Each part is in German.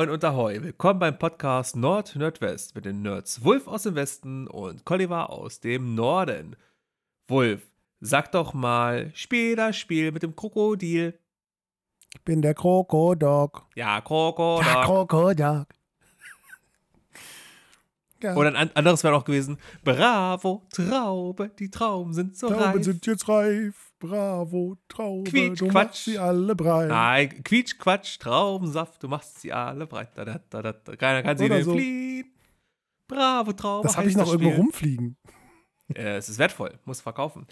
Moin und Ahoi. Willkommen beim Podcast Nord Nordwest mit den Nerds Wulf aus dem Westen und Colliver aus dem Norden. Wulf, sag doch mal, spiel das Spiel mit dem Krokodil. Ich bin der Krokodok. Ja, Krokodok. Ja, Krokodok. Ja. Oder ein anderes wäre auch gewesen: Bravo, Traube, die Trauben sind so Trauben reif. sind jetzt reif. Bravo, Traube, Quietsch, du Quatsch. machst sie alle breit. Nein, Quietsch, Quatsch, Traubensaft, du machst sie alle breit. Da, da, da, da. Keiner kann sie Oder so. fliehen. Bravo, Traube. das habe ich noch irgendwo Spiel. rumfliegen. Äh, es ist wertvoll, muss verkaufen.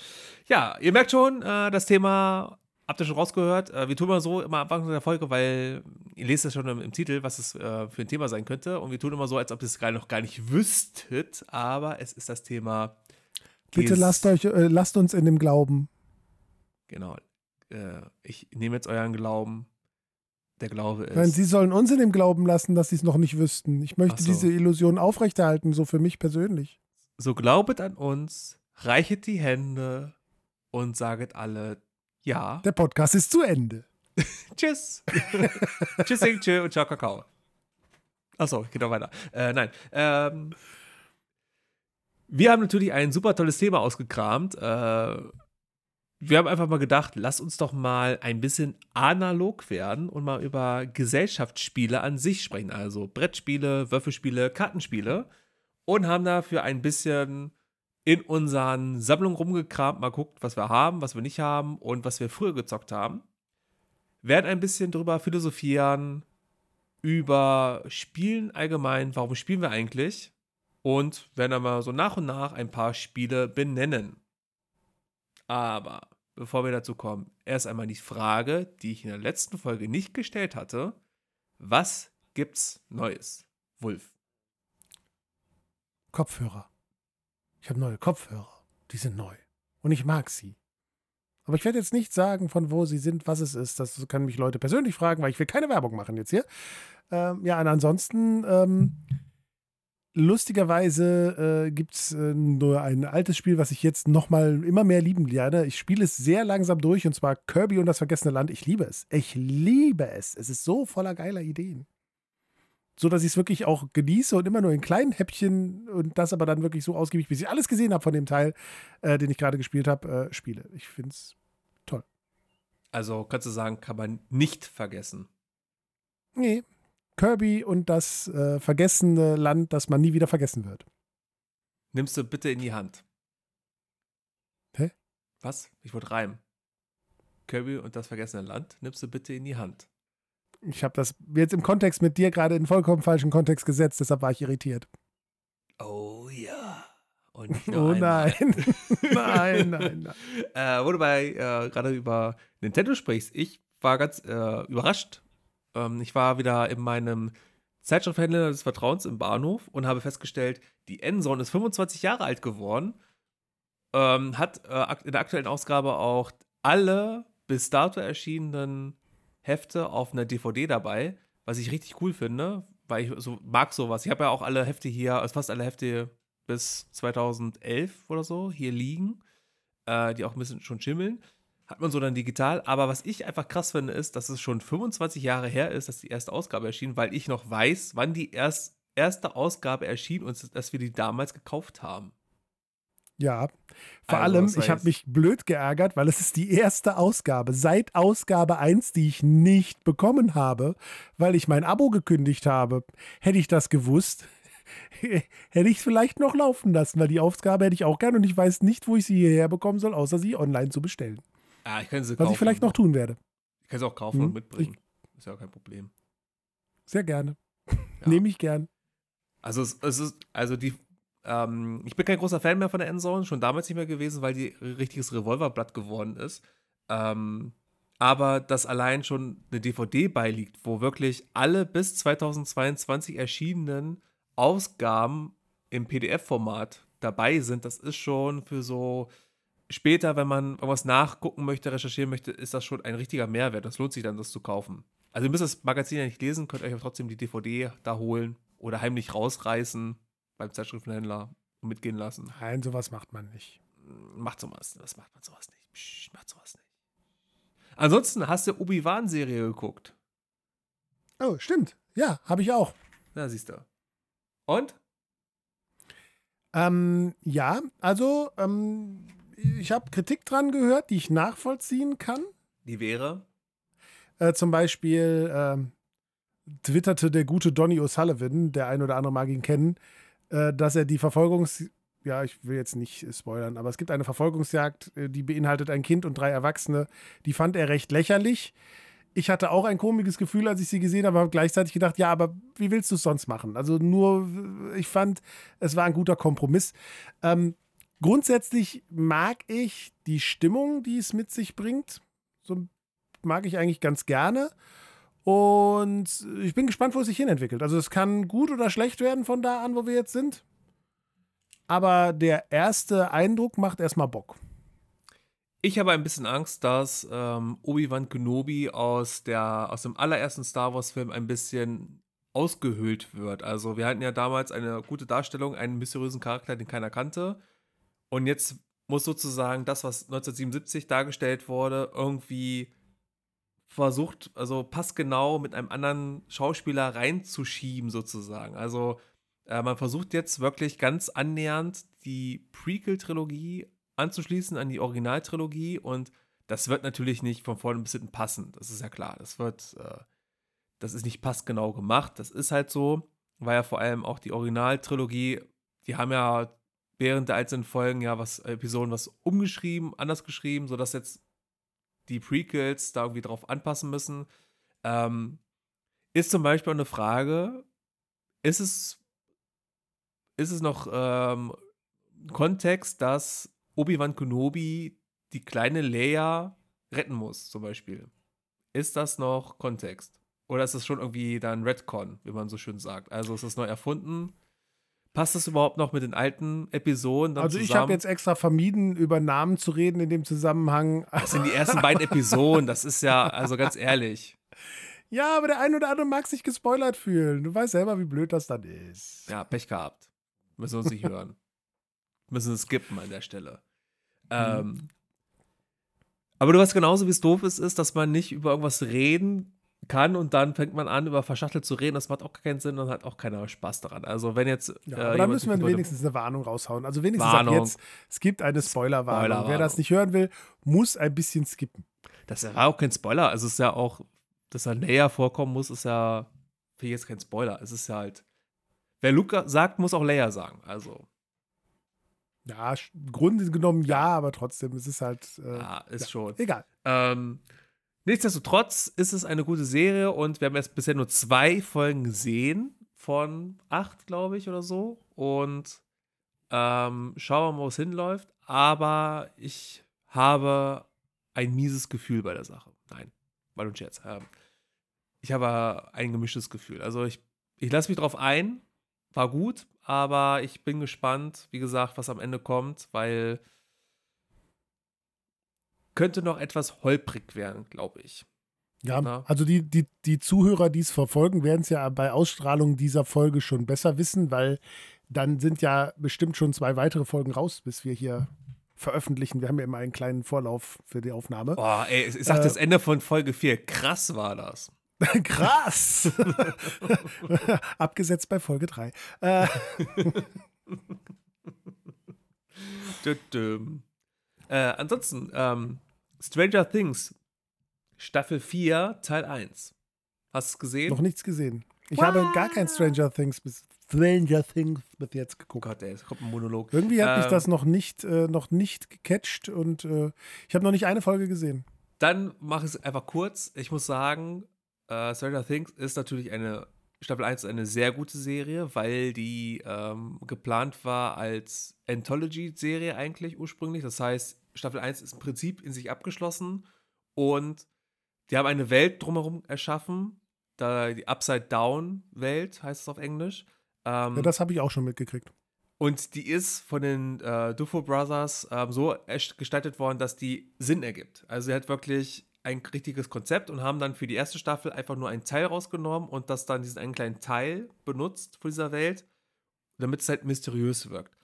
Ja, ihr merkt schon, äh, das Thema habt ihr schon rausgehört. Äh, wir tun immer so immer am Anfang der Folge, weil ihr lest es schon im, im Titel, was es äh, für ein Thema sein könnte. Und wir tun immer so, als ob ihr es gerade noch gar nicht wüsstet. Aber es ist das Thema. Bitte lasst, euch, äh, lasst uns in dem Glauben. Genau. Äh, ich nehme jetzt euren Glauben. Der Glaube ist. Nein, Sie sollen uns in dem Glauben lassen, dass Sie es noch nicht wüssten. Ich möchte so. diese Illusion aufrechterhalten, so für mich persönlich. so glaubet an uns, reichet die Hände und saget alle ja. Der Podcast ist zu Ende. Tschüss. Tschüssing, tschö und ciao, Kakao. Achso, geht noch weiter. Äh, nein. Ähm, wir haben natürlich ein super tolles Thema ausgekramt. Äh, wir haben einfach mal gedacht, lass uns doch mal ein bisschen analog werden und mal über Gesellschaftsspiele an sich sprechen. Also Brettspiele, Würfelspiele, Kartenspiele. Und haben dafür ein bisschen in unseren Sammlungen rumgekramt, mal guckt, was wir haben, was wir nicht haben und was wir früher gezockt haben werden ein bisschen drüber philosophieren, über Spielen allgemein, warum spielen wir eigentlich und werden dann mal so nach und nach ein paar Spiele benennen. Aber bevor wir dazu kommen, erst einmal die Frage, die ich in der letzten Folge nicht gestellt hatte. Was gibt's Neues? Wulf. Kopfhörer. Ich habe neue Kopfhörer. Die sind neu. Und ich mag sie. Aber ich werde jetzt nicht sagen, von wo sie sind, was es ist. Das können mich Leute persönlich fragen, weil ich will keine Werbung machen jetzt hier. Ähm, ja, und ansonsten, ähm, lustigerweise äh, gibt es äh, nur ein altes Spiel, was ich jetzt nochmal immer mehr lieben lerne. Ich spiele es sehr langsam durch und zwar Kirby und das vergessene Land. Ich liebe es. Ich liebe es. Es ist so voller geiler Ideen so dass ich es wirklich auch genieße und immer nur in kleinen Häppchen und das aber dann wirklich so ausgiebig, bis ich alles gesehen habe von dem Teil, äh, den ich gerade gespielt habe, äh, spiele. Ich finde es toll. Also kannst du sagen, kann man nicht vergessen. Nee. Kirby und das äh, vergessene Land, das man nie wieder vergessen wird. Nimmst du bitte in die Hand. Hä? Was? Ich wollte reimen. Kirby und das vergessene Land nimmst du bitte in die Hand. Ich habe das jetzt im Kontext mit dir gerade in vollkommen falschen Kontext gesetzt, deshalb war ich irritiert. Oh ja. Und Oh nein. nein, nein, nein. Äh, wo du bei äh, gerade über Nintendo sprichst, ich war ganz äh, überrascht. Ähm, ich war wieder in meinem Zeitschrifthändler des Vertrauens im Bahnhof und habe festgestellt, die Endzone ist 25 Jahre alt geworden. Ähm, hat äh, in der aktuellen Ausgabe auch alle bis dato erschienenen Hefte auf einer DVD dabei, was ich richtig cool finde, weil ich so mag sowas. Ich habe ja auch alle Hefte hier, also fast alle Hefte bis 2011 oder so hier liegen, äh, die auch ein bisschen schon schimmeln. Hat man so dann digital. Aber was ich einfach krass finde, ist, dass es schon 25 Jahre her ist, dass die erste Ausgabe erschien, weil ich noch weiß, wann die erst, erste Ausgabe erschien und dass wir die damals gekauft haben. Ja, vor Also, allem, ich habe mich blöd geärgert, weil es ist die erste Ausgabe seit Ausgabe 1, die ich nicht bekommen habe, weil ich mein Abo gekündigt habe. Hätte ich das gewusst, hätte ich es vielleicht noch laufen lassen, weil die Ausgabe hätte ich auch gern und ich weiß nicht, wo ich sie hierher bekommen soll, außer sie online zu bestellen. Ah, ich kann sie Was kaufen. ich vielleicht noch tun werde. Ich kann sie auch kaufen Hm, und mitbringen. Ist ja kein Problem. Sehr gerne. Ja. Nehme ich gern. Also es, es ist, also die, ähm, ich bin kein großer Fan mehr von der Endzone, schon damals nicht mehr gewesen, weil die richtiges Revolverblatt geworden ist. Ähm, aber dass allein schon eine DVD beiliegt, wo wirklich alle bis 2022 erschienenen Ausgaben im PDF-Format dabei sind, das ist schon für so später, wenn man irgendwas nachgucken möchte, recherchieren möchte, ist das schon ein richtiger Mehrwert. Das lohnt sich dann, das zu kaufen. Also ihr müsst das Magazin ja nicht lesen, könnt euch aber trotzdem die DVD da holen oder heimlich rausreißen beim Zeitschriftenhändler und mitgehen lassen. Nein, sowas macht man nicht. Macht sowas, das macht man sowas nicht. Psst, macht sowas nicht. Ansonsten hast du Obi-Wan-Serie geguckt. Oh, stimmt. Ja, habe ich auch. Na, siehst du. Und? Ähm, ja, also ähm, ich habe Kritik dran gehört, die ich nachvollziehen kann. Die wäre? Äh, zum Beispiel ähm, twitterte der gute Donny O'Sullivan, der ein oder andere mag ihn kennen, äh, dass er die Verfolgungs... Ja, ich will jetzt nicht spoilern, aber es gibt eine Verfolgungsjagd, äh, die beinhaltet ein Kind und drei Erwachsene. Die fand er recht lächerlich. Ich hatte auch ein komisches Gefühl, als ich sie gesehen habe, aber gleichzeitig gedacht, ja, aber wie willst du es sonst machen? Also nur, ich fand, es war ein guter Kompromiss. Ähm, grundsätzlich mag ich die Stimmung, die es mit sich bringt. So mag ich eigentlich ganz gerne. Und ich bin gespannt, wo es sich hin entwickelt. Also es kann gut oder schlecht werden von da an, wo wir jetzt sind. Aber der erste Eindruck macht erstmal Bock. Ich habe ein bisschen Angst, dass ähm, Obi-Wan Kenobi aus, der, aus dem allerersten Star Wars-Film ein bisschen ausgehöhlt wird. Also wir hatten ja damals eine gute Darstellung, einen mysteriösen Charakter, den keiner kannte. Und jetzt muss sozusagen das, was 1977 dargestellt wurde, irgendwie versucht, also passgenau mit einem anderen Schauspieler reinzuschieben, sozusagen. Also äh, man versucht jetzt wirklich ganz annähernd die Prequel-Trilogie anzuschließen an die Originaltrilogie und das wird natürlich nicht von vorne bis hinten passen. Das ist ja klar. Das wird, äh, das ist nicht passgenau gemacht. Das ist halt so, weil ja vor allem auch die Originaltrilogie, die haben ja während der einzelnen Folgen ja was, Episoden was umgeschrieben, anders geschrieben, sodass jetzt die Prequels da irgendwie drauf anpassen müssen. Ähm, ist zum Beispiel eine Frage, ist es, ist es noch ähm, Kontext, dass Obi-Wan Kenobi die kleine Leia retten muss, zum Beispiel? Ist das noch Kontext? Oder ist das schon irgendwie dann Redcon, wie man so schön sagt? Also ist das neu erfunden? Passt das überhaupt noch mit den alten Episoden? also ich habe jetzt extra vermieden, über Namen zu reden in dem Zusammenhang. Das sind die ersten beiden Episoden, das ist ja, also ganz ehrlich. Ja, aber der ein oder andere mag sich gespoilert fühlen. Du weißt selber, wie blöd das dann ist. Ja, Pech gehabt. Müssen wir uns nicht hören. Müssen es skippen an der Stelle. Ähm, mhm. aber du weißt genauso, wie es doof ist, ist, dass man nicht über irgendwas reden kann und dann fängt man an, über verschachtelt zu reden. Das macht auch keinen Sinn und hat auch keiner Spaß daran. Also, wenn jetzt. Ja, äh, aber da müssen wir wenigstens eine Warnung raushauen. Also, wenigstens Warnung. ab jetzt, es gibt eine Spoilerwarnung. Spoiler Wer das nicht hören will, muss ein bisschen skippen. Das war auch kein Spoiler. Also, es ist ja auch, dass er Leia vorkommen muss, ist ja für jetzt kein Spoiler. Es ist ja halt. Wer Luca sagt, muss auch Leia sagen. Also. Ja, im Grunde genommen ja, aber trotzdem, es ist halt. Äh, ja, ist ja, schon. Egal. Ähm, Nichtsdestotrotz ist es eine gute Serie und wir haben jetzt bisher nur zwei Folgen gesehen von acht, glaube ich, oder so. Und ähm, schauen wir mal, wo es hinläuft. Aber ich habe ein mieses Gefühl bei der Sache. Nein, weil und Scherz. Ähm, ich habe ein gemischtes Gefühl. Also ich, ich lasse mich drauf ein. War gut, aber ich bin gespannt, wie gesagt, was am Ende kommt, weil könnte noch etwas holprig werden, glaube ich. Ja, Na? also die, die, die Zuhörer, die es verfolgen, werden es ja bei Ausstrahlung dieser Folge schon besser wissen, weil dann sind ja bestimmt schon zwei weitere Folgen raus, bis wir hier veröffentlichen. Wir haben ja immer einen kleinen Vorlauf für die Aufnahme. Boah, ey, ich sag äh, das Ende von Folge 4. Krass war das. Krass! Abgesetzt bei Folge 3. Äh. äh, ansonsten, ähm, Stranger Things, Staffel 4, Teil 1. Hast du es gesehen? Noch nichts gesehen. Ich wow. habe gar kein Stranger Things bis Stranger Things bis jetzt geguckt. Gott, ey, es kommt ein Monolog. Irgendwie hat ähm, mich das noch nicht, äh, noch nicht gecatcht und äh, ich habe noch nicht eine Folge gesehen. Dann mache ich es einfach kurz. Ich muss sagen, äh, Stranger Things ist natürlich eine, Staffel 1 ist eine sehr gute Serie, weil die ähm, geplant war als Anthology-Serie eigentlich ursprünglich. Das heißt, Staffel 1 ist im Prinzip in sich abgeschlossen und die haben eine Welt drumherum erschaffen, da die Upside-Down-Welt heißt es auf Englisch. Ähm, ja, das habe ich auch schon mitgekriegt. Und die ist von den äh, Dufo Brothers ähm, so gestaltet worden, dass die Sinn ergibt. Also sie hat wirklich ein richtiges Konzept und haben dann für die erste Staffel einfach nur einen Teil rausgenommen und das dann diesen einen kleinen Teil benutzt von dieser Welt, damit es halt mysteriös wirkt.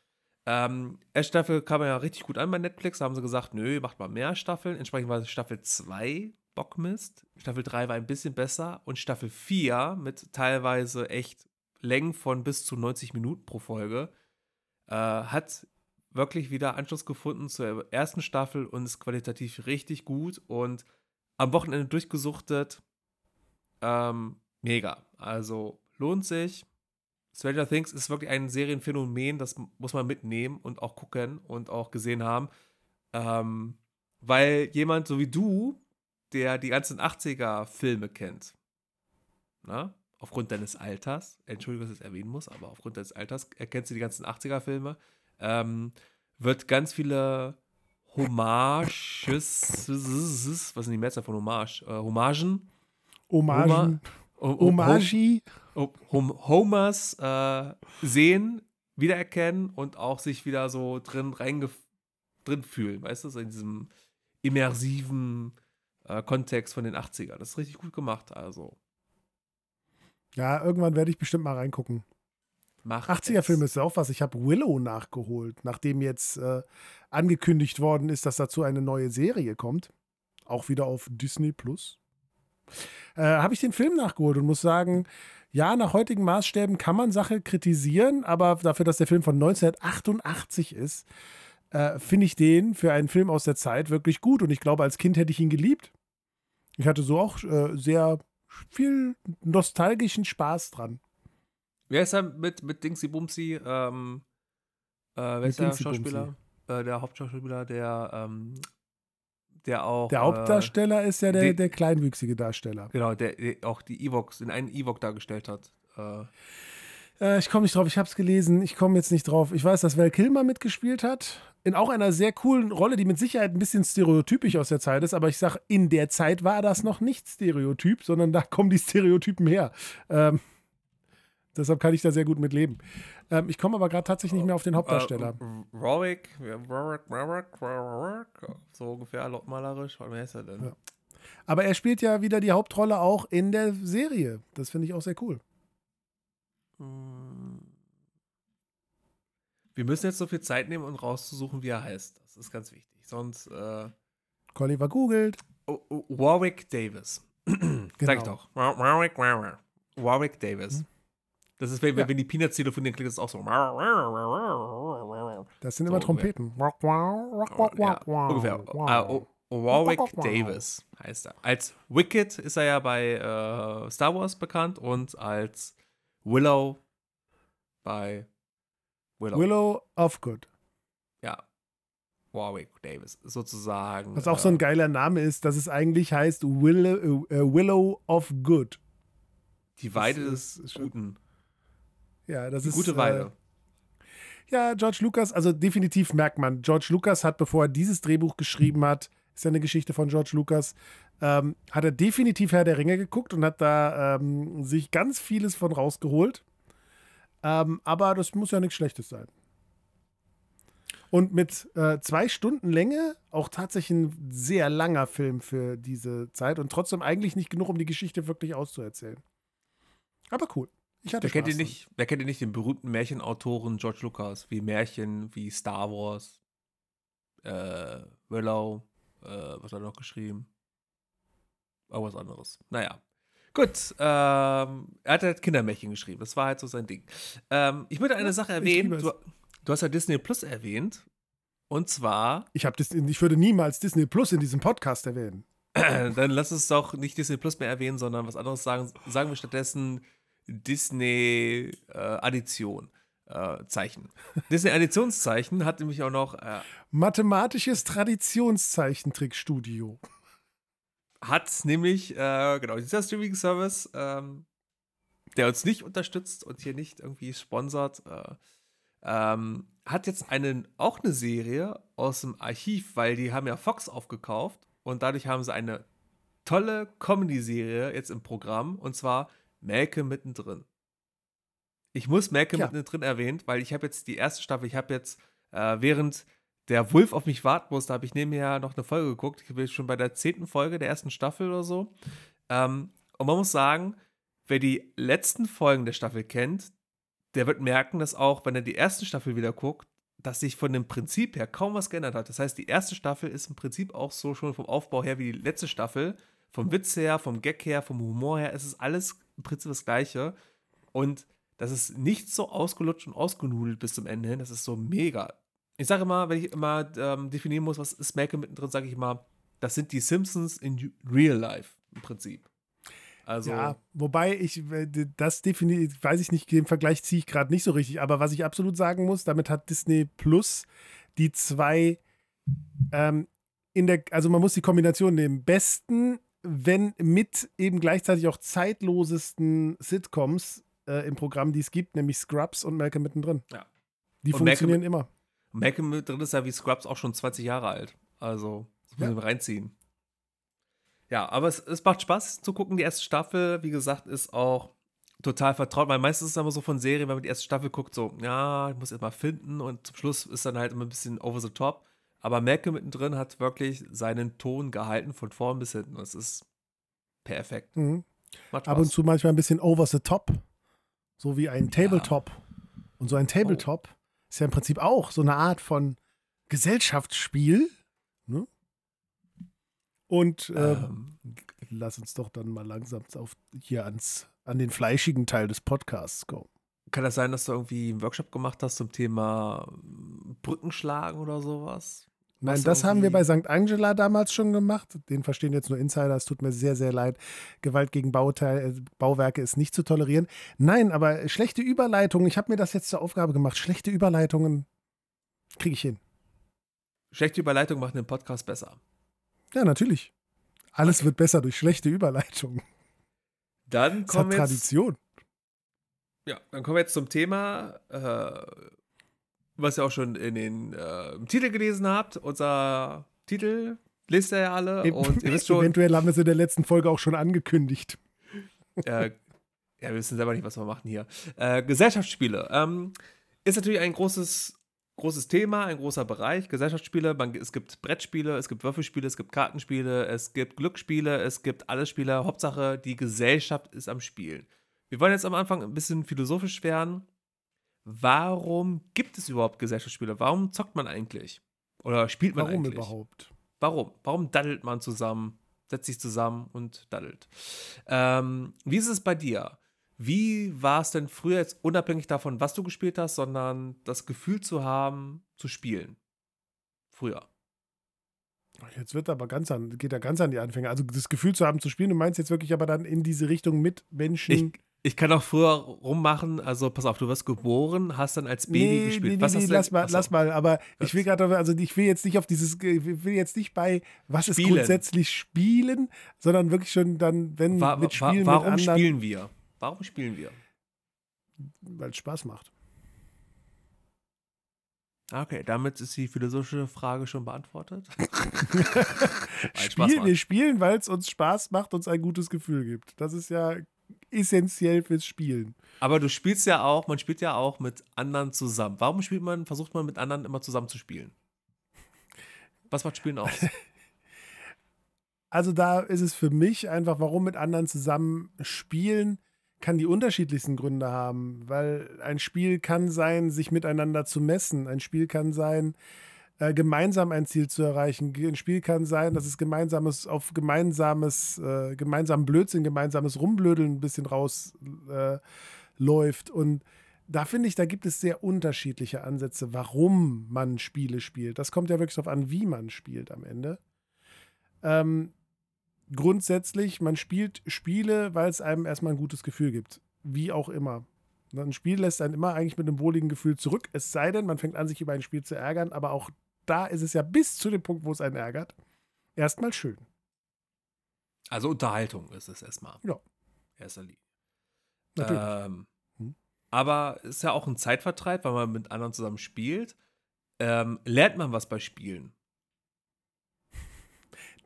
Ähm, erste Staffel kam ja richtig gut an bei Netflix. Da haben sie gesagt, nö, macht mal mehr Staffeln. Entsprechend war Staffel 2 Bockmist. Staffel 3 war ein bisschen besser und Staffel 4 mit teilweise echt Längen von bis zu 90 Minuten pro Folge äh, hat wirklich wieder Anschluss gefunden zur ersten Staffel und ist qualitativ richtig gut und am Wochenende durchgesuchtet. Ähm, mega. Also lohnt sich. Stranger Things ist wirklich ein Serienphänomen, das muss man mitnehmen und auch gucken und auch gesehen haben. Ähm, weil jemand so wie du, der die ganzen 80er-Filme kennt, na, aufgrund deines Alters, Entschuldigung, dass ich es erwähnen muss, aber aufgrund deines Alters erkennst du die ganzen 80er-Filme, ähm, wird ganz viele Hommages, was sind die Mehrzahl von Hommage? Äh, Hommagen? Hommagen. Hommagi. Hom Homers äh, sehen, wiedererkennen und auch sich wieder so drin reinge drin fühlen, weißt du, in diesem immersiven äh, Kontext von den 80ern. Das ist richtig gut gemacht, also. Ja, irgendwann werde ich bestimmt mal reingucken. 80er-Film ist ja auch was. Ich habe Willow nachgeholt, nachdem jetzt äh, angekündigt worden ist, dass dazu eine neue Serie kommt. Auch wieder auf Disney Plus. Äh, habe ich den Film nachgeholt und muss sagen, ja, nach heutigen Maßstäben kann man Sache kritisieren, aber dafür, dass der Film von 1988 ist, äh, finde ich den für einen Film aus der Zeit wirklich gut. Und ich glaube, als Kind hätte ich ihn geliebt. Ich hatte so auch äh, sehr viel nostalgischen Spaß dran. Wer ist da mit, mit Dingsy Bumsy? Ähm, äh, wer ist der Schauspieler? Äh, der Hauptschauspieler, der, ähm, der auch. Der Hauptdarsteller äh, ist ja der, die, der kleinwüchsige Darsteller. Genau, der, der auch die Evox, in einen Evox dargestellt hat. Äh. äh ich komme nicht drauf, ich habe es gelesen, ich komme jetzt nicht drauf. Ich weiß, dass Val Kilmer mitgespielt hat. In auch einer sehr coolen Rolle, die mit Sicherheit ein bisschen stereotypisch aus der Zeit ist, aber ich sage, in der Zeit war das noch nicht stereotyp, sondern da kommen die Stereotypen her. Deshalb kann ich da sehr gut mit leben. Ähm, ich komme aber gerade tatsächlich nicht mehr auf den Hauptdarsteller. Uh, Warwick, Warwick, Warwick, Warwick, so ungefähr malerisch. Wie heißt er denn? Ja. Aber er spielt ja wieder die Hauptrolle auch in der Serie. Das finde ich auch sehr cool. Hm. Wir müssen jetzt so viel Zeit nehmen, um rauszusuchen, wie er heißt. Das ist ganz wichtig. Sonst. Äh Colliver googelt. Oh, oh, Warwick Davis. genau. Sag ich doch. Warwick, Warwick. Warwick Davis. Hm. Das ist, wenn, ja. wenn die Peanuts telefonieren, klingt das auch so. Das sind immer so, Trompeten. Ja, ungefähr. Uh, Warwick Davis heißt er. Als Wicked ist er ja bei uh, Star Wars bekannt und als Willow bei Willow. Willow of Good. Ja. Warwick Davis, sozusagen. Was auch äh, so ein geiler Name ist, dass es eigentlich heißt Willow, uh, Willow of Good. Die Weide des Guten. Ja, das Die ist. Gute Weile. Äh, ja, George Lucas, also definitiv merkt man, George Lucas hat, bevor er dieses Drehbuch geschrieben hat, ist ja eine Geschichte von George Lucas, ähm, hat er definitiv Herr der Ringe geguckt und hat da ähm, sich ganz vieles von rausgeholt. Ähm, aber das muss ja nichts Schlechtes sein. Und mit äh, zwei Stunden Länge auch tatsächlich ein sehr langer Film für diese Zeit und trotzdem eigentlich nicht genug, um die Geschichte wirklich auszuerzählen. Aber cool. Ich hatte wer, kennt ihr nicht, wer kennt ihr nicht den berühmten Märchenautoren George Lucas? Wie Märchen, wie Star Wars, äh, Willow, äh, was hat er noch geschrieben? Irgendwas anderes. Naja. Gut, ähm, er hat halt Kindermärchen geschrieben. Das war halt so sein Ding. Ähm, ich möchte eine ja, Sache erwähnen. Du, du, hast ja Disney Plus erwähnt. Und zwar. Ich, hab Disney, ich würde niemals Disney Plus in diesem Podcast erwähnen. Dann lass uns doch nicht Disney Plus mehr erwähnen, sondern was anderes sagen. Sagen wir stattdessen Disney-Addition. Äh, Zeichen. Disney-Additionszeichen hat nämlich auch noch. Äh, Mathematisches Traditionszeichentrickstudio. Hat nämlich, äh, genau, dieser Streaming-Service, ähm, der uns nicht unterstützt und hier nicht irgendwie sponsert, äh, ähm, hat jetzt einen, auch eine Serie aus dem Archiv, weil die haben ja Fox aufgekauft und dadurch haben sie eine tolle Comedy-Serie jetzt im Programm und zwar Melke mittendrin. Ich muss Melke ja. mittendrin erwähnt, weil ich habe jetzt die erste Staffel, ich habe jetzt, äh, während der Wolf auf mich warten musste, habe ich nebenher noch eine Folge geguckt. Ich bin schon bei der zehnten Folge der ersten Staffel oder so. Ähm, und man muss sagen, wer die letzten Folgen der Staffel kennt, der wird merken, dass auch, wenn er die erste Staffel wieder guckt, dass sich von dem Prinzip her kaum was geändert hat. Das heißt, die erste Staffel ist im Prinzip auch so schon vom Aufbau her wie die letzte Staffel vom Witz her, vom Gag her, vom Humor her, es ist alles im Prinzip das Gleiche. Und das ist nicht so ausgelutscht und ausgenudelt bis zum Ende hin. Das ist so mega. Ich sage immer, wenn ich immer ähm, definieren muss, was ist Malcolm mittendrin, sage ich immer, das sind die Simpsons in Real Life im Prinzip. Also, ja, wobei ich äh, das definitiv, weiß ich nicht, den Vergleich ziehe ich gerade nicht so richtig, aber was ich absolut sagen muss, damit hat Disney Plus die zwei ähm, in der, also man muss die Kombination nehmen, besten, wenn mit eben gleichzeitig auch zeitlosesten Sitcoms äh, im Programm, die es gibt, nämlich Scrubs und Malcolm mittendrin. Ja. Die und funktionieren Malcolm, immer. Malcolm mittendrin ist ja wie Scrubs auch schon 20 Jahre alt. Also, das müssen ja. wir reinziehen. Ja, aber es, es macht Spaß zu gucken. Die erste Staffel, wie gesagt, ist auch total vertraut, weil meistens ist es immer so von Serien, wenn man die erste Staffel guckt, so, ja, ich muss erst mal finden und zum Schluss ist dann halt immer ein bisschen over the top. Aber Malcolm mittendrin hat wirklich seinen Ton gehalten von vorn bis hinten. Das ist perfekt. Mhm. Ab und zu manchmal ein bisschen over the top. So wie ein Tabletop. Ja. Und so ein Tabletop oh. ist ja im Prinzip auch so eine Art von Gesellschaftsspiel. Ne? Und äh, ähm. lass uns doch dann mal langsam auf, hier ans, an den fleischigen Teil des Podcasts kommen. Kann das sein, dass du irgendwie einen Workshop gemacht hast zum Thema Brückenschlagen oder sowas? Nein, das haben wir bei St. Angela damals schon gemacht. Den verstehen jetzt nur Insider. Es tut mir sehr, sehr leid. Gewalt gegen Bauteil, äh, Bauwerke ist nicht zu tolerieren. Nein, aber schlechte Überleitungen. Ich habe mir das jetzt zur Aufgabe gemacht. Schlechte Überleitungen kriege ich hin. Schlechte Überleitungen machen den Podcast besser. Ja, natürlich. Alles okay. wird besser durch schlechte Überleitungen. Dann kommen wir Tradition. Ja, dann kommen wir jetzt zum Thema. Äh, was ihr auch schon in den äh, Titel gelesen habt. Unser Titel lest ihr ja alle. Und ihr wisst schon, Eventuell haben wir es in der letzten Folge auch schon angekündigt. Äh, ja, wir wissen selber nicht, was wir machen hier. Äh, Gesellschaftsspiele. Ähm, ist natürlich ein großes, großes Thema, ein großer Bereich. Gesellschaftsspiele, man, es gibt Brettspiele, es gibt Würfelspiele, es gibt Kartenspiele, es gibt Glücksspiele, es gibt alle Spiele. Hauptsache, die Gesellschaft ist am Spielen. Wir wollen jetzt am Anfang ein bisschen philosophisch werden warum gibt es überhaupt Gesellschaftsspiele? Warum zockt man eigentlich? Oder spielt man warum eigentlich? Warum überhaupt? Warum? Warum daddelt man zusammen, setzt sich zusammen und daddelt? Ähm, wie ist es bei dir? Wie war es denn früher jetzt unabhängig davon, was du gespielt hast, sondern das Gefühl zu haben, zu spielen? Früher. Jetzt wird aber ganz an, geht er ganz an die Anfänger. Also das Gefühl zu haben, zu spielen, du meinst jetzt wirklich aber dann in diese Richtung mit Menschen. Ich, ich kann auch früher rummachen, also pass auf, du wirst geboren, hast dann als Baby nee, gespielt. Nee, was nee, nee, lass mal, lass mal, aber was? ich will gerade, also ich will jetzt nicht auf dieses, ich will jetzt nicht bei, was spielen. ist grundsätzlich spielen, sondern wirklich schon dann, wenn war, mit Spielen war, warum mit anderen. spielen wir? Warum spielen wir? Weil es Spaß macht. Okay, damit ist die philosophische Frage schon beantwortet. Spiel, wir spielen, weil es uns Spaß macht, uns ein gutes Gefühl gibt. Das ist ja essentiell fürs Spielen. Aber du spielst ja auch, man spielt ja auch mit anderen zusammen. Warum spielt man, versucht man mit anderen immer zusammen zu spielen? Was macht Spielen aus? Also da ist es für mich einfach, warum mit anderen zusammen spielen, kann die unterschiedlichsten Gründe haben, weil ein Spiel kann sein, sich miteinander zu messen. Ein Spiel kann sein, äh, gemeinsam ein Ziel zu erreichen. Ein Spiel kann sein, dass es gemeinsames auf gemeinsames, äh, gemeinsamen Blödsinn, gemeinsames Rumblödeln ein bisschen rausläuft. Äh, Und da finde ich, da gibt es sehr unterschiedliche Ansätze, warum man Spiele spielt. Das kommt ja wirklich darauf an, wie man spielt am Ende. Ähm, grundsätzlich, man spielt Spiele, weil es einem erstmal ein gutes Gefühl gibt. Wie auch immer. Ein Spiel lässt einen immer eigentlich mit einem wohligen Gefühl zurück. Es sei denn, man fängt an, sich über ein Spiel zu ärgern, aber auch da ist es ja bis zu dem Punkt, wo es einen ärgert, erstmal schön. Also Unterhaltung ist es erstmal. Ja. Erster Linie. Natürlich. Ähm, hm. Aber es ist ja auch ein Zeitvertreib, weil man mit anderen zusammen spielt. Ähm, lernt man was bei Spielen?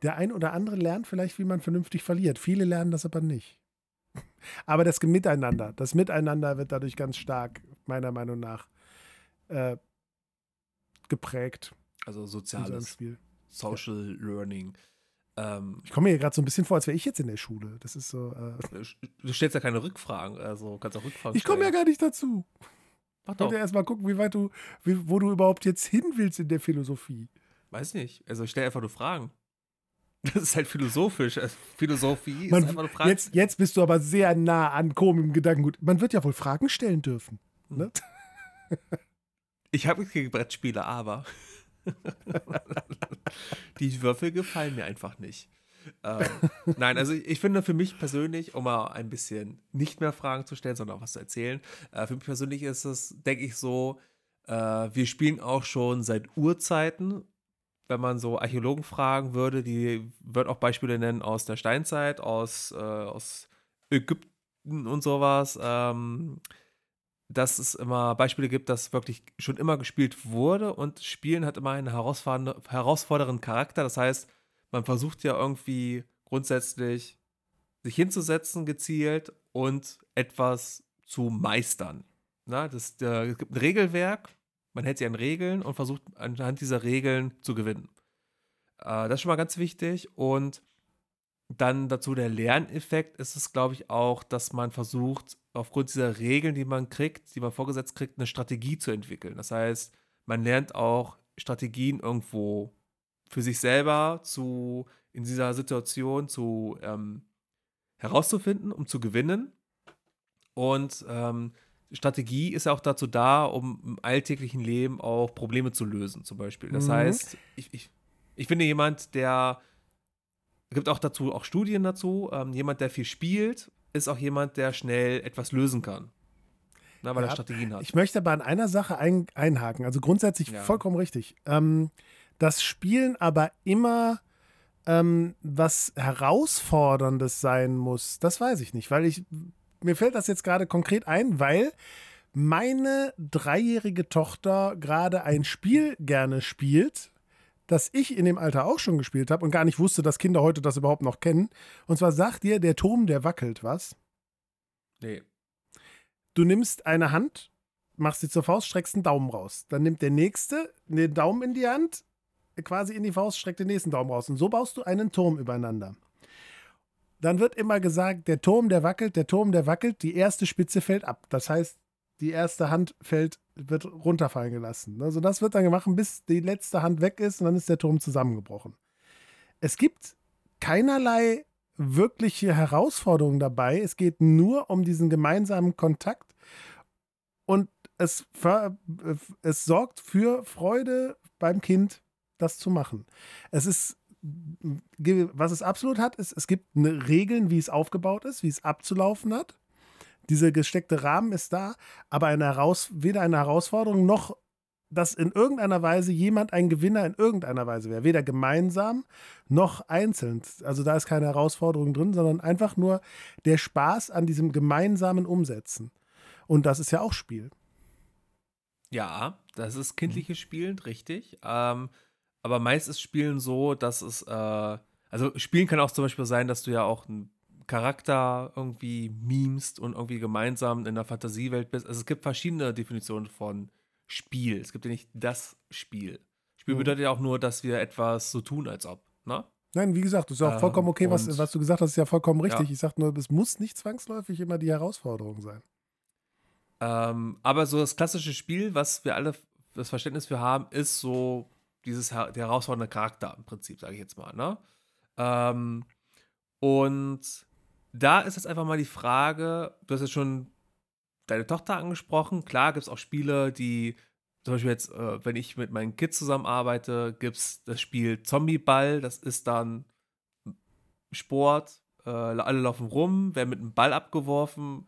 Der ein oder andere lernt vielleicht, wie man vernünftig verliert. Viele lernen das aber nicht. Aber das Miteinander, das Miteinander wird dadurch ganz stark, meiner Meinung nach, äh, geprägt. Also soziales Spiel. Social ja. Learning. Ähm, ich komme mir hier gerade so ein bisschen vor, als wäre ich jetzt in der Schule. Das ist so. Äh, du stellst ja keine Rückfragen, also kannst auch Rückfragen Ich komme ja gar nicht dazu. Mach doch. Ich ja erstmal gucken, wie weit du, wie, wo du überhaupt jetzt hin willst in der Philosophie. Weiß nicht. Also ich stelle einfach nur Fragen. Das ist halt philosophisch. Also Philosophie Man, ist einfach eine Frage. jetzt, jetzt bist du aber sehr nah an komischem Gedankengut. Man wird ja wohl Fragen stellen dürfen. Ne? Ich habe gegen Brettspiele, aber die Würfel gefallen mir einfach nicht. Ähm, nein, also ich, finde für mich persönlich, um mal ein bisschen nicht mehr Fragen zu stellen, sondern auch was zu erzählen, äh, für mich persönlich ist es, denke ich so, äh, wir spielen auch schon seit Urzeiten. Wenn man so Archäologen fragen würde, die würden auch Beispiele nennen aus der Steinzeit, aus, äh, aus Ägypten und sowas. Ähm, dass es immer Beispiele gibt, dass wirklich schon immer gespielt wurde und Spielen hat immer einen herausfordernden, Charakter. Das heißt, man versucht ja irgendwie grundsätzlich sich hinzusetzen, gezielt und etwas zu meistern. Na, das, der, es gibt ein Regelwerk, man hält sich an Regeln und versucht anhand dieser Regeln zu gewinnen. Äh, das ist schon mal ganz wichtig. Und dann dazu der Lerneffekt ist es, glaube ich, auch, dass man versucht, aufgrund dieser Regeln, die man kriegt, die man vorgesetzt kriegt, eine Strategie zu entwickeln. Das heißt, man lernt auch Strategien irgendwo für sich selber zu in dieser Situation zu ähm, herauszufinden, um zu gewinnen. Und ähm, Strategie ist auch dazu da, um im alltäglichen Leben auch Probleme zu lösen, zum Beispiel. Das Mhm. heißt, ich, ich, ich finde jemand, der gibt auch dazu auch Studien dazu, ähm, jemand, der viel spielt, ist auch jemand, der schnell etwas lösen kann. Na, weil Ja, er Strategien hat. Ich möchte aber an einer Sache ein, einhaken. Also grundsätzlich Ja. vollkommen richtig. Ähm, das Spielen aber immer ähm, was Herausforderndes sein muss, das weiß ich nicht, weil ich, mir fällt das jetzt gerade konkret ein, weil meine dreijährige Tochter gerade ein Spiel gerne spielt, das ich in dem Alter auch schon gespielt habe und gar nicht wusste, dass Kinder heute das überhaupt noch kennen. Und zwar sagt dir, der Turm, der wackelt, was? nee. Du nimmst eine Hand, machst sie zur Faust, streckst einen Daumen raus. Dann nimmt der nächste den Daumen in die Hand, quasi in die Faust, streckt den nächsten Daumen raus. Und so baust du einen Turm übereinander. Dann wird immer gesagt, der Turm, der wackelt, der Turm, der wackelt, die erste Spitze fällt ab. Das heißt, die erste Hand fällt, wird runterfallen gelassen. Also das wird dann gemacht, bis die letzte Hand weg ist und dann ist der Turm zusammengebrochen. Es gibt keinerlei wirkliche Herausforderung dabei. Es geht nur um diesen gemeinsamen Kontakt und es, ver- es sorgt für Freude beim Kind, das zu machen. Es ist, was es absolut hat, ist, es gibt Regeln, wie es aufgebaut ist, wie es abzulaufen hat. Dieser gesteckte Rahmen ist da, aber eine Heraus weder eine Herausforderung noch, dass in irgendeiner Weise jemand ein Gewinner in irgendeiner Weise wäre. Weder gemeinsam noch einzeln. Also da ist keine Herausforderung drin, sondern einfach nur der Spaß an diesem gemeinsamen Umsetzen. Und das ist ja auch Spiel. Ja, das ist kindliches Spielen, richtig. Ähm, aber meist ist Spielen so, dass es, äh, also Spielen kann auch zum Beispiel sein, dass du ja auch einen Charakter irgendwie memest und irgendwie gemeinsam in der Fantasiewelt bist. Also es gibt verschiedene Definitionen von Spiel. Es gibt ja nicht das Spiel. Spiel Mhm. bedeutet ja auch nur, dass wir etwas so tun, als ob. Ne? Nein, wie gesagt, das ist auch Ähm, vollkommen okay, was, was du gesagt hast, ist ja vollkommen richtig. Ja. Ich sage nur, es muss nicht zwangsläufig immer die Herausforderung sein. Ähm, aber so das klassische Spiel, was wir alle das Verständnis für haben, ist so dieses der herausfordernde Charakter im Prinzip, sage ich jetzt mal. Ne? Ähm, und da ist jetzt einfach mal die Frage, du hast jetzt schon deine Tochter angesprochen. Klar gibt es auch Spiele, die, zum Beispiel jetzt, äh, wenn ich mit meinen Kids zusammenarbeite, gibt es das Spiel Zombieball. Das ist dann Sport. Äh, alle laufen rum, werden mit einem Ball abgeworfen,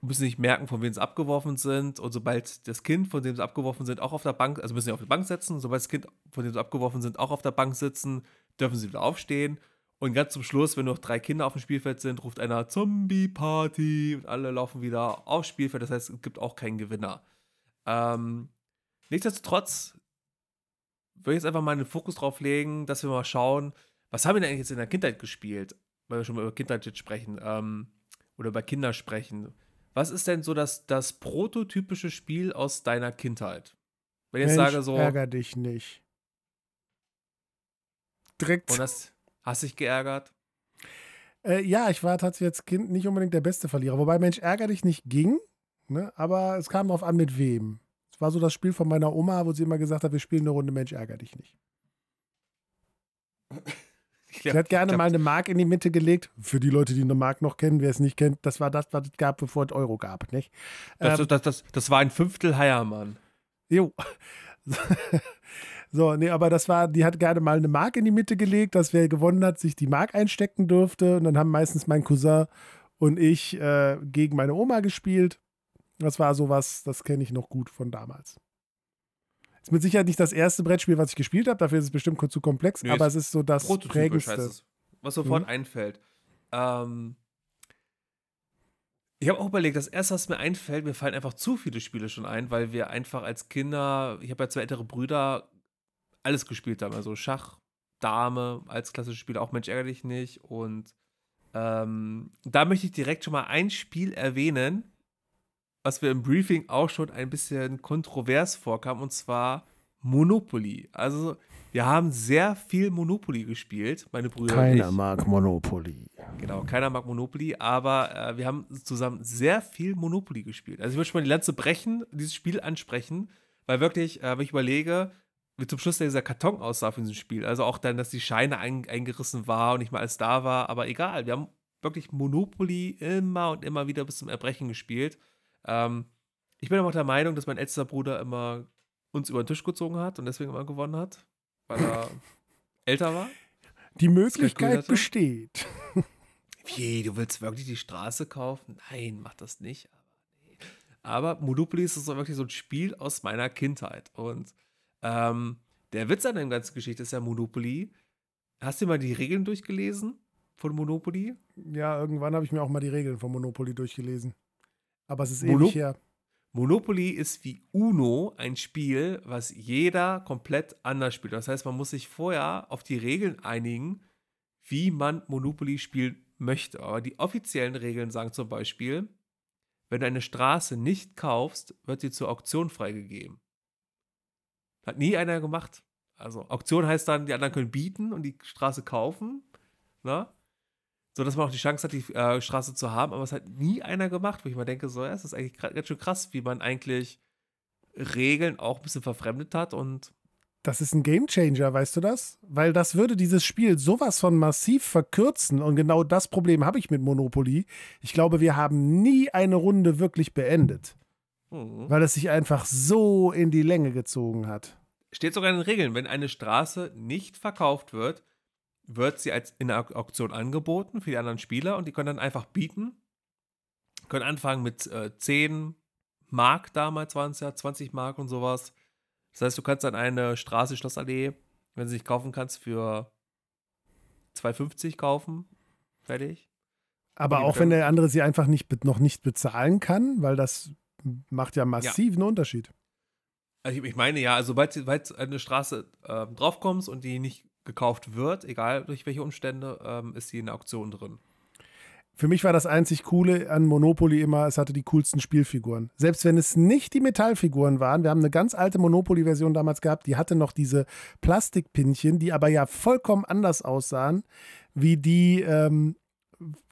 müssen nicht merken, von wem sie abgeworfen sind. Und sobald das Kind, von dem sie abgeworfen sind, auch auf der Bank, also müssen sie auf der Bank sitzen. Sobald das Kind, von dem sie abgeworfen sind, auch auf der Bank sitzen, dürfen sie wieder aufstehen. Und ganz zum Schluss, wenn noch drei Kinder auf dem Spielfeld sind, ruft einer Zombie-Party und alle laufen wieder aufs Spielfeld. Das heißt, es gibt auch keinen Gewinner. Ähm, nichtsdestotrotz würde ich jetzt einfach mal den Fokus drauf legen, dass wir mal schauen, was haben wir denn eigentlich jetzt in der Kindheit gespielt, weil wir schon mal über Kindheit jetzt sprechen ähm, oder über Kinder sprechen. Was ist denn so das, das prototypische Spiel aus deiner Kindheit? Wenn ich jetzt Mensch, sage so, ärger dich nicht. Direkt. und das hast dich geärgert? Äh, ja, ich war tatsächlich als Kind nicht unbedingt der beste Verlierer. Wobei Mensch, ärger dich nicht ging, ne? aber es kam darauf an, mit wem. Es war so das Spiel von meiner Oma, wo sie immer gesagt hat, wir spielen eine Runde Mensch, ärger dich nicht. Sie hat gerne glaub, mal eine Mark in die Mitte gelegt. Für die Leute, die eine Mark noch kennen, wer es nicht kennt, das war das, was es gab, bevor es Euro gab, nicht? Das, Ähm, das, das, das war ein Fünftel Heiermann. Jo. So, nee, aber das war, die hat gerne mal eine Mark in die Mitte gelegt, dass wer gewonnen hat, sich die Mark einstecken durfte. Und dann haben meistens mein Cousin und ich äh, gegen meine Oma gespielt. Das war sowas, das kenne ich noch gut von damals. Ist mit Sicherheit nicht das erste Brettspiel, was ich gespielt habe, dafür ist es bestimmt zu komplex, Nee, aber es ist so das heißt prägendste. es. Was sofort Mhm. einfällt. Ähm, ich habe auch überlegt, das erste, was mir einfällt, mir fallen einfach zu viele Spiele schon ein, weil wir einfach als Kinder, ich habe ja zwei ältere Brüder, alles gespielt haben. Also Schach, Dame als klassisches Spiel, auch Mensch ärgere dich nicht. Und ähm, da möchte ich direkt schon mal ein Spiel erwähnen, was wir im Briefing auch schon ein bisschen kontrovers vorkam, und zwar Monopoly. Also wir haben sehr viel Monopoly gespielt, meine Brüder ich. mag Monopoly. Genau, keiner mag Monopoly, aber äh, wir haben zusammen sehr viel Monopoly gespielt. Also ich würde schon mal die Lanze brechen, dieses Spiel ansprechen, weil wirklich, äh, wenn ich überlege, wie zum Schluss dieser Karton aussah für dieses Spiel, also auch dann, dass die Scheine ein, eingerissen war und nicht mal alles da war, aber egal, wir haben wirklich Monopoly immer und immer wieder bis zum Erbrechen gespielt. Ähm, ich bin aber auch der Meinung, dass mein ältester Bruder immer uns über den Tisch gezogen hat und deswegen immer gewonnen hat, weil er älter war. Die Möglichkeit besteht. Wie, du willst wirklich die Straße kaufen? Nein, mach das nicht. Aber, nee. aber Monopoly ist so wirklich so ein Spiel aus meiner Kindheit. Und ähm, der Witz an der ganzen Geschichte ist ja Monopoly. Hast du mal die Regeln durchgelesen von Monopoly? Ja, irgendwann habe ich mir auch mal die Regeln von Monopoly durchgelesen. Aber es ist Mono- ewig her. Monopoly ist wie Uno ein Spiel, was jeder komplett anders spielt. Das heißt, man muss sich vorher auf die Regeln einigen, wie man Monopoly spielen möchte. Aber die offiziellen Regeln sagen zum Beispiel, wenn du eine Straße nicht kaufst, wird sie zur Auktion freigegeben. Hat nie einer gemacht. Also Auktion heißt dann, die anderen können bieten und die Straße kaufen, ne? So dass man auch die Chance hat, die äh, Straße zu haben, aber es hat nie einer gemacht, wo ich mal denke, so, ja, es ist eigentlich ganz schön krass, wie man eigentlich Regeln auch ein bisschen verfremdet hat und Das ist ein Gamechanger, weißt du das? Weil das würde dieses Spiel sowas von massiv verkürzen und genau das Problem habe ich mit Monopoly. Ich glaube, wir haben nie eine Runde wirklich beendet, hm, weil es sich einfach so in die Länge gezogen hat. steht sogar in den Regeln, wenn eine Straße nicht verkauft wird, wird sie als in der Auk- Auktion angeboten für die anderen Spieler und die können dann einfach bieten. Können anfangen mit äh, 10 Mark damals waren es ja, 20 Mark und sowas. Das heißt, du kannst dann eine Straße, Schlossallee, wenn du sie nicht kaufen kannst, für 2,50 kaufen. Fertig. Aber auch wenn der andere sie einfach nicht, noch nicht bezahlen kann, weil das macht ja massiven Unterschied. Also ich, meine ja, also sobald, sobald eine Straße ähm, draufkommst und die nicht gekauft wird, egal durch welche Umstände, ähm, ist sie in der Auktion drin. Für mich war das einzig Coole an Monopoly immer, es hatte die coolsten Spielfiguren. Selbst wenn es nicht die Metallfiguren waren, wir haben eine ganz alte Monopoly-Version damals gehabt, die hatte noch diese Plastikpinchen, die aber ja vollkommen anders aussahen, wie die, ähm,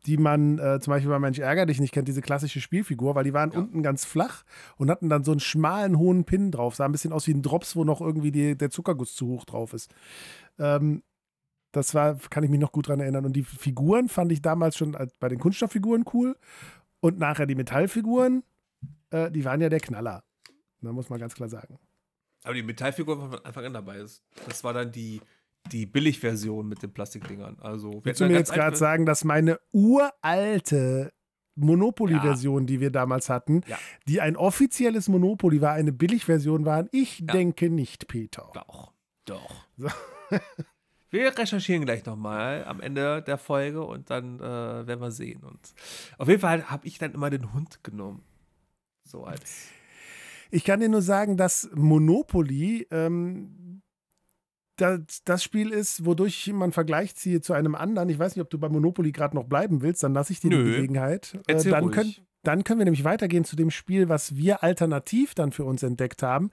die man äh, zum Beispiel bei Mensch ärger dich nicht kennt, diese klassische Spielfigur, weil die waren Ja. unten ganz flach und hatten dann so einen schmalen, hohen Pin drauf. Sah ein bisschen aus wie ein Drops, wo noch irgendwie die, der Zuckerguss zu hoch drauf ist. Ähm, das war, kann ich mich noch gut dran erinnern. Und die Figuren fand ich damals schon bei den Kunststofffiguren cool. Und nachher die Metallfiguren, äh, die waren ja der Knaller. Da muss man ganz klar sagen. Aber die Metallfigur war von Anfang an dabei. Das war dann die, die Billigversion mit den Plastikdingern. Also, Willst du mir jetzt gerade sagen, dass meine uralte Monopoly-Version, die wir damals hatten, Ja. die ein offizielles Monopoly war, eine Billigversion waren? Ich denke nicht, Peter. Doch, doch. So. Wir recherchieren gleich nochmal am Ende der Folge und dann äh, werden wir sehen. Und auf jeden Fall habe ich dann immer den Hund genommen. So als. Ich kann dir nur sagen, dass Monopoly ähm, das, das Spiel ist, wodurch ich immer einen Vergleich ziehe zu einem anderen. Ich weiß nicht, ob du bei Monopoly gerade noch bleiben willst, dann lasse ich dir die Nö. Gelegenheit. Äh, Erzähl dann, können, dann können wir nämlich weitergehen zu dem Spiel, was wir alternativ dann für uns entdeckt haben.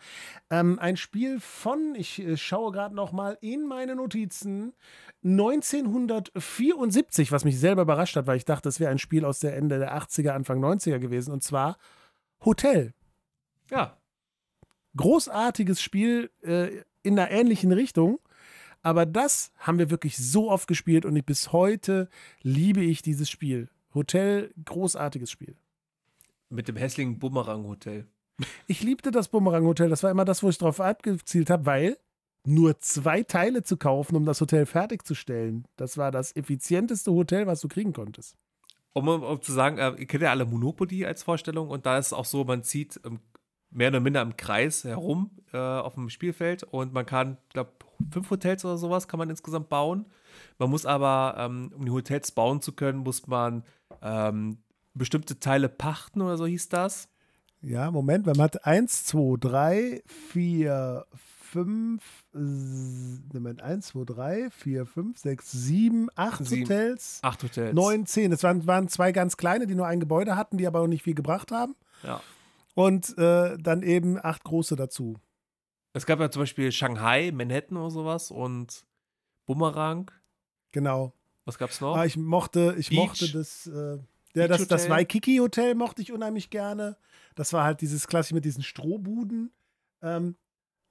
Ähm, ein Spiel von, ich äh, schaue gerade noch mal in meine Notizen, 1974, was mich selber überrascht hat, weil ich dachte, das wäre ein Spiel aus der Ende der 80er, Anfang 90er gewesen, und zwar Hotel Ja, großartiges Spiel äh, in einer ähnlichen Richtung. Aber das haben wir wirklich so oft gespielt und ich, bis heute liebe ich dieses Spiel. Hotel, großartiges Spiel. Mit dem hässlichen Bumerang-Hotel. Ich liebte das Bumerang-Hotel. Das war immer das, wo ich drauf abgezielt habe, weil nur zwei Teile zu kaufen, um das Hotel fertigzustellen, das war das effizienteste Hotel, was du kriegen konntest. Um, um zu sagen, äh, ihr kennt ja alle Monopoly als Vorstellung und da ist es auch so, man zieht ähm, mehr oder minder im Kreis herum äh, auf dem Spielfeld und man kann, glaube fünf Hotels oder sowas kann man insgesamt bauen. Man muss aber, ähm, um die Hotels bauen zu können, muss man ähm, bestimmte Teile pachten oder so hieß das. Ja, Moment, man hat 1, 2, 3, 4, 5, Moment, 1, 2, 3, 4, 5, 6, 7, 8 Hotels. 8 Hotels. 9, 10. Es waren, waren zwei ganz kleine, die nur ein Gebäude hatten, die aber auch nicht viel gebracht haben. Ja. Und äh, dann eben acht große dazu. Es gab ja zum Beispiel Shanghai, Manhattan oder sowas und Bumerang. Genau. Was gab's noch? Ah, ich mochte, ich mochte das, äh, ja, das, das Waikiki Hotel mochte ich unheimlich gerne. Das war halt dieses klassische mit diesen Strohbuden. Ähm,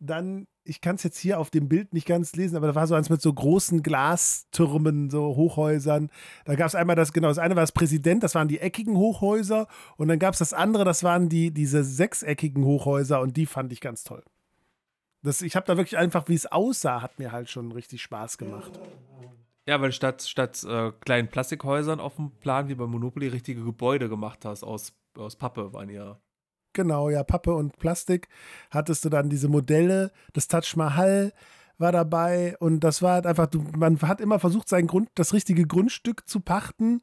dann, ich kann es jetzt hier auf dem Bild nicht ganz lesen, aber da war so eins mit so großen Glastürmen, so Hochhäusern. Da gab es einmal das, genau, das eine war das Präsident, das waren die eckigen Hochhäuser. Und dann gab es das andere, das waren die, diese sechseckigen Hochhäuser und die fand ich ganz toll. Das, ich habe da wirklich einfach, wie es aussah, hat mir halt schon richtig Spaß gemacht. Ja, weil statt, statt äh, kleinen Plastikhäusern auf dem Plan wie bei Monopoly richtige Gebäude gemacht hast aus, aus Pappe, waren ja. Genau, ja, Pappe und Plastik. Hattest du dann diese Modelle, das Taj Mahal war dabei und das war halt einfach, man hat immer versucht, sein Grund, das richtige Grundstück zu pachten,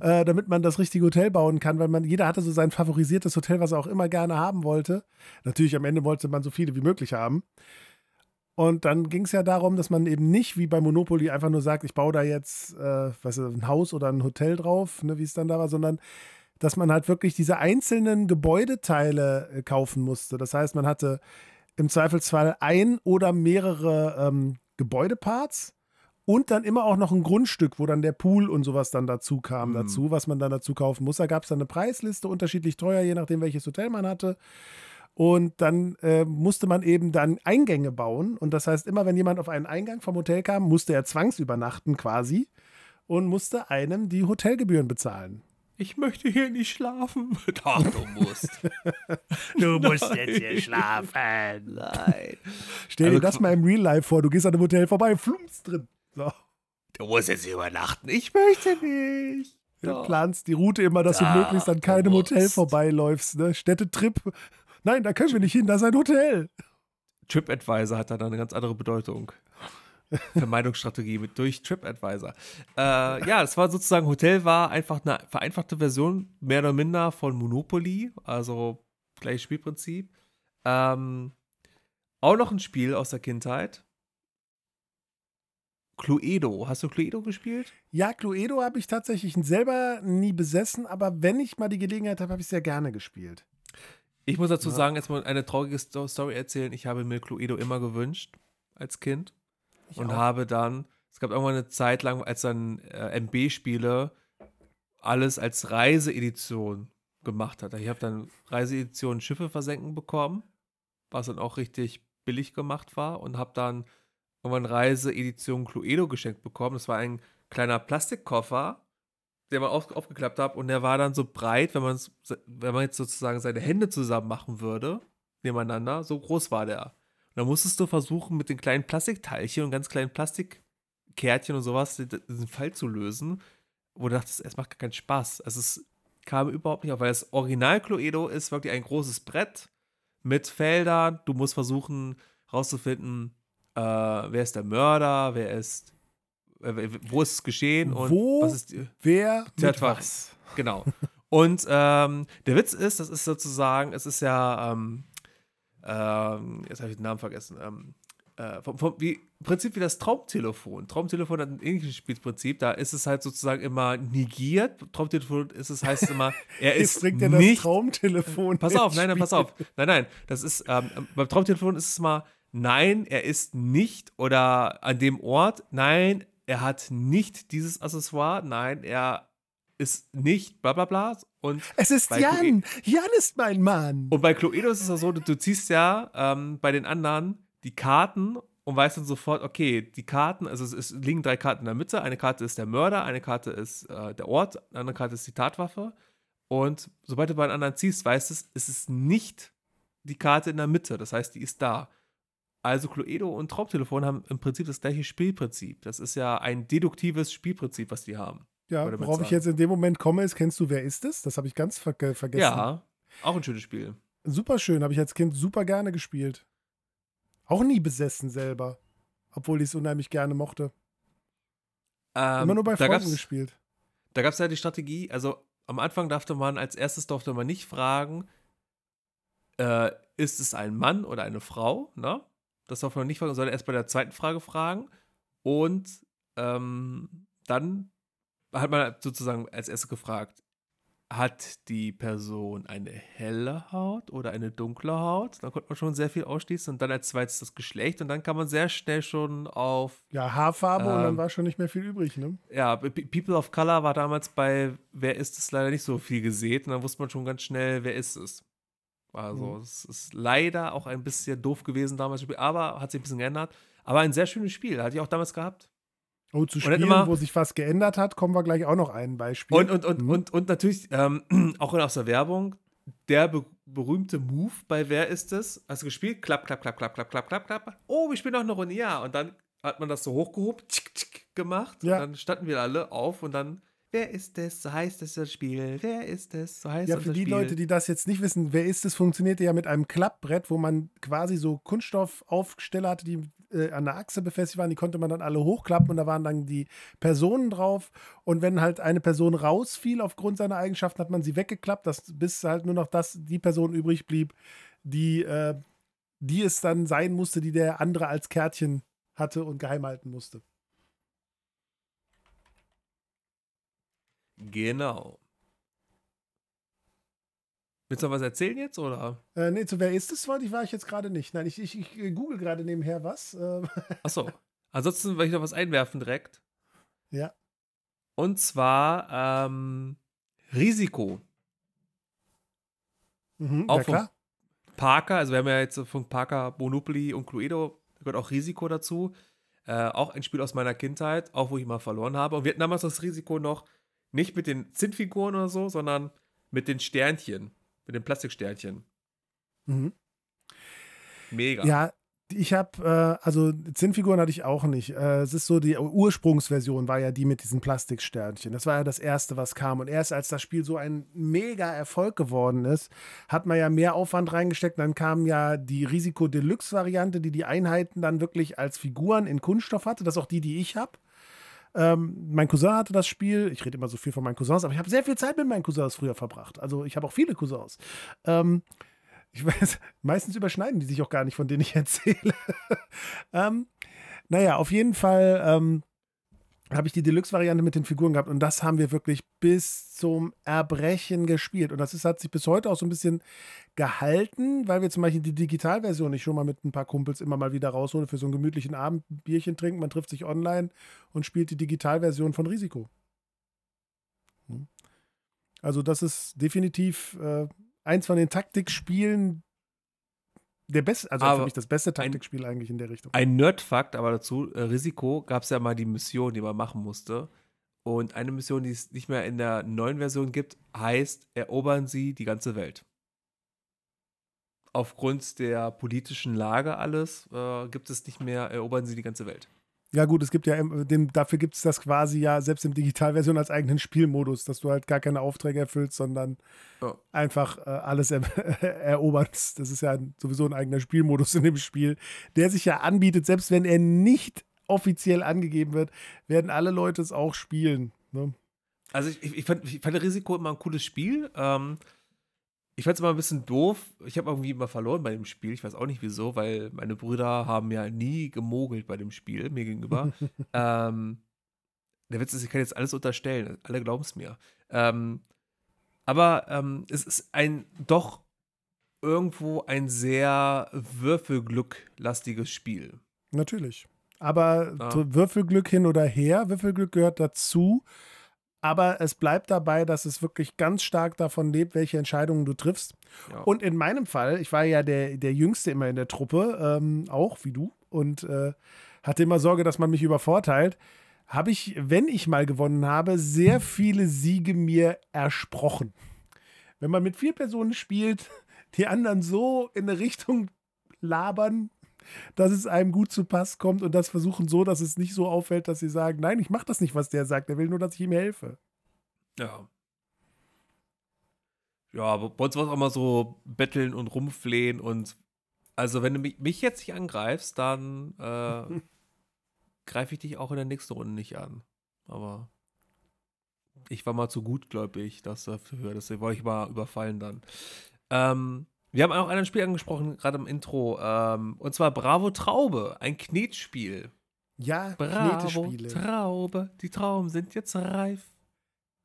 äh, damit man das richtige Hotel bauen kann, weil man, jeder hatte so sein favorisiertes Hotel, was er auch immer gerne haben wollte. Natürlich am Ende wollte man so viele wie möglich haben. Und dann ging es ja darum, dass man eben nicht wie bei Monopoly einfach nur sagt, ich baue da jetzt äh, was, ein Haus oder ein Hotel drauf, ne, wie es dann da war, sondern dass man halt wirklich diese einzelnen Gebäudeteile äh, kaufen musste. Das heißt, man hatte im Zweifelsfall ein oder mehrere ähm, Gebäudeparts und dann immer auch noch ein Grundstück, wo dann der Pool und sowas dann dazu kam, mhm. dazu, was man dann dazu kaufen muss. Da gab es dann eine Preisliste, unterschiedlich teuer, je nachdem, welches Hotel man hatte. Und dann äh, musste man eben dann Eingänge bauen. Und das heißt, immer wenn jemand auf einen Eingang vom Hotel kam, musste er zwangsübernachten quasi und musste einem die Hotelgebühren bezahlen. Ich möchte hier nicht schlafen. Doch, du musst. du musst jetzt hier schlafen. Nein. Stell dir also, das mal im Real Life vor. Du gehst an einem Hotel vorbei, flumps drin. So. Du musst jetzt übernachten. Ich möchte nicht. Du planst die Route immer, dass da, du möglichst an keinem Hotel vorbeiläufst. Ne? Städtetrip. Nein, da können wir nicht hin, da ist ein Hotel. TripAdvisor hat da eine ganz andere Bedeutung. Vermeidungsstrategie mit durch TripAdvisor. Äh, ja, es war sozusagen, Hotel war einfach eine vereinfachte Version, mehr oder minder von Monopoly, also gleiches Spielprinzip. Ähm, auch noch ein Spiel aus der Kindheit. Cluedo. Hast du Cluedo gespielt? Ja, Cluedo habe ich tatsächlich selber nie besessen, aber wenn ich mal die Gelegenheit habe, habe ich es sehr gerne gespielt. Ich muss dazu ja. sagen, jetzt mal eine traurige Story erzählen. Ich habe mir Cluedo immer gewünscht als Kind. Ich und auch. habe dann, es gab irgendwann eine Zeit lang, als dann äh, MB-Spiele alles als Reiseedition gemacht hat. Ich habe dann Reiseedition Schiffe versenken bekommen, was dann auch richtig billig gemacht war und habe dann irgendwann Reiseedition Cluedo geschenkt bekommen. Das war ein kleiner Plastikkoffer, den man auf, aufgeklappt hat und der war dann so breit, wenn man wenn man jetzt sozusagen seine Hände zusammen machen würde, nebeneinander, so groß war der. Dann musstest du versuchen, mit den kleinen Plastikteilchen und ganz kleinen Plastikkärtchen und sowas diesen Fall zu lösen, wo du dachtest, es macht gar keinen Spaß. Also es kam überhaupt nicht auf, weil das Original Cluedo ist wirklich ein großes Brett mit Feldern. Du musst versuchen rauszufinden, äh, wer ist der Mörder, wer ist, äh, wo ist es geschehen und wo, was ist wer, mit was. Genau. Und ähm, der Witz ist, das ist sozusagen, es ist ja ähm, ähm, jetzt habe ich den Namen vergessen, ähm, äh, vom, vom, wie, im Prinzip wie das Traumtelefon. Traumtelefon hat ein ähnliches Spielprinzip, da ist es halt sozusagen immer negiert. Traumtelefon ist es, heißt immer, er ist bringt nicht. das Traumtelefon. Pass auf, nein, nein, pass auf. Nein, nein, das ist, ähm, beim Traumtelefon ist es mal, nein, er ist nicht oder an dem Ort, nein, er hat nicht dieses Accessoire, nein, er ist nicht bla bla bla. Und es ist Jan. Cluedo, Jan ist mein Mann. Und bei Cluedo ist es ja so, du, du ziehst ja ähm, bei den anderen die Karten und weiß dann sofort, okay, die Karten, also es, es, liegen drei Karten in der Mitte. Eine Karte ist der Mörder, eine Karte ist äh, der Ort, eine andere Karte ist die Tatwaffe. Und sobald du bei den anderen ziehst, weißt du, es ist nicht die Karte in der Mitte. Das heißt, die ist da. Also Cluedo und Traumtelefon haben im Prinzip das gleiche Spielprinzip. Das ist ja ein deduktives Spielprinzip, was die haben. Ja, worauf sagen. ich jetzt in dem Moment komme, ist, kennst du, wer ist es? Das habe ich ganz ver vergessen. Ja, auch ein schönes Spiel. Super schön, habe ich als Kind super gerne gespielt. Auch nie besessen selber. Obwohl ich es unheimlich gerne mochte. Ähm, Immer nur bei Freunden gespielt. Da gab es ja die Strategie, also am Anfang durfte man, als erstes durfte man nicht fragen, äh, ist es ein Mann oder eine Frau, ne? Das darf man nicht fragen, soll erst bei der zweiten Frage fragen. Und ähm, dann hat man sozusagen als erstes gefragt, hat die Person eine helle Haut oder eine dunkle Haut? Da konnte man schon sehr viel ausschließen. Und dann als zweites das Geschlecht. Und dann kann man sehr schnell schon auf. Ja, Haarfarbe ähm, und dann ähm, war schon nicht mehr viel übrig, ne? Ja, People of Color war damals bei Wer ist es leider nicht so viel gesät. Und dann wusste man schon ganz schnell, wer ist es. Also, mhm. es ist leider auch ein bisschen doof gewesen damals, aber hat sich ein bisschen geändert. Aber ein sehr schönes Spiel, hatte ich auch damals gehabt. Oh, zu Spielen, immer, wo sich was geändert hat, kommen wir gleich auch noch ein Beispiel. Und, und, und, mhm. und, und natürlich ähm, auch aus der Werbung, der be berühmte Move bei Wer ist es? Hast du gespielt? Klapp, klapp, klapp, klapp, klapp, klapp, klapp, klapp. Oh, wir spielen noch eine Runde, ja. Und dann hat man das so hochgehoben, tschick, tschick, gemacht. Ja. Und dann standen wir alle auf und dann Wer ist es? So heißt es das Spiel. Wer ist es? So heißt ja, für die Spiel. Leute, die das jetzt nicht wissen, wer ist es, funktioniert ja mit einem Klappbrett, wo man quasi so Kunststoffaufsteller hatte, die äh, an der Achse befestigt waren. Die konnte man dann alle hochklappen und da waren dann die Personen drauf. Und wenn halt eine Person rausfiel aufgrund seiner Eigenschaften, hat man sie weggeklappt, dass, bis halt nur noch das, die Person übrig blieb, die, äh, die es dann sein musste, die der andere als Kärtchen hatte und geheim halten musste. Genau. Willst du noch was erzählen jetzt, oder? Äh, nee, zu wer ist es, wollte ich, war ich jetzt gerade nicht. Nein, ich, ich, ich äh, google gerade nebenher was. Ähm. Achso. Ansonsten will ich noch was einwerfen direkt. Ja. Und zwar ähm, Risiko. Mhm, auch ja, klar. Parker, also wir haben ja jetzt von Parker Monopoly und Cluedo, da gehört auch Risiko dazu. Äh, auch ein Spiel aus meiner Kindheit, auch wo ich mal verloren habe. Und wir hatten damals das Risiko noch nicht mit den Zinnfiguren oder so, sondern mit den Sternchen, mit den Plastiksternchen. Mhm. Mega. Ja, ich habe, äh, also Zinnfiguren hatte ich auch nicht. Äh, es ist so, die Ursprungsversion war ja die mit diesen Plastiksternchen. Das war ja das erste, was kam. Und erst als das Spiel so ein mega Erfolg geworden ist, hat man ja mehr Aufwand reingesteckt. Dann kam ja die Risiko Deluxe Variante, die die Einheiten dann wirklich als Figuren in Kunststoff hatte. Das ist auch die, die ich habe. Ähm, mein Cousin hatte das Spiel. Ich rede immer so viel von meinen Cousins, aber ich habe sehr viel Zeit mit meinen Cousins früher verbracht. Also ich habe auch viele Cousins. Ähm, ich weiß, meistens überschneiden die sich auch gar nicht, von denen ich erzähle. ähm, naja, auf jeden Fall ähm, habe ich die Deluxe-Variante mit den Figuren gehabt und das haben wir wirklich bis zum Erbrechen gespielt. Und das ist, hat sich bis heute auch so ein bisschen gehalten, weil wir zum Beispiel die Digitalversion ich schon mal mit ein paar Kumpels immer mal wieder raushole für so einen gemütlichen Abend, Bierchen trinken, man trifft sich online und spielt die Digitalversion von Risiko. Hm. Also das ist definitiv äh, eins von den Taktikspielen, der beste, also aber für mich das beste Taktikspiel ein, eigentlich in der Richtung. Ein Nerdfakt, aber dazu, äh, Risiko gab es ja mal die Mission, die man machen musste. Und eine Mission, die es nicht mehr in der neuen Version gibt, heißt, erobern Sie die ganze Welt. Aufgrund der politischen Lage alles äh, gibt es nicht mehr, erobern Sie die ganze Welt. Ja, gut, es gibt ja, den, dafür gibt es das quasi ja selbst in Digitalversion als eigenen Spielmodus, dass du halt gar keine Aufträge erfüllst, sondern oh. einfach äh, alles er eroberst. Das ist ja sowieso ein eigener Spielmodus in dem Spiel, der sich ja anbietet, selbst wenn er nicht offiziell angegeben wird, werden alle Leute es auch spielen. Ne? Also ich, ich, fand, ich fand Risiko immer ein cooles Spiel. Ähm, ich fand es immer ein bisschen doof. Ich habe irgendwie immer verloren bei dem Spiel. Ich weiß auch nicht wieso, weil meine Brüder haben ja nie gemogelt bei dem Spiel mir gegenüber. ähm, der Witz ist, ich kann jetzt alles unterstellen. Alle glauben es mir. Ähm, aber ähm, es ist ein doch irgendwo ein sehr Würfelglück-lastiges Spiel. Natürlich. Aber ja. Würfelglück hin oder her, Würfelglück gehört dazu. Aber es bleibt dabei, dass es wirklich ganz stark davon lebt, welche Entscheidungen du triffst. Ja. Und in meinem Fall, ich war ja der, der Jüngste immer in der Truppe, ähm, auch wie du. und äh, hatte immer Sorge, dass man mich übervorteilt, habe ich, wenn ich mal gewonnen habe, sehr viele Siege mir ersprochen. Wenn man mit vier Personen spielt, die anderen so in eine Richtung labern, dass es einem gut zu Pass kommt und das versuchen so, dass es nicht so auffällt, dass sie sagen, nein, ich mache das nicht, was der sagt, er will nur, dass ich ihm helfe. Ja. Ja, aber bei uns war es auch mal so betteln und rumflehen und also wenn du mich, jetzt nicht angreifst, dann äh, greife ich dich auch in der nächsten Runde nicht an. Aber ich war mal zu gutgläubig, das dafür, das wollte ich mal überfallen dann. Ähm, wir haben auch ein Spiel angesprochen, gerade im Intro, ähm, und zwar Bravo Traube, ein Knetspiel. Ja, Bravo Traube, die Trauben sind jetzt reif.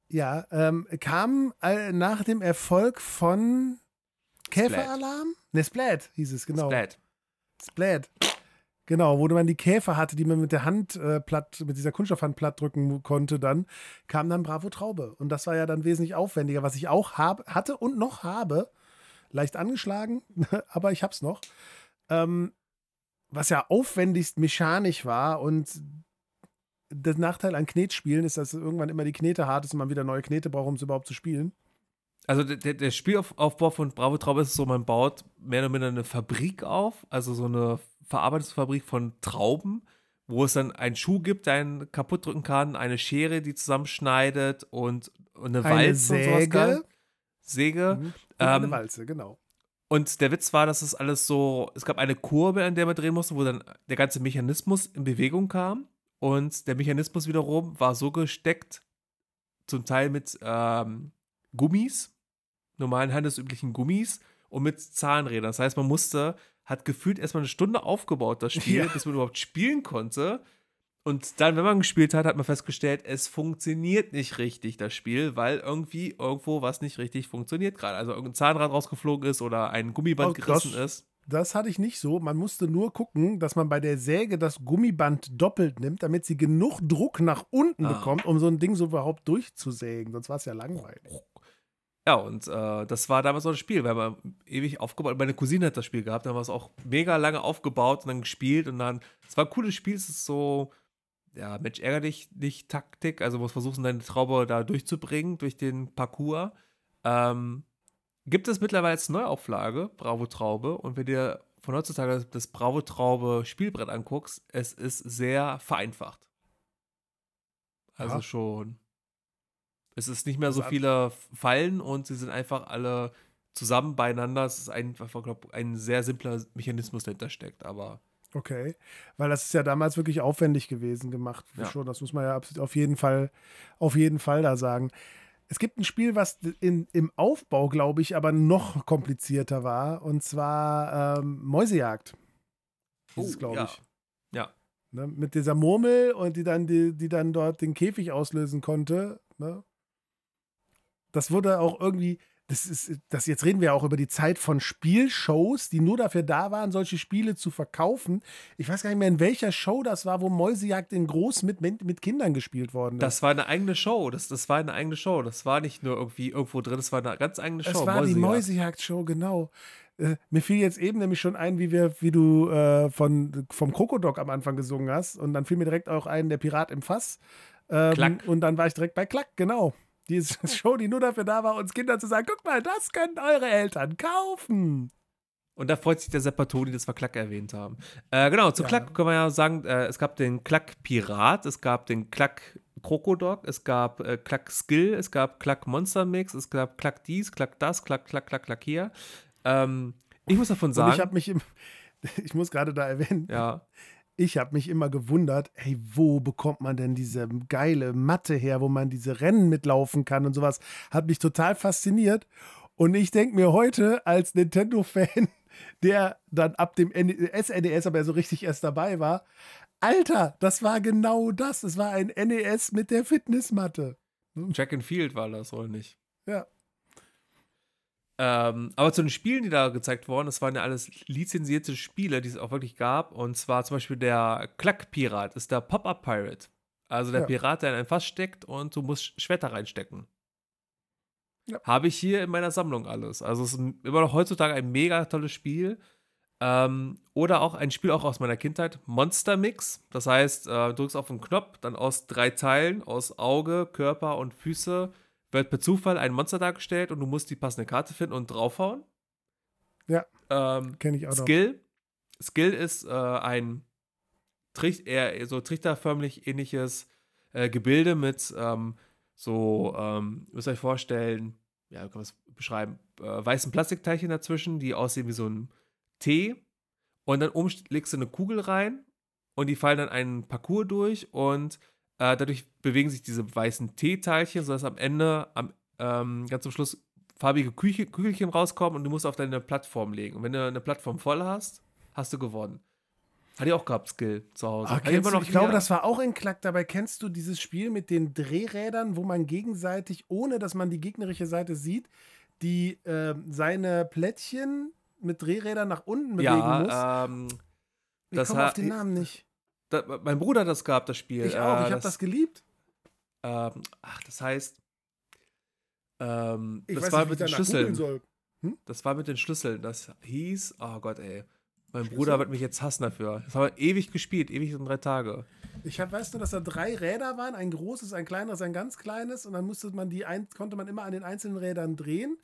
Ja, ähm, kam äh, nach dem Erfolg von Käferalarm? Ne, Splat hieß es, genau. Splat. Splat. Genau, wo man die Käfer hatte, die man mit der Hand äh, platt, mit dieser Kunststoffhand platt drücken konnte, dann kam dann Bravo Traube. Und das war ja dann wesentlich aufwendiger, was ich auch hab, hatte und noch habe. Leicht angeschlagen, aber ich hab's noch. Ähm, was ja aufwendigst mechanisch war und der Nachteil an Knetspielen ist, dass irgendwann immer die Knete hart ist und man wieder neue Knete braucht, um es überhaupt zu spielen. Also der, der Spielaufbau von Bravo Traube ist so, man baut mehr oder minder eine Fabrik auf, also so eine Verarbeitungsfabrik von Trauben, wo es dann einen Schuh gibt, der einen kaputt drücken kann, eine Schere, die zusammenschneidet und, und eine, eine Walze Säge. Säge. Mhm. Ähm, eine Walze, genau. Und der Witz war, dass es alles so, es gab eine Kurbel, an der man drehen musste, wo dann der ganze Mechanismus in Bewegung kam. Und der Mechanismus wiederum war so gesteckt, zum Teil mit ähm, Gummis, normalen handelsüblichen Gummis und mit Zahnrädern. Das heißt, man musste, hat gefühlt erstmal eine Stunde aufgebaut, das Spiel, ja. bis man überhaupt spielen konnte. Und dann, wenn man gespielt hat, hat man festgestellt, es funktioniert nicht richtig, das Spiel, weil irgendwie irgendwo was nicht richtig funktioniert gerade. Also irgendein Zahnrad rausgeflogen ist oder ein Gummiband oh, gerissen ist. Das hatte ich nicht so. Man musste nur gucken, dass man bei der Säge das Gummiband doppelt nimmt, damit sie genug Druck nach unten ah. bekommt, um so ein Ding so überhaupt durchzusägen. Sonst war es ja langweilig. Ja, und äh, das war damals so ein Spiel. Wir haben ewig aufgebaut. Meine Cousine hat das Spiel gehabt. Da haben wir es auch mega lange aufgebaut und dann gespielt. Und dann, es war ein cooles Spiel. Es ist so, ja, Mensch, ärger dich nicht Taktik. Also musst versuchen, deine Traube da durchzubringen durch den Parcours. Ähm, gibt es mittlerweile als Neuauflage, Bravo Traube. Und wenn dir von heutzutage das Bravo Traube Spielbrett anguckst, es ist sehr vereinfacht. Also ja. schon. Es ist nicht mehr so viele Fallen und sie sind einfach alle zusammen beieinander. Es ist einfach, glaube ein sehr simpler Mechanismus, der dahinter steckt, aber. Okay, weil das ist ja damals wirklich aufwendig gewesen gemacht. Ja. Schon, das muss man ja auf jeden Fall, auf jeden Fall da sagen. Es gibt ein Spiel, was in, im Aufbau, glaube ich, aber noch komplizierter war. Und zwar ähm, Mäusejagd. Das oh, glaube ja. ich. Ja. Ne, mit dieser Murmel und die dann, die, die dann dort den Käfig auslösen konnte. Ne? Das wurde auch irgendwie, das ist, das jetzt reden wir auch über die Zeit von Spielshows, die nur dafür da waren, solche Spiele zu verkaufen. Ich weiß gar nicht mehr, in welcher Show das war, wo Mäusejagd in groß mit, mit Kindern gespielt worden ist. Das war eine eigene Show. Das, das war eine eigene Show. Das war nicht nur irgendwie irgendwo drin, das war eine ganz eigene Show. Das war Mäusejagd. die Mäusejagd-Show, genau. Äh, mir fiel jetzt eben nämlich schon ein, wie wir, wie du äh, von, vom Krokodok am Anfang gesungen hast. Und dann fiel mir direkt auch ein, der Pirat im Fass. Ähm, Klack. Und dann war ich direkt bei Klack, genau. Diese Show, die nur dafür da war, uns Kindern zu sagen, guck mal, das können eure Eltern kaufen. Und da freut sich der Seppatoni, dass wir Klack erwähnt haben. Äh, genau, zu ja. Klack können wir ja sagen, äh, es gab den Klack Pirat, es gab den Klack Krokodok, es gab äh, Klack Skill, es gab Klack Monster Mix, es gab Klack dies, Klack das, Klack, Klack, Klack, Klack hier. Ähm, ich muss davon sagen. Und ich habe mich im, ich muss gerade da erwähnen. Ja ich habe mich immer gewundert, hey, wo bekommt man denn diese geile Matte her, wo man diese Rennen mitlaufen kann und sowas. Hat mich total fasziniert. Und ich denke mir heute als Nintendo-Fan, der dann ab dem SNES aber so richtig erst dabei war, Alter, das war genau das. Es war ein NES mit der Fitnessmatte. Jack and Field war das, oder nicht? Ja. Ähm, aber zu den Spielen, die da gezeigt wurden, das waren ja alles lizenzierte Spiele, die es auch wirklich gab. Und zwar zum Beispiel der Klack-Pirat ist der Pop-Up-Pirate. Also der ja. Pirat, der in ein Fass steckt und du musst Schwerter reinstecken. Ja. Habe ich hier in meiner Sammlung alles. Also es ist immer noch heutzutage ein mega tolles Spiel. Ähm, oder auch ein Spiel auch aus meiner Kindheit, Monster Mix. Das heißt, äh, du drückst auf einen Knopf, dann aus drei Teilen, aus Auge, Körper und Füße, wird per Zufall ein Monster dargestellt und du musst die passende Karte finden und draufhauen. Ja. Ähm, Kenne ich auch noch. Skill. Skill ist äh, ein Trich eher so trichterförmlich ähnliches äh, Gebilde mit ähm, so, ähm, müsst ihr euch vorstellen, ja, wie kann man es beschreiben, äh, weißen Plastikteilchen dazwischen, die aussehen wie so ein T. Und dann oben legst du eine Kugel rein und die fallen dann einen Parcours durch und äh, dadurch bewegen sich diese weißen T-Teilchen, sodass am Ende, am, ähm, ganz zum Schluss, farbige Küche, Kügelchen rauskommen und du musst auf deine Plattform legen. Und wenn du eine Plattform voll hast, hast du gewonnen. Hat ihr auch gehabt, Skill zu Hause. Ah, du, ich glaube, das war auch in Klack. Dabei kennst du dieses Spiel mit den Drehrädern, wo man gegenseitig, ohne dass man die gegnerische Seite sieht, die äh, seine Plättchen mit Drehrädern nach unten bewegen muss. Ja, ähm, ich komme auf den Namen nicht. Da, mein Bruder hat das gehabt, das Spiel. Ich auch. Äh, Ich habe das geliebt. ähm, ach, das heißt, ähm, das weiß war nicht, mit den Schlüsseln. soll. Das war mit den Schlüsseln. Das hieß, oh Gott, ey. Mein Schlüssel? Bruder wird mich jetzt hassen dafür. Das haben wir ewig gespielt, ewig in drei Tage. Ich hab, weißt du, dass da drei Räder waren, ein großes, ein kleineres, ein ganz kleines und dann musste man die ein, konnte man immer an den einzelnen Rädern drehen,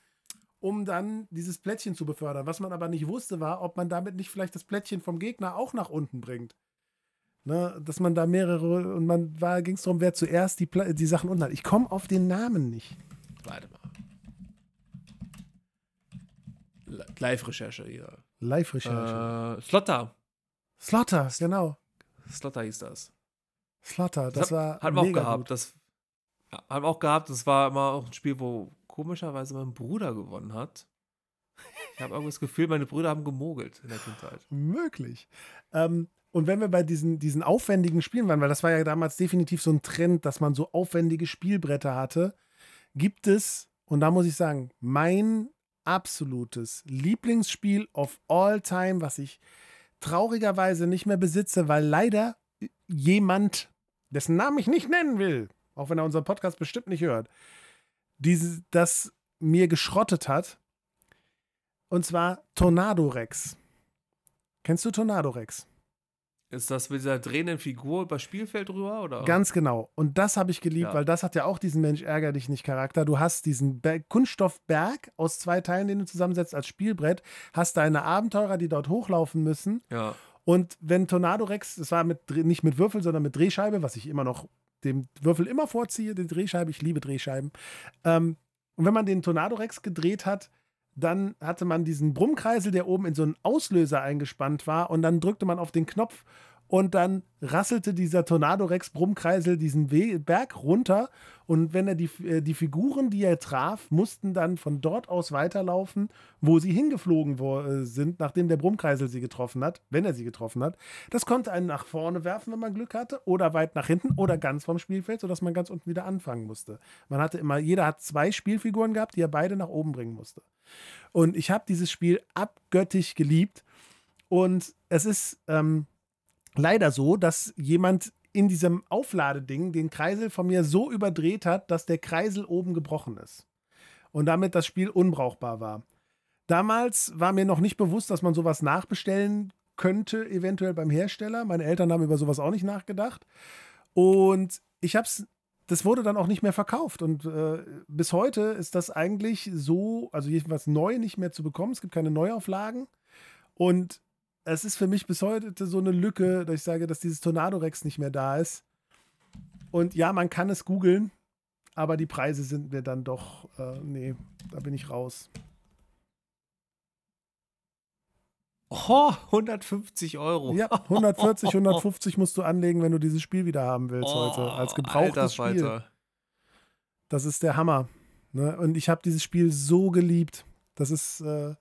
um dann dieses Plättchen zu befördern. Was man aber nicht wusste, war, ob man damit nicht vielleicht das Plättchen vom Gegner auch nach unten bringt. Ne, dass man da mehrere und man war ging es darum, wer zuerst die, Pla- die Sachen unten hat. Ich komme auf den Namen nicht. Warte mal. Li- Live-Recherche hier. Live-Recherche. Äh, Slotter. Slotter, genau. Slotter hieß das. Slotter, das hat- war Hatten wir auch gehabt. gut. Das ja, haben wir auch gehabt. Das war immer auch ein Spiel, wo komischerweise mein Bruder gewonnen hat. Ich habe irgendwie das Gefühl, meine Brüder haben gemogelt in der Kindheit. Möglich. Ähm, und wenn wir bei diesen, diesen aufwendigen Spielen waren, weil das war ja damals definitiv so ein Trend, dass man so aufwendige Spielbretter hatte, gibt es, und da muss ich sagen, mein absolutes Lieblingsspiel of all time, was ich traurigerweise nicht mehr besitze, weil leider jemand, dessen Namen ich nicht nennen will, auch wenn er unseren Podcast bestimmt nicht hört, diese, das mir geschrottet hat. Und zwar Tornado Rex. Kennst du Tornado Rex? Ist das mit dieser drehenden Figur über Spielfeld drüber? Oder? Ganz genau. Und das habe ich geliebt, Ja. weil das hat ja auch diesen Mensch ärger dich nicht Charakter. Du hast diesen Ber Kunststoffberg aus zwei Teilen, den du zusammensetzt als Spielbrett, hast deine Abenteurer, die dort hochlaufen müssen. Ja. Und wenn Tornado Rex, das war mit, nicht mit Würfel, sondern mit Drehscheibe, was ich immer noch dem Würfel immer vorziehe, die Drehscheibe, ich liebe Drehscheiben. Ähm, und wenn man den Tornado Rex gedreht hat, dann hatte man diesen Brummkreisel, der oben in so einen Auslöser eingespannt war und dann drückte man auf den Knopf und dann rasselte dieser Tornado Rex Brummkreisel diesen We Berg runter und wenn er die, äh, die Figuren, die er traf, mussten dann von dort aus weiterlaufen, wo sie hingeflogen äh, sind, nachdem der Brummkreisel sie getroffen hat, wenn er sie getroffen hat. Das konnte einen nach vorne werfen, wenn man Glück hatte, oder weit nach hinten oder ganz vom Spielfeld, sodass man ganz unten wieder anfangen musste. Man hatte immer, jeder hat zwei Spielfiguren gehabt, die er beide nach oben bringen musste. Und ich habe dieses Spiel abgöttisch geliebt. Und es ist ähm, leider so, dass jemand in diesem Aufladeding den Kreisel von mir so überdreht hat, dass der Kreisel oben gebrochen ist. Und damit das Spiel unbrauchbar war. Damals war mir noch nicht bewusst, dass man sowas nachbestellen könnte, eventuell beim Hersteller. Meine Eltern haben über sowas auch nicht nachgedacht. Und ich habe es, das wurde dann auch nicht mehr verkauft. Und äh, bis heute ist das eigentlich so, also jedenfalls neu nicht mehr zu bekommen. Es gibt keine Neuauflagen. Und es ist für mich bis heute so eine Lücke, dass ich sage, dass dieses Tornado Rex nicht mehr da ist. Und ja, man kann es googeln, aber die Preise sind mir dann doch, äh, nee, da bin ich raus. Oh, 150 Euro. Ja, 140, 150 musst du anlegen, wenn du dieses Spiel wieder haben willst heute. Als Alter gebrauchtes Spiel. Falter. Das ist der Hammer. Ne? Und ich habe dieses Spiel so geliebt. Das ist, äh,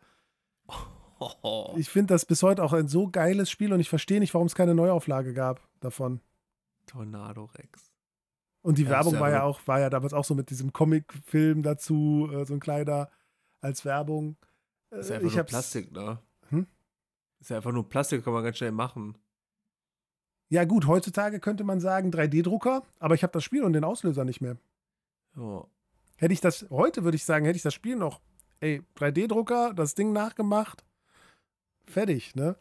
Oh. ich finde das bis heute auch ein so geiles Spiel und ich verstehe nicht, warum es keine Neuauflage gab davon. Tornado Rex. Und die Ja, Werbung war ja auch, war ja damals auch so mit diesem Comic-Film dazu, äh, so ein kleiner als Werbung. Äh, Ist ja einfach ich nur Plastik, ne? Ist ja einfach nur Plastik, kann man ganz schnell machen. Ja, gut, heutzutage könnte man sagen 3D-Drucker, aber ich habe das Spiel und den Auslöser nicht mehr. Ja. Hätte ich das, heute würde ich sagen, hätte ich das Spiel noch, ey, 3D-Drucker, das Ding nachgemacht, fertig, ne?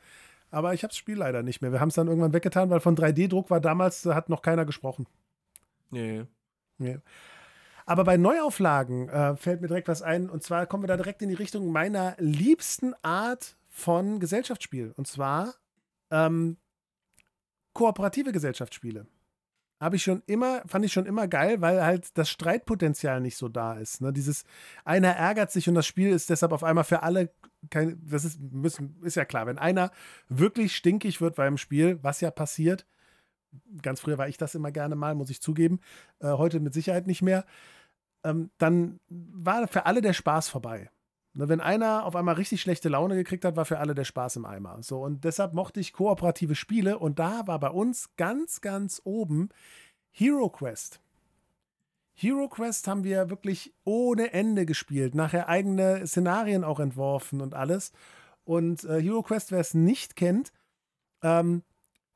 Aber ich habe das Spiel leider nicht mehr. Wir haben es dann irgendwann weggetan, weil von 3D-Druck war damals, da hat noch keiner gesprochen. Nee. nee. Aber bei Neuauflagen äh, fällt mir direkt was ein. Und zwar kommen wir da direkt in die Richtung meiner liebsten Art von Gesellschaftsspiel. Und zwar ähm, kooperative Gesellschaftsspiele. Habe ich schon immer, fand ich schon immer geil, weil halt das Streitpotenzial nicht so da ist. Ne? Dieses einer ärgert sich und das Spiel ist deshalb auf einmal für alle kein, das ist, müssen, ist ja klar, wenn einer wirklich stinkig wird beim Spiel, was ja passiert, ganz früher war ich das immer gerne mal, muss ich zugeben, äh, heute mit Sicherheit nicht mehr, ähm, dann war für alle der Spaß vorbei. Ne, wenn einer auf einmal richtig schlechte Laune gekriegt hat, war für alle der Spaß im Eimer. So, und deshalb mochte ich kooperative Spiele und da war bei uns ganz, ganz oben Hero Quest. Hero Quest haben wir wirklich ohne Ende gespielt, nachher eigene Szenarien auch entworfen und alles. Und äh, Hero Quest, wer es nicht kennt, ähm,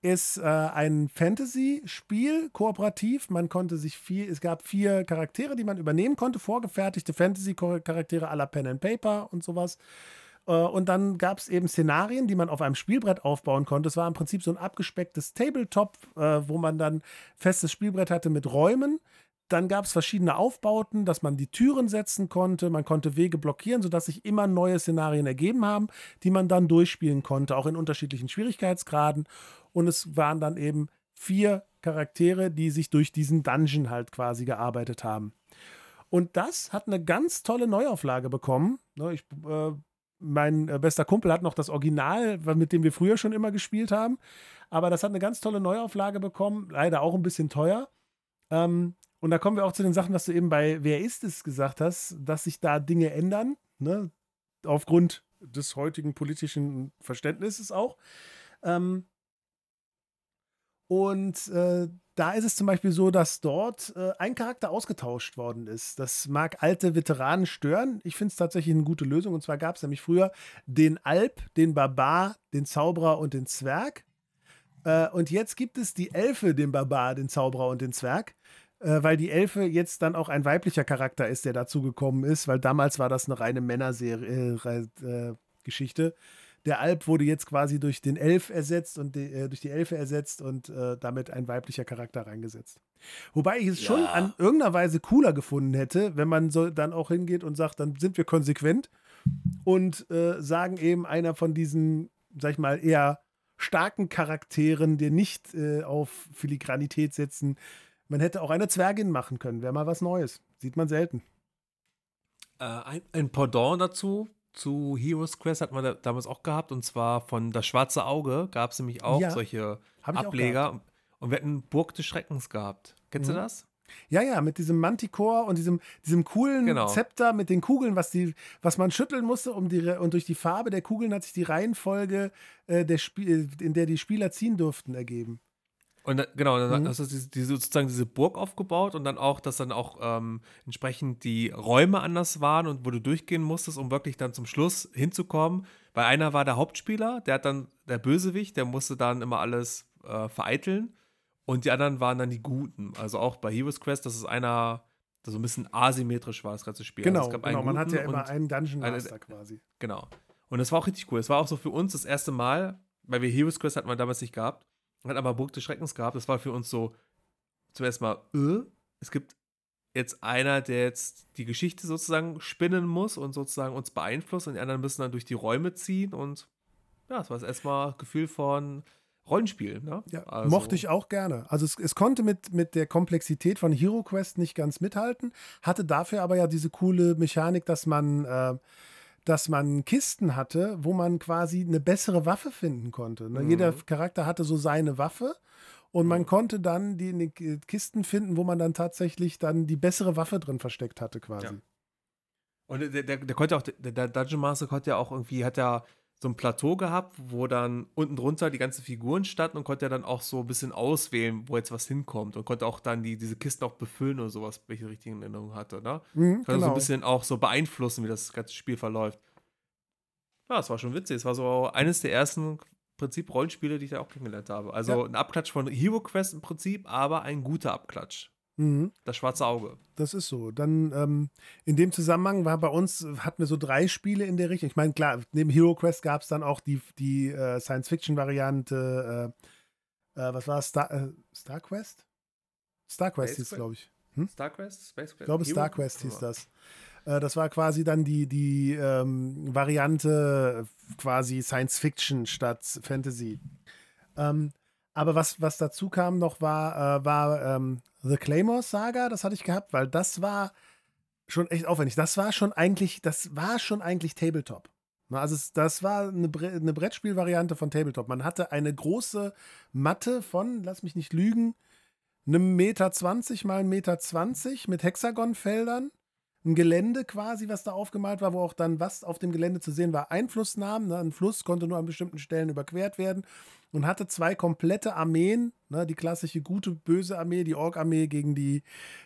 ist äh, ein Fantasy-Spiel, kooperativ. Man konnte sich vier, es gab vier Charaktere, die man übernehmen konnte, vorgefertigte Fantasy-Charaktere aller Pen and Paper und sowas. Äh, und dann gab es eben Szenarien, die man auf einem Spielbrett aufbauen konnte. Es war im Prinzip so ein abgespecktes Tabletop, äh, wo man dann festes Spielbrett hatte mit Räumen. Dann gab es verschiedene Aufbauten, dass man die Türen setzen konnte, man konnte Wege blockieren, sodass sich immer neue Szenarien ergeben haben, die man dann durchspielen konnte, auch in unterschiedlichen Schwierigkeitsgraden. Und es waren dann eben vier Charaktere, die sich durch diesen Dungeon halt quasi gearbeitet haben. Und das hat eine ganz tolle Neuauflage bekommen. Ne, ich, äh, mein äh, bester Kumpel hat noch das Original, mit dem wir früher schon immer gespielt haben. Aber das hat eine ganz tolle Neuauflage bekommen. Leider auch ein bisschen teuer. Ähm, und da kommen wir auch zu den Sachen, was du eben bei Wer ist es gesagt hast, dass sich da Dinge ändern, ne? aufgrund des heutigen politischen Verständnisses auch. Ähm, und äh, da ist es zum Beispiel so, dass dort äh, ein Charakter ausgetauscht worden ist. Das mag alte Veteranen stören. Ich finde es tatsächlich eine gute Lösung. Und zwar gab es nämlich früher den Alp, den Barbar, den Zauberer und den Zwerg. Äh, und jetzt gibt es die Elfe, den Barbar, den Zauberer und den Zwerg äh, weil die Elfe jetzt dann auch ein weiblicher Charakter ist, der dazugekommen ist, weil damals war das eine reine Männerserie, äh. Der Alp wurde jetzt quasi durch den Elf ersetzt und die, äh, durch die Elfe ersetzt und äh, damit ein weiblicher Charakter reingesetzt. Wobei ich es ja. schon an irgendeiner Weise cooler gefunden hätte, wenn man so dann auch hingeht und sagt, dann sind wir konsequent und äh, sagen eben einer von diesen, sag ich mal, eher starken Charakteren, die nicht äh, auf Filigranität setzen, man hätte auch eine Zwergin machen können, wäre mal was Neues. Sieht man selten. Äh, ein, ein Pendant dazu, zu Heroes Quest hat man da, damals auch gehabt und zwar von Das Schwarze Auge gab es nämlich auch ja, solche Ableger. Auch und wir hatten Burg des Schreckens gehabt. Kennst mhm. du das? Ja, ja, mit diesem Manticore und diesem, diesem coolen genau. Zepter mit den Kugeln, was, die, was man schütteln musste, um die, und durch die Farbe der Kugeln hat sich die Reihenfolge, äh, der Spiel, in der die Spieler ziehen durften, ergeben. Und genau, dann mhm. hast du diese, sozusagen diese Burg aufgebaut und dann auch, dass dann auch ähm, entsprechend die Räume anders waren und wo du durchgehen musstest, um wirklich dann zum Schluss hinzukommen. Bei einer war der Hauptspieler, der hat dann, der Bösewicht, der musste dann immer alles äh, vereiteln. Und die anderen waren dann die Guten. Also auch bei Heroes Quest, das ist einer, das so ein bisschen asymmetrisch war, das ganze Spiel. Genau, also genau man hat ja immer einen Dungeon Master eine, quasi. Genau. Und das war auch richtig cool. Es war auch so für uns das erste Mal, weil wir Heroes Quest hatten wir damals nicht gehabt hat aber Burg des Schreckens gehabt. Das war für uns so zuerst mal, äh, es gibt jetzt einer, der jetzt die Geschichte sozusagen spinnen muss und sozusagen uns beeinflusst und die anderen müssen dann durch die Räume ziehen und ja, das war das erstmal Gefühl von Rollenspiel. Ne? Ja, also. Mochte ich auch gerne. Also es, es, konnte mit, mit der Komplexität von Hero Quest nicht ganz mithalten, hatte dafür aber ja diese coole Mechanik, dass man äh, dass man Kisten hatte, wo man quasi eine bessere Waffe finden konnte. Ne? Mhm. Jeder Charakter hatte so seine Waffe und man konnte dann die, die, Kisten finden, wo man dann tatsächlich dann die bessere Waffe drin versteckt hatte quasi. Ja. Und der, der, der, konnte auch, der, der Dungeon Master konnte ja auch irgendwie, hat ja so ein Plateau gehabt, wo dann unten drunter die ganzen Figuren standen und konnte ja dann auch so ein bisschen auswählen, wo jetzt was hinkommt und konnte auch dann die, diese Kisten auch befüllen oder sowas, welche richtigen Erinnerungen hatte, ne? Mhm, genau. so ein genau. bisschen auch so beeinflussen, wie das ganze Spiel verläuft. Ja, es war schon witzig. Es war so eines der ersten Prinzip Rollenspiele, die ich da auch kennengelernt habe. Also ja. ein Abklatsch von Hero Quest im Prinzip, aber ein guter Abklatsch. Mhm. Das schwarze Auge. Das ist so. Dann ähm, in dem Zusammenhang war bei uns, hatten wir so drei Spiele in der Richtung. Ich meine, klar, neben Hero Quest gab es dann auch die, die äh, Science-Fiction-Variante, äh, äh, was war es? Star, äh, Star Quest? Star Quest hieß, glaube ich. Hm? Star Quest? Space Quest? Ich glaube, Hero? Star Quest hieß das. Äh, das war quasi dann die, die ähm, Variante quasi Science Fiction statt Fantasy. Ähm, aber was, was dazu kam noch war, äh, war ähm, The Claymore Saga, das hatte ich gehabt, weil das war schon echt aufwendig. Das war schon eigentlich, das war schon eigentlich Tabletop. Also das war eine, Bre eine Brettspielvariante von Tabletop. Man hatte eine große Matte von, lass mich nicht lügen, einem Meter 20 mal einen Meter 20 mit Hexagonfeldern. Ein Gelände quasi, was da aufgemalt war, wo auch dann was auf dem Gelände zu sehen war. Einflussnahmen. Ne? Ein Fluss konnte nur an bestimmten Stellen überquert werden und hatte zwei komplette Armeen. Ne? Die klassische gute, böse Armee, die Ork-Armee gegen die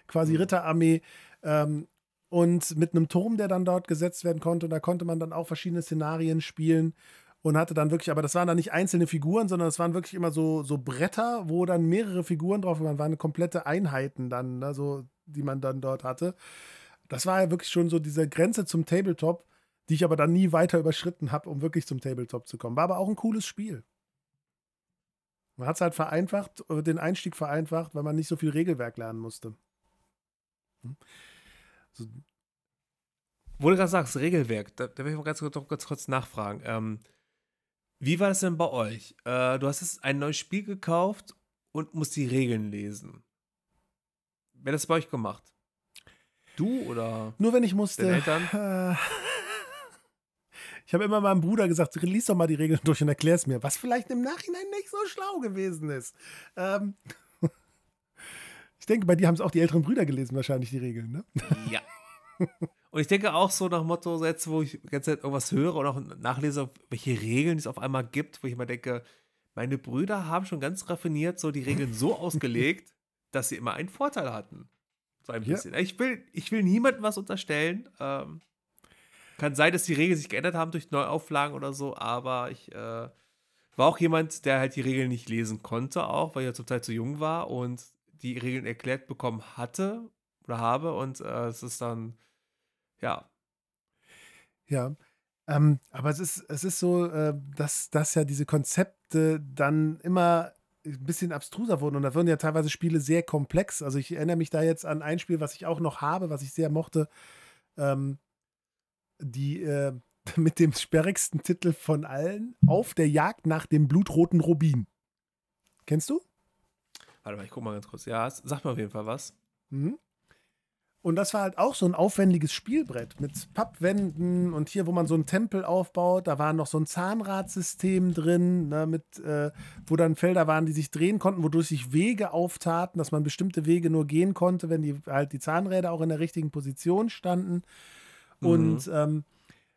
quasi Ritterarmee. Ähm, und mit einem Turm, der dann dort gesetzt werden konnte. Und da konnte man dann auch verschiedene Szenarien spielen und hatte dann wirklich, aber das waren dann nicht einzelne Figuren, sondern es waren wirklich immer so, so Bretter, wo dann mehrere Figuren drauf waren, waren komplette Einheiten dann, ne, so, die man dann dort hatte. Das war ja wirklich schon so diese Grenze zum Tabletop, die ich aber dann nie weiter überschritten habe, um wirklich zum Tabletop zu kommen. War aber auch ein cooles Spiel. Man hat es halt vereinfacht, äh, den Einstieg vereinfacht, weil man nicht so viel Regelwerk lernen musste. Hm. Wo du gerade sagst, Regelwerk, da, da will ich mal ganz, kurz- ganz kurz nachfragen. Ähm, wie war das denn bei euch? Äh, du hast jetzt ein neues Spiel gekauft und musst die Regeln lesen. Wer hat das bei euch gemacht? Du oder? Nur wenn ich musste. Eltern? Ich habe immer meinem Bruder gesagt, lies doch mal die Regeln durch und erklär es mir, was vielleicht im Nachhinein nicht so schlau gewesen ist. Ähm, ich denke, bei dir haben es auch die älteren Brüder gelesen, wahrscheinlich die Regeln, ne? Ja. Und ich denke auch so nach Motto, jetzt, wo ich die ganze Zeit irgendwas höre und auch nachlese, welche Regeln es auf einmal gibt, wo ich immer denke, meine Brüder haben schon ganz raffiniert so die Regeln so ausgelegt, dass sie immer einen Vorteil hatten. So ein Ja. bisschen. Ich, will, ich will niemandem was unterstellen. Ähm, kann sein, dass die Regeln sich geändert haben durch Neuauflagen oder so, aber ich äh, war auch jemand, der halt die Regeln nicht lesen konnte, auch, weil ich ja zum Teil zu jung war und die Regeln erklärt bekommen hatte oder habe und äh, es ist dann, ja, Ja. Ähm, aber es ist, es ist so, äh, dass, dass ja diese Konzepte dann immer ein bisschen abstruser wurden und da wurden ja teilweise Spiele sehr komplex. Also ich erinnere mich da jetzt an ein Spiel, was ich auch noch habe, was ich sehr mochte. Ähm, die äh, mit dem sperrigsten Titel von allen, Auf der Jagd nach dem blutroten Rubin. Kennst du? warte mal, ich guck mal ganz kurz. Ja, sag mal auf jeden Fall was. Mhm. Und das war halt auch so ein aufwendiges Spielbrett mit Pappwänden und hier, wo man so einen Tempel aufbaut, da war noch so ein Zahnradsystem drin, ne, mit, äh, wo dann Felder waren, die sich drehen konnten, wodurch sich Wege auftaten, dass man bestimmte Wege nur gehen konnte, wenn die halt die Zahnräder auch in der richtigen Position standen. Und ähm,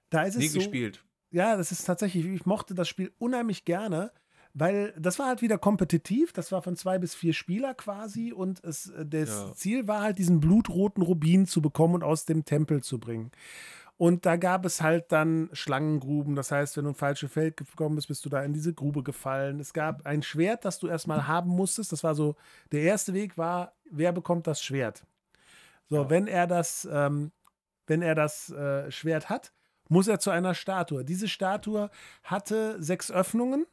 da ist es Nie so, gespielt. ja, das ist tatsächlich, ich mochte das Spiel unheimlich gerne, weil das war halt wieder kompetitiv. Das war von zwei bis vier Spieler quasi und es, äh, das Ja. Ziel war halt, diesen blutroten Rubin zu bekommen und aus dem Tempel zu bringen. Und da gab es halt dann Schlangengruben. Das heißt, wenn du ein falsches Feld gekommen bist, bist du da in diese Grube gefallen. Es gab ein Schwert, das du erstmal haben musstest. Das war so, der erste Weg war, wer bekommt das Schwert? So, Ja. wenn er das, ähm, wenn er das äh, Schwert hat, muss er zu einer Statue. Diese Statue hatte sechs Öffnungen.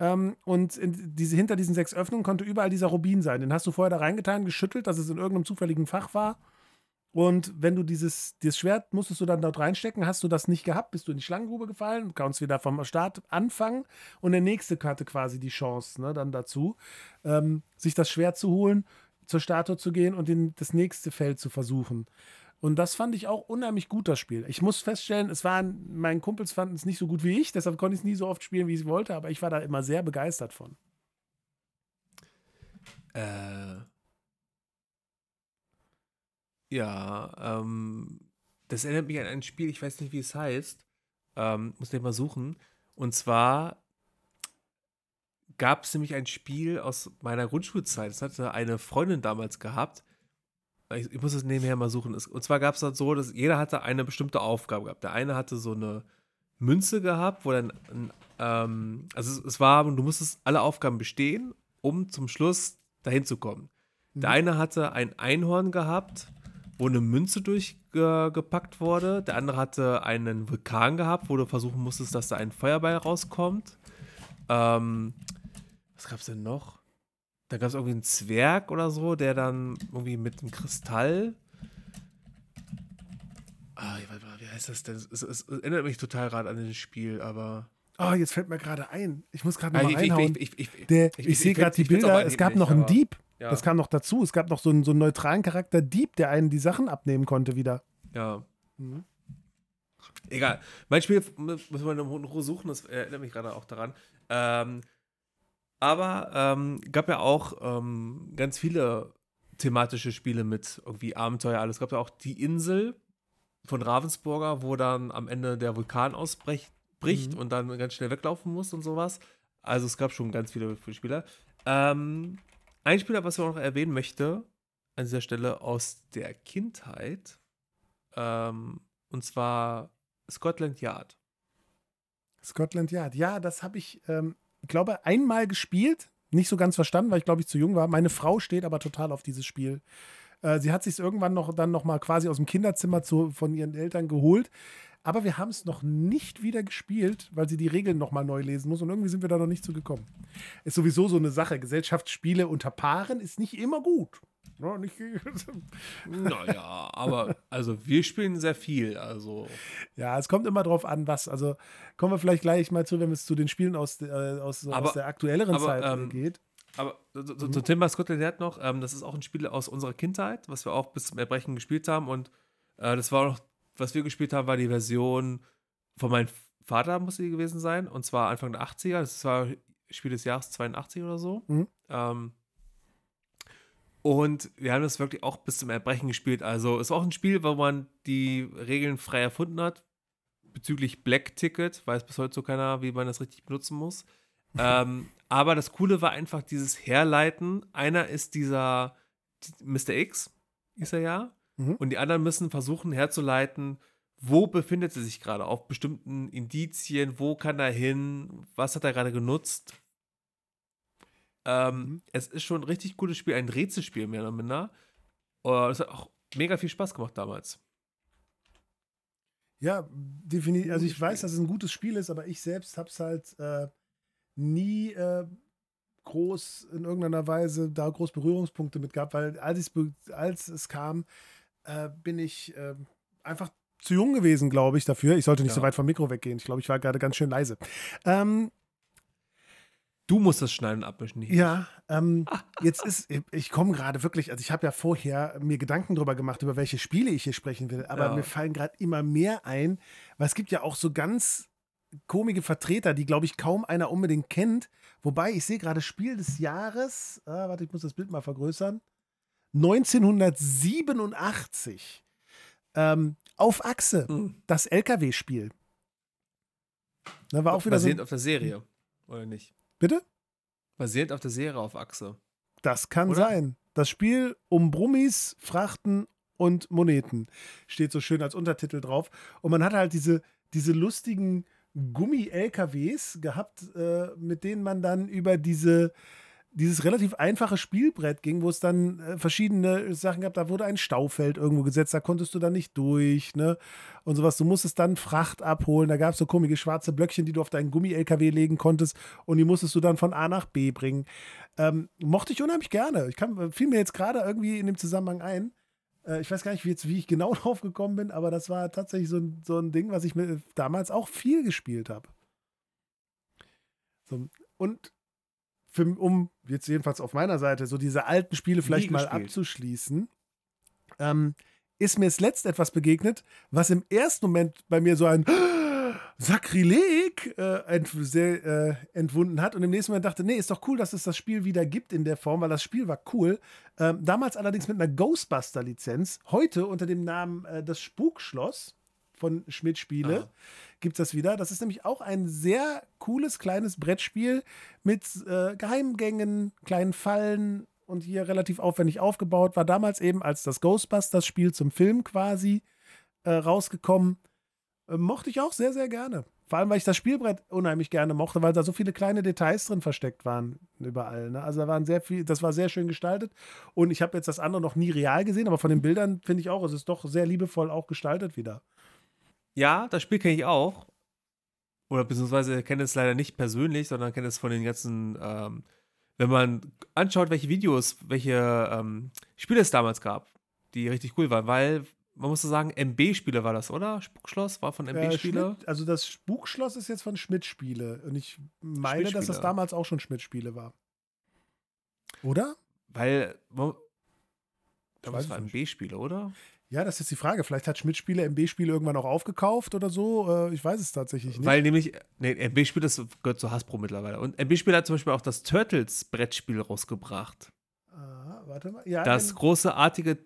Ähm, und in diese, hinter diesen sechs Öffnungen konnte überall dieser Rubin sein. Den hast du vorher da reingetan, geschüttelt, dass es in irgendeinem zufälligen Fach war. Und wenn du dieses, dieses Schwert musstest du dann dort reinstecken, hast du das nicht gehabt, bist du in die Schlangengrube gefallen, kannst wieder vom Start anfangen und der nächste hatte quasi die Chance ne, dann dazu, ähm, sich das Schwert zu holen, zur Statue zu gehen und in das nächste Feld zu versuchen. Und das fand ich auch unheimlich gut, das Spiel. Ich muss feststellen, es waren, meine Kumpels fanden es nicht so gut wie ich, deshalb konnte ich es nie so oft spielen, wie ich wollte, aber ich war da immer sehr begeistert von. Äh, ja, ähm, das erinnert mich an ein Spiel, ich weiß nicht, wie es heißt. Ähm, muss ich mal suchen. Und zwar gab es nämlich ein Spiel aus meiner Grundschulzeit. Das hatte eine Freundin damals gehabt. Ich, ich muss es nebenher mal suchen. Es, und zwar gab es dann so, dass jeder hatte eine bestimmte Aufgabe gehabt. Der eine hatte so eine Münze gehabt, wo dann, ein, ähm, also es, es war, du musstest alle Aufgaben bestehen, um zum Schluss dahin zu kommen. Der eine hatte ein Einhorn gehabt, wo eine Münze durchgepackt wurde. Der andere hatte einen Vulkan gehabt, wo du versuchen musstest, dass da ein Feuerball rauskommt. Ähm, was gab es denn noch? Da gab es irgendwie einen Zwerg oder so, der dann irgendwie mit einem Kristall. Ah, wie heißt das denn? Es, es, es erinnert mich total gerade an das Spiel, aber. Oh, jetzt fällt mir gerade ein. Ich muss gerade Ah, mal reinhauen. ich, ich, ich, Der, ich- sehe gerade die Bilder. Es gab noch einen Dieb. ja. Das kam noch dazu. Es gab noch so einen, so einen neutralen Charakter Dieb, der einen die Sachen abnehmen konnte wieder. Ja. Mhm. Egal. Mein Spiel müssen wir in Ruhe suchen, das erinnert mich gerade auch daran. Ähm, aber ähm, gab ja auch ähm, ganz viele thematische Spiele mit irgendwie Abenteuer, alles. Es gab ja auch die Insel von Ravensburger, wo dann am Ende der Vulkan ausbricht bricht Mhm. und dann ganz schnell weglaufen muss und sowas. Also es gab schon ganz viele, viele Spieler. Ähm, ein Spieler, was ich auch noch erwähnen möchte, an dieser Stelle aus der Kindheit, ähm, und zwar Scotland Yard. Scotland Yard. Ja, das habe ich, ähm, ich glaube, einmal gespielt. Nicht so ganz verstanden, weil ich glaube ich zu jung war. Meine Frau steht aber total auf dieses Spiel. Äh, sie hat sich irgendwann noch dann noch mal quasi aus dem Kinderzimmer zu, von ihren Eltern geholt. Aber wir haben es noch nicht wieder gespielt, weil sie die Regeln noch mal neu lesen muss. Und irgendwie sind wir da noch nicht zu gekommen. Ist sowieso so eine Sache. Gesellschaftsspiele unter Paaren ist nicht immer gut. Ja, nicht, Naja, aber also wir spielen sehr viel. Also ja, es kommt immer drauf an, was. Also kommen wir vielleicht gleich mal zu, wenn es zu den Spielen aus, äh, aus, so Aber- aus der aktuelleren aber, Zeit äh, ähm, geht. Aber so, so, Mhm. zum Thema Scotland Yard noch, ähm, das ist auch ein Spiel aus unserer Kindheit, was wir auch bis zum Erbrechen gespielt haben. Und äh, das war auch, was wir gespielt haben, war die Version von meinem Vater, muss sie gewesen sein. Und zwar Anfang der 80er. Das war Spiel des Jahres 82 oder so. Mhm. Ähm, und wir haben das wirklich auch bis zum Erbrechen gespielt. Also es war auch ein Spiel, wo man die Regeln frei erfunden hat. Bezüglich Black Ticket, weiß bis heute so keiner, wie man das richtig benutzen muss. ähm, aber das Coole war einfach dieses Herleiten. Einer ist dieser Mr. X, ist er ja. Mhm. Und die anderen müssen versuchen herzuleiten, wo befindet er sich gerade auf bestimmten Indizien, wo kann er hin, was hat er gerade genutzt. Ähm, Mhm. Es ist schon ein richtig gutes Spiel, ein Rätselspiel mehr oder minder. Und es hat auch mega viel Spaß gemacht damals. Ja, definitiv. Also ich weiß, dass es ein gutes Spiel ist, aber ich selbst habe es halt äh, nie äh, groß in irgendeiner Weise da groß Berührungspunkte mit gehabt, weil als, als es kam, äh, bin ich äh, einfach zu jung gewesen, glaube ich, dafür. Ich sollte nicht Ja. so weit vom Mikro weggehen. Ich glaube, ich war gerade ganz schön leise. Ähm, Du musst das schneiden und abmischen. nicht ich. Ja, ähm, jetzt ist, ich komme gerade wirklich, also ich habe ja vorher mir Gedanken darüber gemacht, über welche Spiele ich hier sprechen will, aber Ja. mir fallen gerade immer mehr ein, weil es gibt ja auch so ganz komische Vertreter, die, glaube ich, kaum einer unbedingt kennt. Wobei, ich sehe gerade Spiel des Jahres, ah, warte, ich muss das Bild mal vergrößern, 1987. Ähm, auf Achse, Hm. das LKW-Spiel. Da war auch wieder so, Basierend auf der Serie, oder nicht? Bitte? Basierend auf der Serie auf Achse. Das kann Oder? sein. Das Spiel um Brummis, Frachten und Moneten steht so schön als Untertitel drauf. Und man hat halt diese, diese lustigen Gummi-LKWs gehabt, äh, mit denen man dann über diese, dieses relativ einfache Spielbrett ging, wo es dann äh, verschiedene Sachen gab. Da wurde ein Staufeld irgendwo gesetzt, da konntest du dann nicht durch, ne? Und sowas. Du musstest dann Fracht abholen. Da gab es so komische schwarze Blöckchen, die du auf deinen Gummi-LKW legen konntest und die musstest du dann von A nach B bringen. Ähm, mochte ich unheimlich gerne. Ich kann, fiel mir jetzt gerade irgendwie in dem Zusammenhang ein. Äh, ich weiß gar nicht, wie, jetzt, wie ich genau drauf gekommen bin, aber das war tatsächlich so ein, so ein Ding, was ich mir damals auch viel gespielt habe. So, und für, um jetzt jedenfalls auf meiner Seite so diese alten Spiele vielleicht mal abzuschließen, ähm, ist mir jetzt letzt etwas begegnet, was im ersten Moment bei mir so ein Sakrileg äh, ent, sehr, äh, entwunden hat und im nächsten Moment dachte, nee, ist doch cool, dass es das Spiel wieder gibt in der Form, weil das Spiel war cool. Ähm, damals allerdings mit einer Ghostbuster-Lizenz, heute unter dem Namen äh, Das Spukschloss von Schmidt Spiele Ah. Gibt es das wieder. Das ist nämlich auch ein sehr cooles kleines Brettspiel mit äh, Geheimgängen, kleinen Fallen und hier relativ aufwendig aufgebaut. War damals eben als das Ghostbusters-Spiel zum Film quasi äh, rausgekommen. Äh, mochte ich auch sehr, sehr gerne. Vor allem, weil ich das Spielbrett unheimlich gerne mochte, weil da so viele kleine Details drin versteckt waren überall. Ne? Also da waren sehr viel, das war sehr schön gestaltet. Und ich habe jetzt das andere noch nie real gesehen, aber von den Bildern finde ich auch, es ist doch sehr liebevoll auch gestaltet wieder. Ja, das Spiel kenne ich auch. Oder beziehungsweise kenne es leider nicht persönlich, sondern kenne es von den ganzen, ähm, wenn man anschaut, welche Videos, welche ähm, Spiele es damals gab, die richtig cool waren, weil man muss so sagen, MB-Spiele war das, oder? Spukschloss war von MB-Spiele. Äh, also das Spukschloss ist jetzt von Schmidt-Spiele. Und ich meine, dass das damals auch schon Schmidt-Spiele war. Oder? Weil, das war MB-Spiele, oder? Ja, das ist die Frage. Vielleicht hat Schmidt-Spiele MB-Spiele irgendwann auch aufgekauft oder so. Äh, ich weiß es tatsächlich nicht. Weil nämlich, nee, MB-Spiele gehört zu Hasbro mittlerweile. Und MB-Spiele hat zum Beispiel auch das Turtles-Brettspiel rausgebracht. Ah, warte mal. Ja, das großartige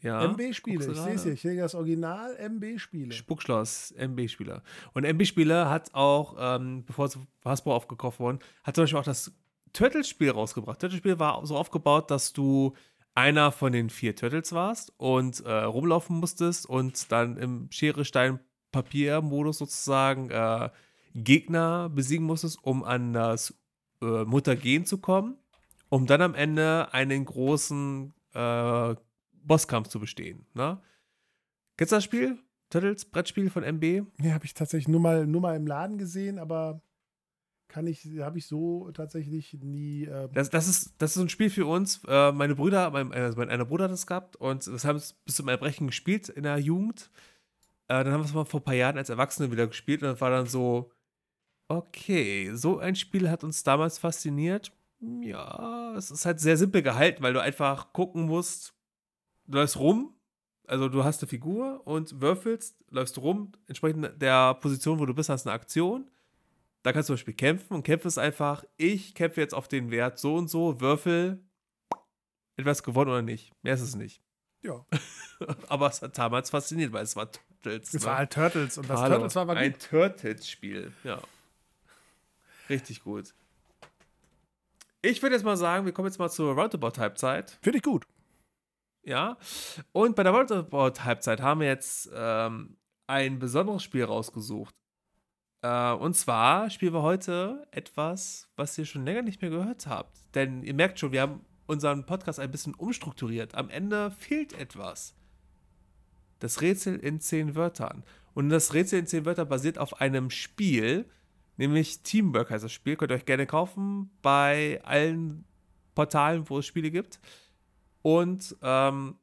ja, MB-Spiele, ich sehe es hier. Ich sehe das Original MB-Spiele. Spuckschloss, MB-Spieler. Und MB-Spieler hat auch, ähm, bevor es Hasbro aufgekauft worden, hat zum Beispiel auch das Turtles-Spiel rausgebracht. Turtles-Spiel war so aufgebaut, dass du einer von den vier Turtles warst und äh, rumlaufen musstest und dann im Schere, Stein, Papier-Modus sozusagen äh, Gegner besiegen musstest, um an das äh, Muttergen zu kommen, um dann am Ende einen großen äh, Bosskampf zu bestehen. Ne? Kennst du das Spiel? Turtles, Brettspiel von MB? Nee, habe ich tatsächlich nur mal, nur mal im Laden gesehen, aber kann ich, habe ich so tatsächlich nie. Äh das, das, ist, das ist ein Spiel für uns. Äh, meine Brüder, mein, also mein einer Bruder hat das gehabt und das haben wir bis zum Erbrechen gespielt in der Jugend. Äh, dann haben wir es mal vor ein paar Jahren als Erwachsene wieder gespielt und das war dann so, okay, so ein Spiel hat uns damals fasziniert. Ja, es ist halt sehr simpel gehalten, weil du einfach gucken musst, du läufst rum, also du hast eine Figur und würfelst, läufst rum, entsprechend der Position, wo du bist, hast eine Aktion. Da kannst du zum Beispiel kämpfen und kämpfen ist einfach, ich kämpfe jetzt auf den Wert so und so, würfel, etwas gewonnen oder nicht. Mehr ist es nicht. Ja. Aber es hat damals fasziniert, weil es war Turtles. Es ne? war halt Turtles und das Hallo. Turtles war, gut. Ein Turtles-Spiel, ja. Richtig gut. Ich würde jetzt mal sagen, wir kommen jetzt mal zur Roundabout-Halbzeit. Finde ich gut. Ja. Und bei der Roundabout-Halbzeit haben wir jetzt ähm, ein besonderes Spiel rausgesucht. Äh, und zwar spielen wir heute etwas, was ihr schon länger nicht mehr gehört habt. Denn ihr merkt schon, wir haben unseren Podcast ein bisschen umstrukturiert. Am Ende fehlt etwas. Das Rätsel in zehn Wörtern. Und das Rätsel in zehn Wörtern basiert auf einem Spiel, nämlich Teamwork heißt das Spiel. Könnt ihr euch gerne kaufen bei allen Portalen, wo es Spiele gibt. Und ähm,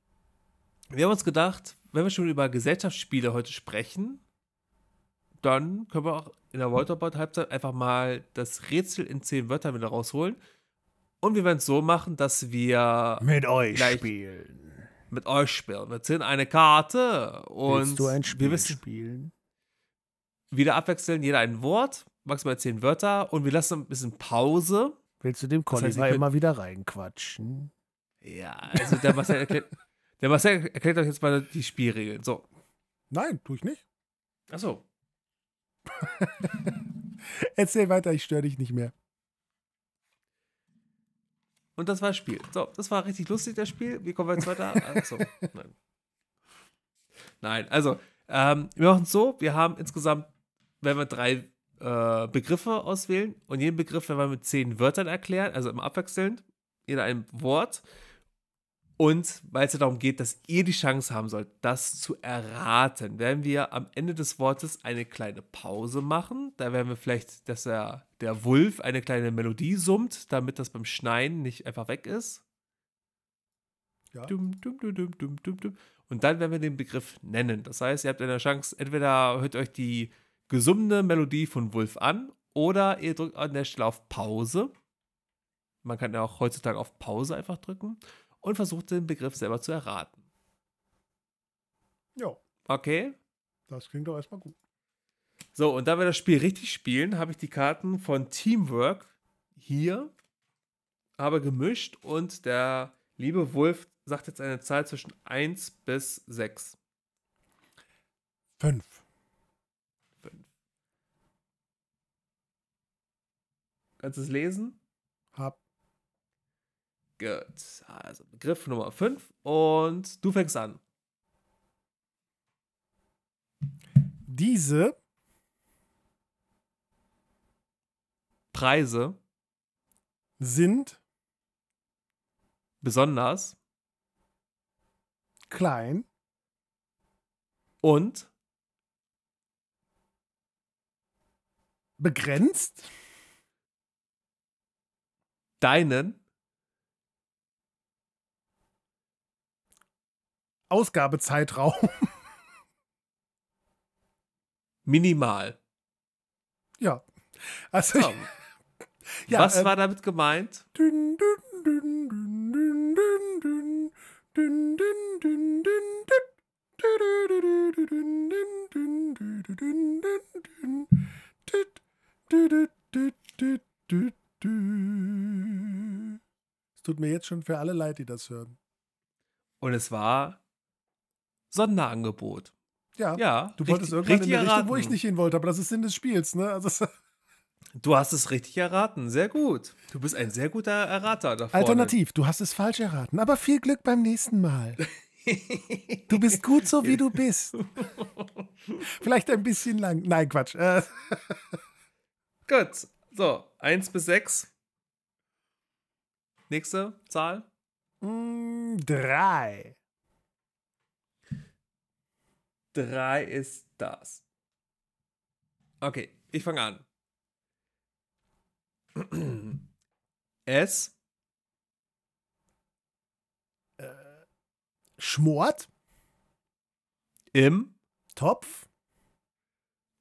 wir haben uns gedacht, wenn wir schon über Gesellschaftsspiele heute sprechen, dann können wir auch in der Waterboard-Halbzeit einfach mal das Rätsel in zehn Wörtern wieder rausholen. Und wir werden es so machen, dass wir mit euch spielen. Mit euch spielen. Wir ziehen eine Karte und Willst du ein Spiel wir wissen, spielen? Wieder abwechseln, jeder ein Wort, maximal zehn Wörter und wir lassen ein bisschen Pause. Willst du dem Colliver das heißt, immer wieder reinquatschen? Ja, also der Marcel erklärt, der Marcel erklärt euch jetzt mal die Spielregeln. So. Nein, tue ich nicht. Achso. Erzähl weiter, ich störe dich nicht mehr. Und das war das Spiel. So, das war richtig lustig, das Spiel. Wie kommen wir jetzt weiter? Achso, nein. Nein, also, ähm, wir machen es so: Wir haben insgesamt, wenn wir drei äh, Begriffe auswählen und jeden Begriff werden wir mit zehn Wörtern erklären, also immer abwechselnd, jeder ein Wort. Und weil es ja darum geht, dass ihr die Chance haben sollt, das zu erraten, werden wir am Ende des Wortes eine kleine Pause machen. Da werden wir vielleicht, dass der, der Wulf eine kleine Melodie summt, damit das beim Schneiden nicht einfach weg ist. Ja. Dum, dum, dum, Und dann werden wir den Begriff nennen. Das heißt, ihr habt eine Chance, entweder hört euch die gesummene Melodie von Wulf an oder ihr drückt an der Stelle auf Pause. Man kann ja auch heutzutage auf Pause einfach drücken und versucht den Begriff selber zu erraten. Ja. Okay. Das klingt doch erstmal gut. So, und da wir das Spiel richtig spielen, habe ich die Karten von Teamwork hier, aber gemischt und der liebe Wolf sagt jetzt eine Zahl zwischen 1 bis 6. 5. 5. Kannst du es lesen? Gut. Also Begriff Nummer 5 und du fängst an. Diese Preise Sind besonders klein. und Begrenzt. deinen Ausgabezeitraum. minimal. ja. Also, ich, So, ja, Was äh, war damit gemeint? Dün, dün, dün, dün, dün, dün, dün. Dün, dün, dün. Es tut mir jetzt schon für alle leid, die das hören. Und es war Sonderangebot. Ja, Ja, du wolltest richtig- irgendwann in richtig eine Richtung, wo ich nicht hin wollte, aber das ist Sinn des Spiels, ne? Also, Du hast es richtig erraten. Sehr gut. Du bist ein sehr guter Errater da vorne. alternativ, du hast es falsch erraten, aber viel Glück beim nächsten Mal. Du bist gut so, wie du bist. Vielleicht ein bisschen lang. Nein, Quatsch. Äh, Gut. So, 1 bis 6. Nächste Zahl. mm, drei. 3 ist das. Okay, ich fange an. Es Schmort, im Topf,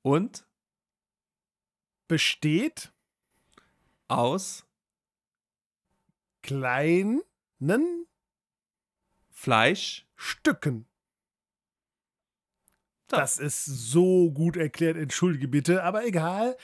und besteht, aus kleinen Fleisch. Das ist so gut erklärt, entschuldige bitte, aber egal.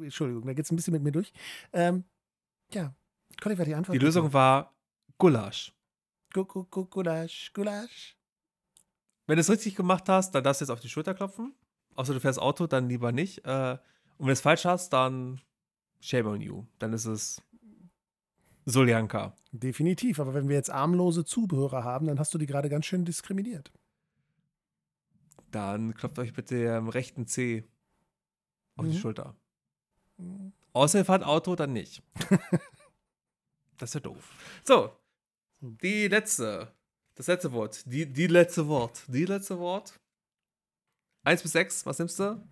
Entschuldigung, da geht's ein bisschen mit mir durch. Ähm, ja, Conny, war die Antwort? Die Lösung war Gulasch. Gu- gu- gu- Gulasch, Gulasch. Wenn du es richtig gemacht hast, dann darfst du jetzt auf die Schulter klopfen. Außer du fährst Auto, dann lieber nicht. Äh, und wenn du es falsch hast, dann shame on you. Dann ist es Soljanka. Definitiv, aber wenn wir jetzt armlose Zubehörer haben, dann hast du die gerade ganz schön diskriminiert. Dann klopft euch bitte am rechten C auf die Mhm. Schulter. Außer ihr fahrt Auto, dann nicht. das ist ja doof. So, die letzte. Das letzte Wort. Die, die letzte Wort. Die letzte Wort. Eins bis sechs, was nimmst du?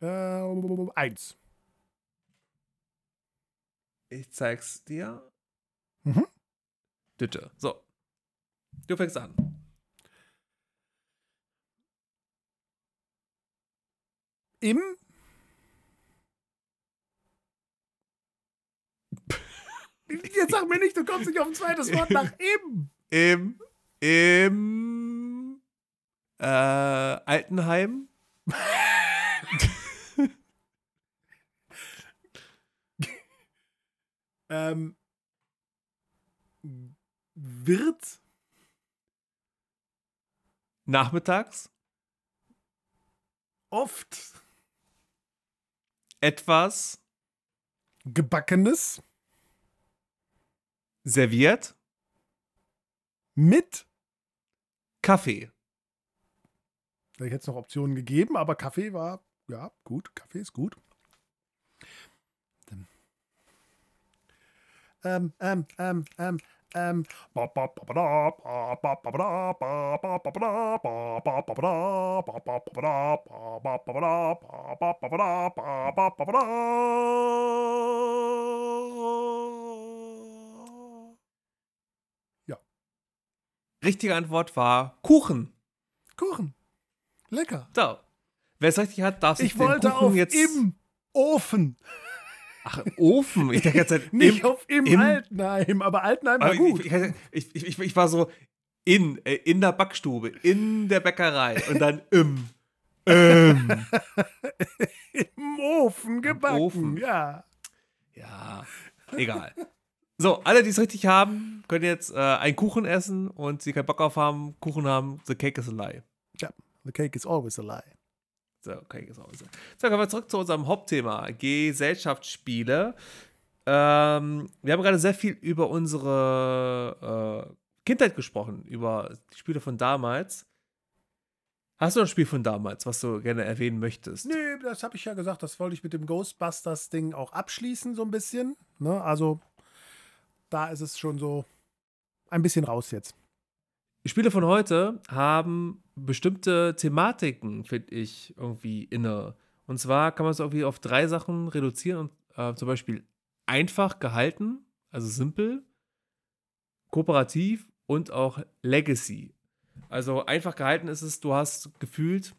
Äh, eins. Ich zeig's dir. Mhm. Bitte. So. Du fängst an. Im Jetzt sag mir nicht, du kommst nicht auf ein zweites Wort nach im. Im. Im. Äh, Altenheim. Ähm, wird Nachmittags. oft Etwas gebackenes serviert. Mit Kaffee. Ich hätte es noch Optionen gegeben, aber Kaffee war, ja, gut. Kaffee ist gut. Ähm, ähm, ähm, ähm, ähm. Richtige Antwort war Kuchen. Kuchen. Lecker. So. Wer es richtig hat, darf sich Ich den wollte Kuchen auf jetzt. im Ofen. Ach, im Ofen. Ich dachte jetzt Nicht im, auf im, im- Altenheim, aber Altenheim war Aber gut. Ich, ich, ich, ich, ich war so in, äh, in der Backstube, in der Bäckerei und dann im. Ähm. Im Ofen gebacken, Ofen. ja. Ja, egal. So, alle, die es richtig haben, können jetzt äh, einen Kuchen essen und sie keinen Bock auf haben, Kuchen haben, the cake is a lie. The cake is always a lie. So, okay, so, so, kommen wir zurück zu unserem Hauptthema: Gesellschaftsspiele. Ähm, wir haben gerade sehr viel über unsere äh, Kindheit gesprochen, über die Spiele von damals. Hast du ein Spiel von damals, was du gerne erwähnen möchtest? Nee, das habe ich ja gesagt, das wollte ich mit dem Ghostbusters-Ding auch abschließen, so ein bisschen. Ne? Also, da ist es schon so ein bisschen raus jetzt. Spiele von heute haben bestimmte Thematiken, finde ich, irgendwie inne. Und zwar kann man es irgendwie auf drei Sachen reduzieren. Und, äh, zum Beispiel einfach gehalten, also simpel, kooperativ und auch Legacy. Also einfach gehalten ist es, du hast gefühlt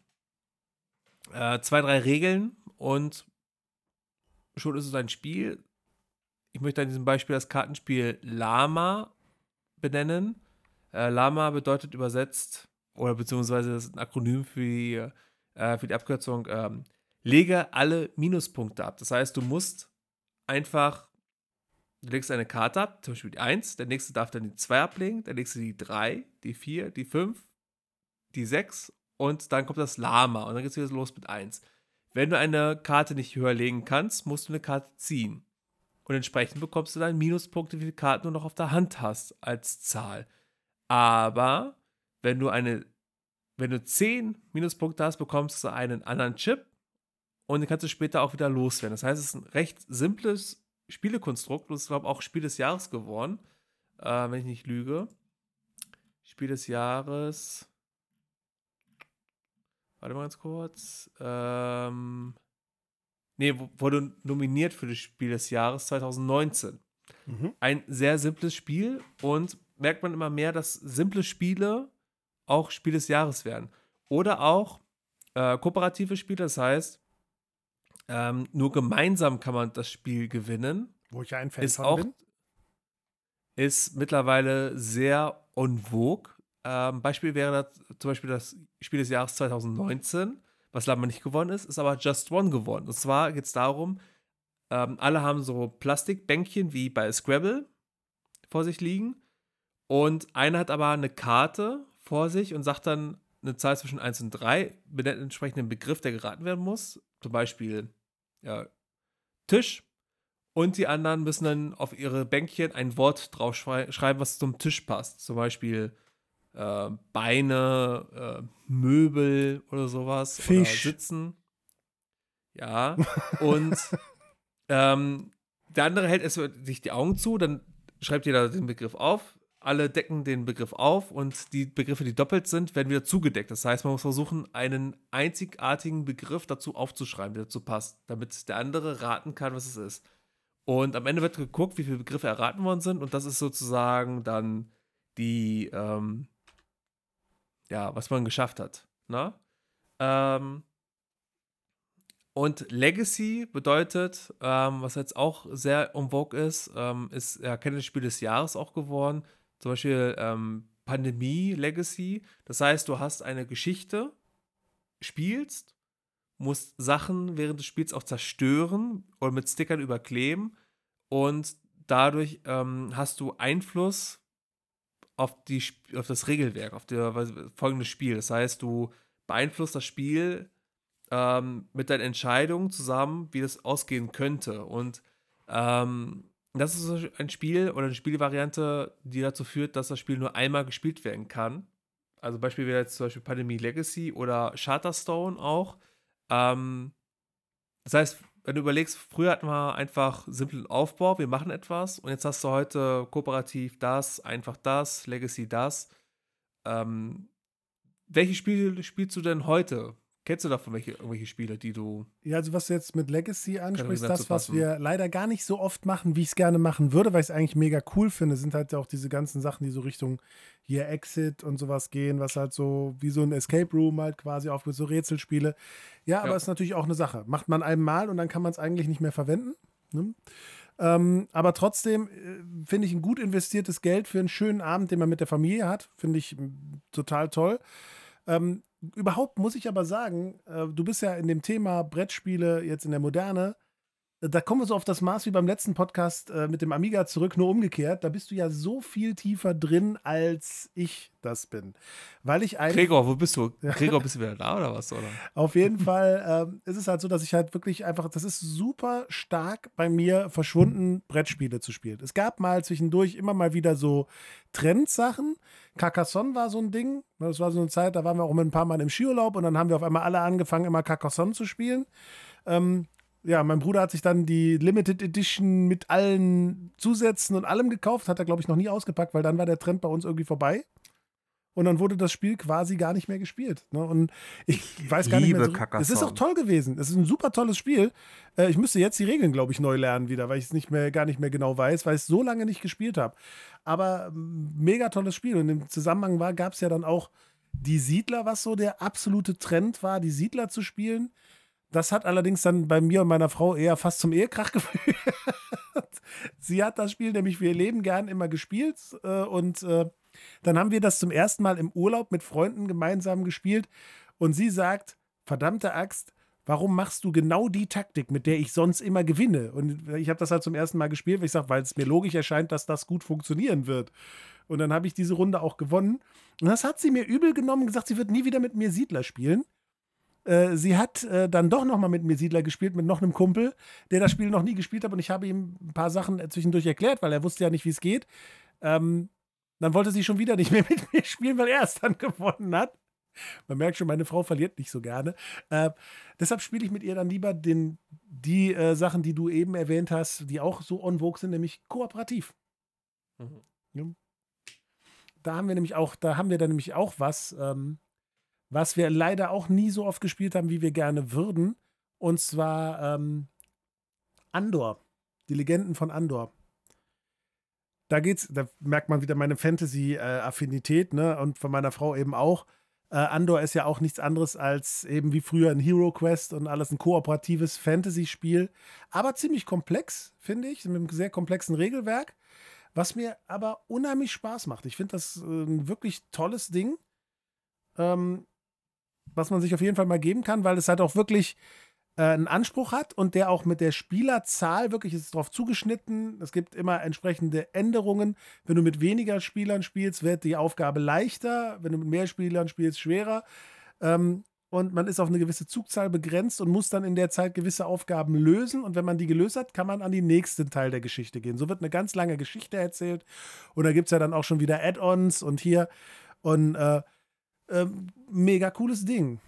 äh, zwei, drei Regeln und schon ist es ein Spiel. Ich möchte an diesem Beispiel das Kartenspiel Lama benennen. Äh, Lama bedeutet übersetzt, oder beziehungsweise das ist ein Akronym für die, äh, für die Abkürzung, ähm, lege alle Minuspunkte ab. Das heißt, du musst einfach, du legst eine Karte ab, zum Beispiel die 1, der nächste darf dann die 2 ablegen, der nächste die 3, die 4, die 5, die 6 und dann kommt das Lama und dann geht es wieder los mit 1. Wenn du eine Karte nicht höher legen kannst, musst du eine Karte ziehen. Und entsprechend bekommst du dann Minuspunkte, wie viele Karten du noch auf der Hand hast als Zahl. Aber wenn du eine, wenn du 10 Minuspunkte hast, bekommst du einen anderen Chip und den kannst du später auch wieder loswerden. Das heißt, es ist ein recht simples Spielekonstrukt und es ist, glaube ich, auch Spiel des Jahres geworden, äh, wenn ich nicht lüge. Spiel des Jahres. Warte mal ganz kurz. Ähm, nee, wurde nominiert für das Spiel des Jahres 2019. Mhm. Ein sehr simples Spiel und merkt man immer mehr, dass simple Spiele auch Spiel des Jahres werden. Oder auch äh, kooperative Spiele, das heißt, ähm, nur gemeinsam kann man das Spiel gewinnen. Wo ich ein Fan ist auch, bin. Ist mittlerweile sehr en vogue. Ähm, Beispiel wäre das, zum Beispiel das Spiel des Jahres 2019, was leider nicht gewonnen ist, ist aber Just One gewonnen. Und zwar geht es darum, ähm, alle haben so Plastikbänkchen wie bei Scrabble vor sich liegen. Und einer hat aber eine Karte vor sich und sagt dann eine Zahl zwischen 1 und 3, benennt einen Begriff, der geraten werden muss. Zum Beispiel ja, Tisch. Und die anderen müssen dann auf ihre Bänkchen ein Wort drauf schreiben, was zum Tisch passt. Zum Beispiel äh, Beine, äh, Möbel oder sowas. Fisch. Oder Sitzen. Ja. Und ähm, der andere hält sich die Augen zu, dann schreibt jeder den Begriff auf. Alle decken den Begriff auf und die Begriffe, die doppelt sind, werden wieder zugedeckt. Das heißt, man muss versuchen, einen einzigartigen Begriff dazu aufzuschreiben, der dazu passt, damit der andere raten kann, was es ist. Und am Ende wird geguckt, wie viele Begriffe erraten worden sind. Und das ist sozusagen dann die, ähm, ja, was man geschafft hat. Ne? Ähm, und Legacy bedeutet, ähm, was jetzt auch sehr en vogue ist, ähm, ist ja Spiel des Jahres auch geworden. Zum Beispiel ähm, Pandemie Legacy. Das heißt, du hast eine Geschichte, spielst, musst Sachen während des Spiels auch zerstören oder mit Stickern überkleben und dadurch ähm, hast du Einfluss auf, die, auf das Regelwerk, auf das folgende Spiel. Das heißt, du beeinflusst das Spiel ähm, mit deinen Entscheidungen zusammen, wie das ausgehen könnte. Und ähm, das ist ein Spiel oder eine Spielvariante, die dazu führt, dass das Spiel nur einmal gespielt werden kann. Also Beispiel wäre jetzt zum Beispiel Pandemie Legacy oder Charterstone auch. Ähm, das heißt, wenn du überlegst, früher hatten wir einfach simplen Aufbau, wir machen etwas und jetzt hast du heute kooperativ das, einfach das, Legacy das. Ähm, welche Spiele spielst du denn heute? Kennst du davon welche, irgendwelche Spiele, die du. Ja, also was du jetzt mit Legacy ansprichst, das, was wir leider gar nicht so oft machen, wie ich es gerne machen würde, weil ich es eigentlich mega cool finde, sind halt auch diese ganzen Sachen, die so Richtung hier Exit und sowas gehen, was halt so wie so ein Escape Room halt quasi auf so Rätselspiele. Ja, aber ja. ist natürlich auch eine Sache. Macht man einmal und dann kann man es eigentlich nicht mehr verwenden. Ne? Ähm, aber trotzdem äh, finde ich ein gut investiertes Geld für einen schönen Abend, den man mit der Familie hat, finde ich total toll. Ähm, überhaupt muss ich aber sagen, äh, du bist ja in dem Thema Brettspiele jetzt in der Moderne da kommen wir so auf das Maß wie beim letzten Podcast äh, mit dem Amiga zurück, nur umgekehrt. Da bist du ja so viel tiefer drin, als ich das bin. Weil ich ein. Gregor, wo bist du? Gregor, bist du wieder da oder was? Oder? Auf jeden Fall ähm, ist es halt so, dass ich halt wirklich einfach, das ist super stark bei mir verschwunden, Brettspiele zu spielen. Es gab mal zwischendurch immer mal wieder so Trendsachen. Carcassonne war so ein Ding. Das war so eine Zeit, da waren wir auch mit ein paar Mal im Skiurlaub und dann haben wir auf einmal alle angefangen, immer Carcassonne zu spielen. Ähm, ja, mein Bruder hat sich dann die Limited Edition mit allen Zusätzen und allem gekauft. Hat er, glaube ich, noch nie ausgepackt, weil dann war der Trend bei uns irgendwie vorbei. Und dann wurde das Spiel quasi gar nicht mehr gespielt. Ne? Und ich, ich weiß gar nicht mehr. So, es ist auch toll gewesen. Es ist ein super tolles Spiel. Äh, ich müsste jetzt die Regeln, glaube ich, neu lernen wieder, weil ich es nicht mehr, gar nicht mehr genau weiß, weil ich es so lange nicht gespielt habe. Aber mega tolles Spiel. Und im Zusammenhang war, gab es ja dann auch die Siedler, was so der absolute Trend war, die Siedler zu spielen. Das hat allerdings dann bei mir und meiner Frau eher fast zum Ehekrach geführt. Sie hat das Spiel nämlich für ihr Leben gern immer gespielt äh, und äh, dann haben wir das zum ersten Mal im Urlaub mit Freunden gemeinsam gespielt und sie sagt, verdammte Axt, warum machst du genau die Taktik, mit der ich sonst immer gewinne? Und ich habe das halt zum ersten Mal gespielt, weil ich sage, weil es mir logisch erscheint, dass das gut funktionieren wird. Und dann habe ich diese Runde auch gewonnen. Und das hat sie mir übel genommen gesagt, sie wird nie wieder mit mir Siedler spielen. Äh, sie hat äh, dann doch noch mal mit mir Siedler gespielt, mit noch einem Kumpel, der das Spiel noch nie gespielt hat. Und ich habe ihm ein paar Sachen zwischendurch erklärt, weil er wusste ja nicht, wie es geht. Ähm, dann wollte sie schon wieder nicht mehr mit mir spielen, weil er es dann gewonnen hat. Man merkt schon, meine Frau verliert nicht so gerne. Äh, deshalb spiele ich mit ihr dann lieber den, die äh, Sachen, die du eben erwähnt hast, die auch so on vogue sind, nämlich kooperativ. Mhm. Ja. Da haben wir nämlich auch, da haben wir dann nämlich auch was. Ähm, was wir leider auch nie so oft gespielt haben, wie wir gerne würden. Und zwar ähm, Andor. Die Legenden von Andor. Da geht's, da merkt man wieder meine Fantasy-Affinität, ne? Und von meiner Frau eben auch. Äh, Andor ist ja auch nichts anderes als eben wie früher ein Hero Quest und alles ein kooperatives Fantasy-Spiel. Aber ziemlich komplex, finde ich, mit einem sehr komplexen Regelwerk. Was mir aber unheimlich Spaß macht. Ich finde das äh, ein wirklich tolles Ding. Ähm, was man sich auf jeden Fall mal geben kann, weil es halt auch wirklich äh, einen Anspruch hat und der auch mit der Spielerzahl wirklich ist darauf zugeschnitten. Es gibt immer entsprechende Änderungen. Wenn du mit weniger Spielern spielst, wird die Aufgabe leichter. Wenn du mit mehr Spielern spielst, schwerer. Ähm, und man ist auf eine gewisse Zugzahl begrenzt und muss dann in der Zeit gewisse Aufgaben lösen. Und wenn man die gelöst hat, kann man an den nächsten Teil der Geschichte gehen. So wird eine ganz lange Geschichte erzählt. Und da gibt es ja dann auch schon wieder Add-ons und hier. Und äh, ähm, mega cooles Ding.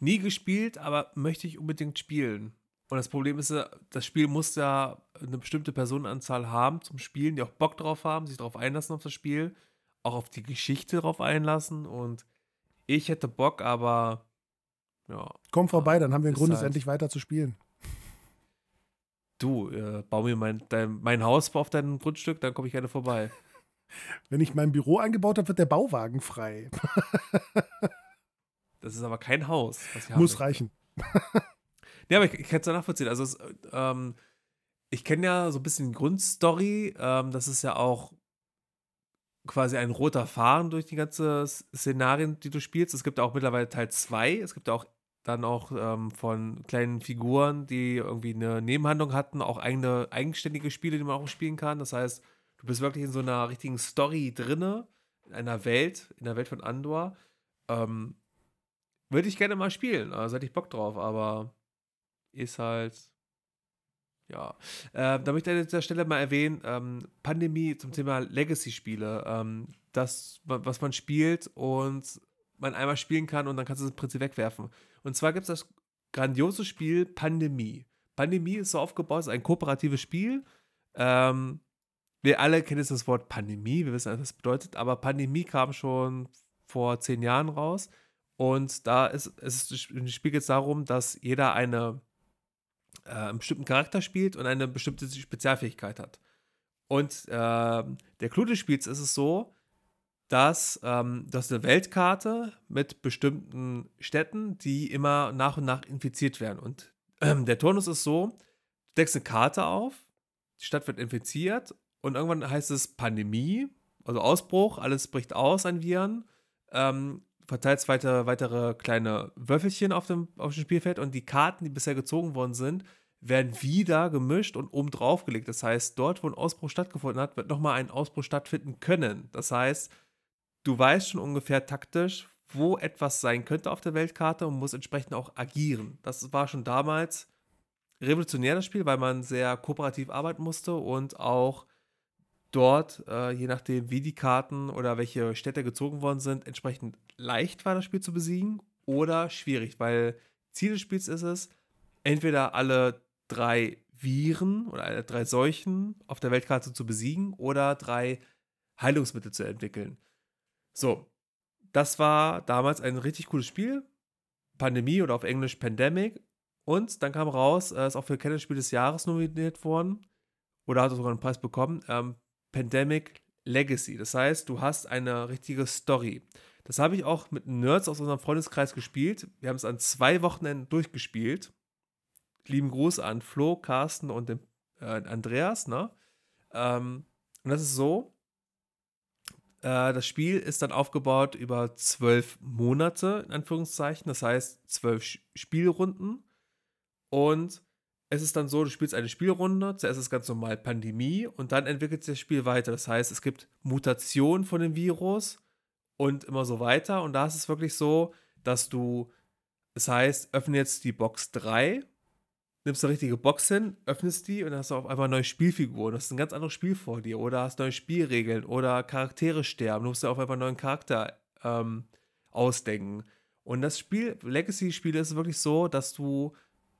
Nie gespielt, aber möchte ich unbedingt spielen. Und das Problem ist, das Spiel muss ja eine bestimmte Personenanzahl haben zum Spielen, die auch Bock drauf haben, sich darauf einlassen auf das Spiel, auch auf die Geschichte drauf einlassen. Und ich hätte Bock, aber ja. Komm vorbei, dann haben wir einen Grund, halt es endlich weiter zu spielen. Du, äh, bau mir mein, dein, mein Haus auf deinem Grundstück, dann komme ich gerne vorbei. Wenn ich mein Büro eingebaut habe, wird der Bauwagen frei. das ist aber kein Haus. Muss reichen. ja, aber ich, ich kann es ja nachvollziehen. Also, es, ähm, ich kenne ja so ein bisschen die Grundstory. Ähm, das ist ja auch quasi ein roter Faden durch die ganze Szenarien, die du spielst. Es gibt auch mittlerweile Teil 2. Es gibt auch dann auch ähm, von kleinen Figuren, die irgendwie eine Nebenhandlung hatten, auch eigene eigenständige Spiele, die man auch spielen kann. Das heißt, Du bist wirklich in so einer richtigen Story drinne, in einer Welt, in der Welt von Andor. Ähm, würde ich gerne mal spielen, also hätte ich Bock drauf, aber ist halt, ja. Äh, da möchte ich an dieser Stelle mal erwähnen, ähm, Pandemie zum Thema Legacy-Spiele. Ähm, das, was man spielt und man einmal spielen kann und dann kannst du es im Prinzip wegwerfen. Und zwar gibt es das grandiose Spiel Pandemie. Pandemie ist so aufgebaut, ist ein kooperatives Spiel. Ähm, wir alle kennen jetzt das Wort Pandemie, wir wissen, was das bedeutet, aber Pandemie kam schon vor zehn Jahren raus. Und da ist es spielt jetzt darum, dass jeder eine, äh, einen bestimmten Charakter spielt und eine bestimmte Spezialfähigkeit hat. Und äh, der Clou des Spiels ist es so, dass ähm, das eine Weltkarte mit bestimmten Städten, die immer nach und nach infiziert werden. Und ähm, der Turnus ist so: du deckst eine Karte auf, die Stadt wird infiziert und irgendwann heißt es Pandemie, also Ausbruch, alles bricht aus an Viren. Ähm, verteilst weiter, weitere kleine Würfelchen auf dem, auf dem Spielfeld und die Karten, die bisher gezogen worden sind, werden wieder gemischt und oben drauf gelegt. Das heißt, dort, wo ein Ausbruch stattgefunden hat, wird nochmal ein Ausbruch stattfinden können. Das heißt, du weißt schon ungefähr taktisch, wo etwas sein könnte auf der Weltkarte und muss entsprechend auch agieren. Das war schon damals revolutionär, das Spiel, weil man sehr kooperativ arbeiten musste und auch dort, äh, je nachdem, wie die Karten oder welche Städte gezogen worden sind, entsprechend leicht war, das Spiel zu besiegen oder schwierig, weil Ziel des Spiels ist es, entweder alle drei Viren oder alle drei Seuchen auf der Weltkarte zu besiegen oder drei Heilungsmittel zu entwickeln. So, das war damals ein richtig cooles Spiel. Pandemie oder auf Englisch Pandemic. Und dann kam raus, er ist auch für Kennerspiel des Jahres nominiert worden. Oder hat sogar einen Preis bekommen. Ähm, Pandemic Legacy. Das heißt, du hast eine richtige Story. Das habe ich auch mit Nerds aus unserem Freundeskreis gespielt. Wir haben es an zwei Wochenenden durchgespielt. Lieben Gruß an Flo, Carsten und dem, äh, Andreas. Ne? Ähm, und das ist so: äh, Das Spiel ist dann aufgebaut über zwölf Monate, in Anführungszeichen. Das heißt, zwölf Spielrunden. Und es ist dann so, du spielst eine Spielrunde, zuerst ist ganz normal Pandemie und dann entwickelt sich das Spiel weiter. Das heißt, es gibt Mutationen von dem Virus und immer so weiter. Und da ist es wirklich so, dass du, das heißt, öffne jetzt die Box 3, nimmst eine richtige Box hin, öffnest die und dann hast du auf einmal neue Spielfiguren. Du hast ein ganz anderes Spiel vor dir oder hast neue Spielregeln oder Charaktere sterben. Du musst dir auf einmal einen neuen Charakter ähm, ausdenken. Und das Spiel, Legacy-Spiel ist wirklich so, dass du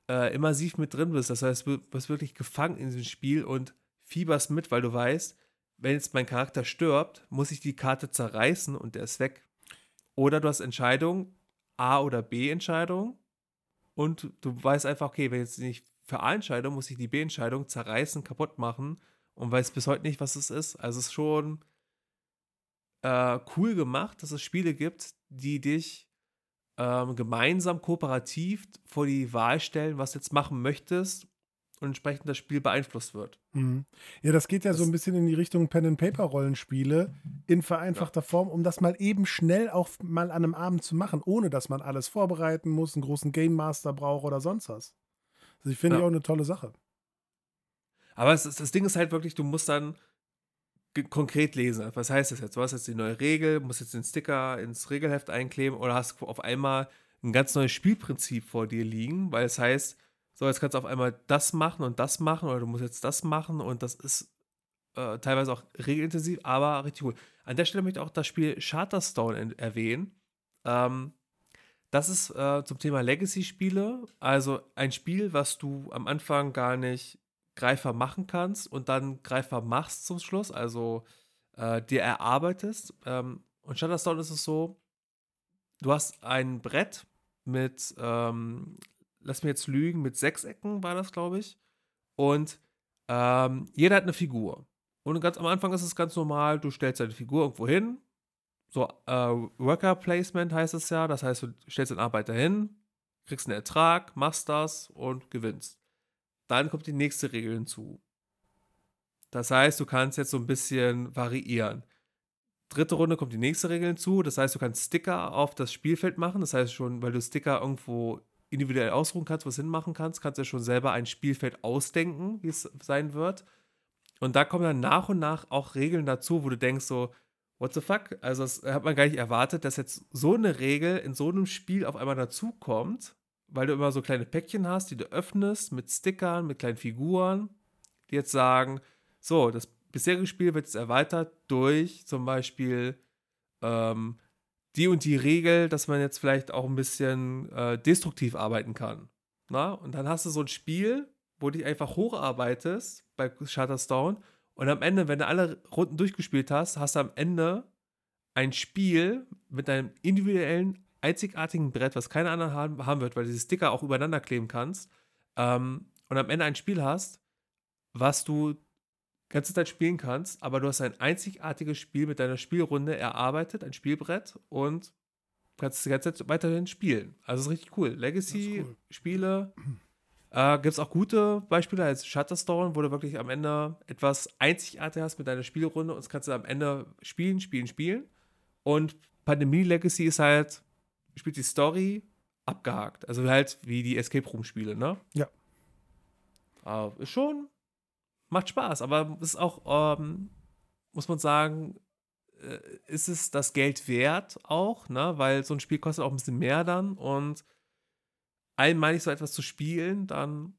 äh, immersiv mit drin bist. Das heißt, du bist wirklich gefangen in diesem Spiel und fieberst mit, weil du weißt, wenn jetzt mein Charakter stirbt, muss ich die Karte zerreißen und der ist weg. Oder du hast Entscheidung, A oder B-Entscheidung und du weißt einfach, okay, wenn jetzt nicht für A entscheide, muss ich die B-Entscheidung zerreißen, kaputt machen und weiß bis heute nicht, was es ist. Also es ist schon äh, cool gemacht, dass es Spiele gibt, die dich ähm, gemeinsam kooperativ vor die Wahl stellen, was jetzt machen möchtest und entsprechend das Spiel beeinflusst wird. Mhm. Ja, das geht ja das so ein bisschen in die Richtung Pen-and-Paper-Rollenspiele in vereinfachter ja. Form, um das mal eben schnell auch mal an einem Abend zu machen, ohne dass man alles vorbereiten muss, einen großen Game Master braucht oder sonst was. Also ich finde ja. auch eine tolle Sache. Aber es, das Ding ist halt wirklich, du musst dann konkret lesen. Was heißt das jetzt? Du hast jetzt die neue Regel, musst jetzt den Sticker ins Regelheft einkleben oder hast auf einmal ein ganz neues Spielprinzip vor dir liegen, weil es heißt, so, jetzt kannst du auf einmal das machen und das machen oder du musst jetzt das machen und das ist äh, teilweise auch regelintensiv, aber richtig cool. An der Stelle möchte ich auch das Spiel Charterstone erwähnen. Ähm, das ist äh, zum Thema Legacy-Spiele, also ein Spiel, was du am Anfang gar nicht greifbar machen kannst und dann greifbar machst zum Schluss, also äh, dir erarbeitest. Ähm, und Shutterstone ist es so, du hast ein Brett mit ähm, lass mir jetzt lügen, mit sechs Ecken war das, glaube ich. Und ähm, jeder hat eine Figur. Und ganz am Anfang ist es ganz normal, du stellst deine Figur irgendwo hin. So, äh, Worker Placement heißt es ja. Das heißt, du stellst den Arbeiter hin, kriegst einen Ertrag, machst das und gewinnst. Dann kommt die nächste Regel hinzu. Das heißt, du kannst jetzt so ein bisschen variieren. Dritte Runde kommt die nächste Regel hinzu. Das heißt, du kannst Sticker auf das Spielfeld machen. Das heißt schon, weil du Sticker irgendwo individuell ausruhen kannst, was hinmachen kannst, kannst du ja schon selber ein Spielfeld ausdenken, wie es sein wird. Und da kommen dann nach und nach auch Regeln dazu, wo du denkst so, what the fuck? Also das hat man gar nicht erwartet, dass jetzt so eine Regel in so einem Spiel auf einmal dazukommt, weil du immer so kleine Päckchen hast, die du öffnest mit Stickern, mit kleinen Figuren, die jetzt sagen, so, das bisherige Spiel wird jetzt erweitert durch zum Beispiel ähm, die und die Regel, dass man jetzt vielleicht auch ein bisschen äh, destruktiv arbeiten kann. Na? Und dann hast du so ein Spiel, wo du dich einfach hocharbeitest bei Shutterstone und am Ende, wenn du alle Runden durchgespielt hast, hast du am Ende ein Spiel mit einem individuellen, einzigartigen Brett, was keine anderen haben, haben wird, weil du diese Sticker auch übereinander kleben kannst. Ähm, und am Ende ein Spiel hast, was du ganze Zeit spielen kannst, aber du hast ein einzigartiges Spiel mit deiner Spielrunde erarbeitet, ein Spielbrett und kannst die ganze Zeit weiterhin spielen. Also ist richtig cool. Legacy-Spiele. Cool. Äh, Gibt es auch gute Beispiele als Shutterstone, wo du wirklich am Ende etwas einzigartig hast mit deiner Spielrunde und das kannst du am Ende spielen, spielen, spielen. Und Pandemie Legacy ist halt, spielt die Story abgehakt. Also halt wie die Escape Room-Spiele, ne? Ja. Aber ist schon, macht Spaß, aber es ist auch, ähm, muss man sagen, äh, ist es das Geld wert auch, ne? Weil so ein Spiel kostet auch ein bisschen mehr dann und einmalig so etwas zu spielen, dann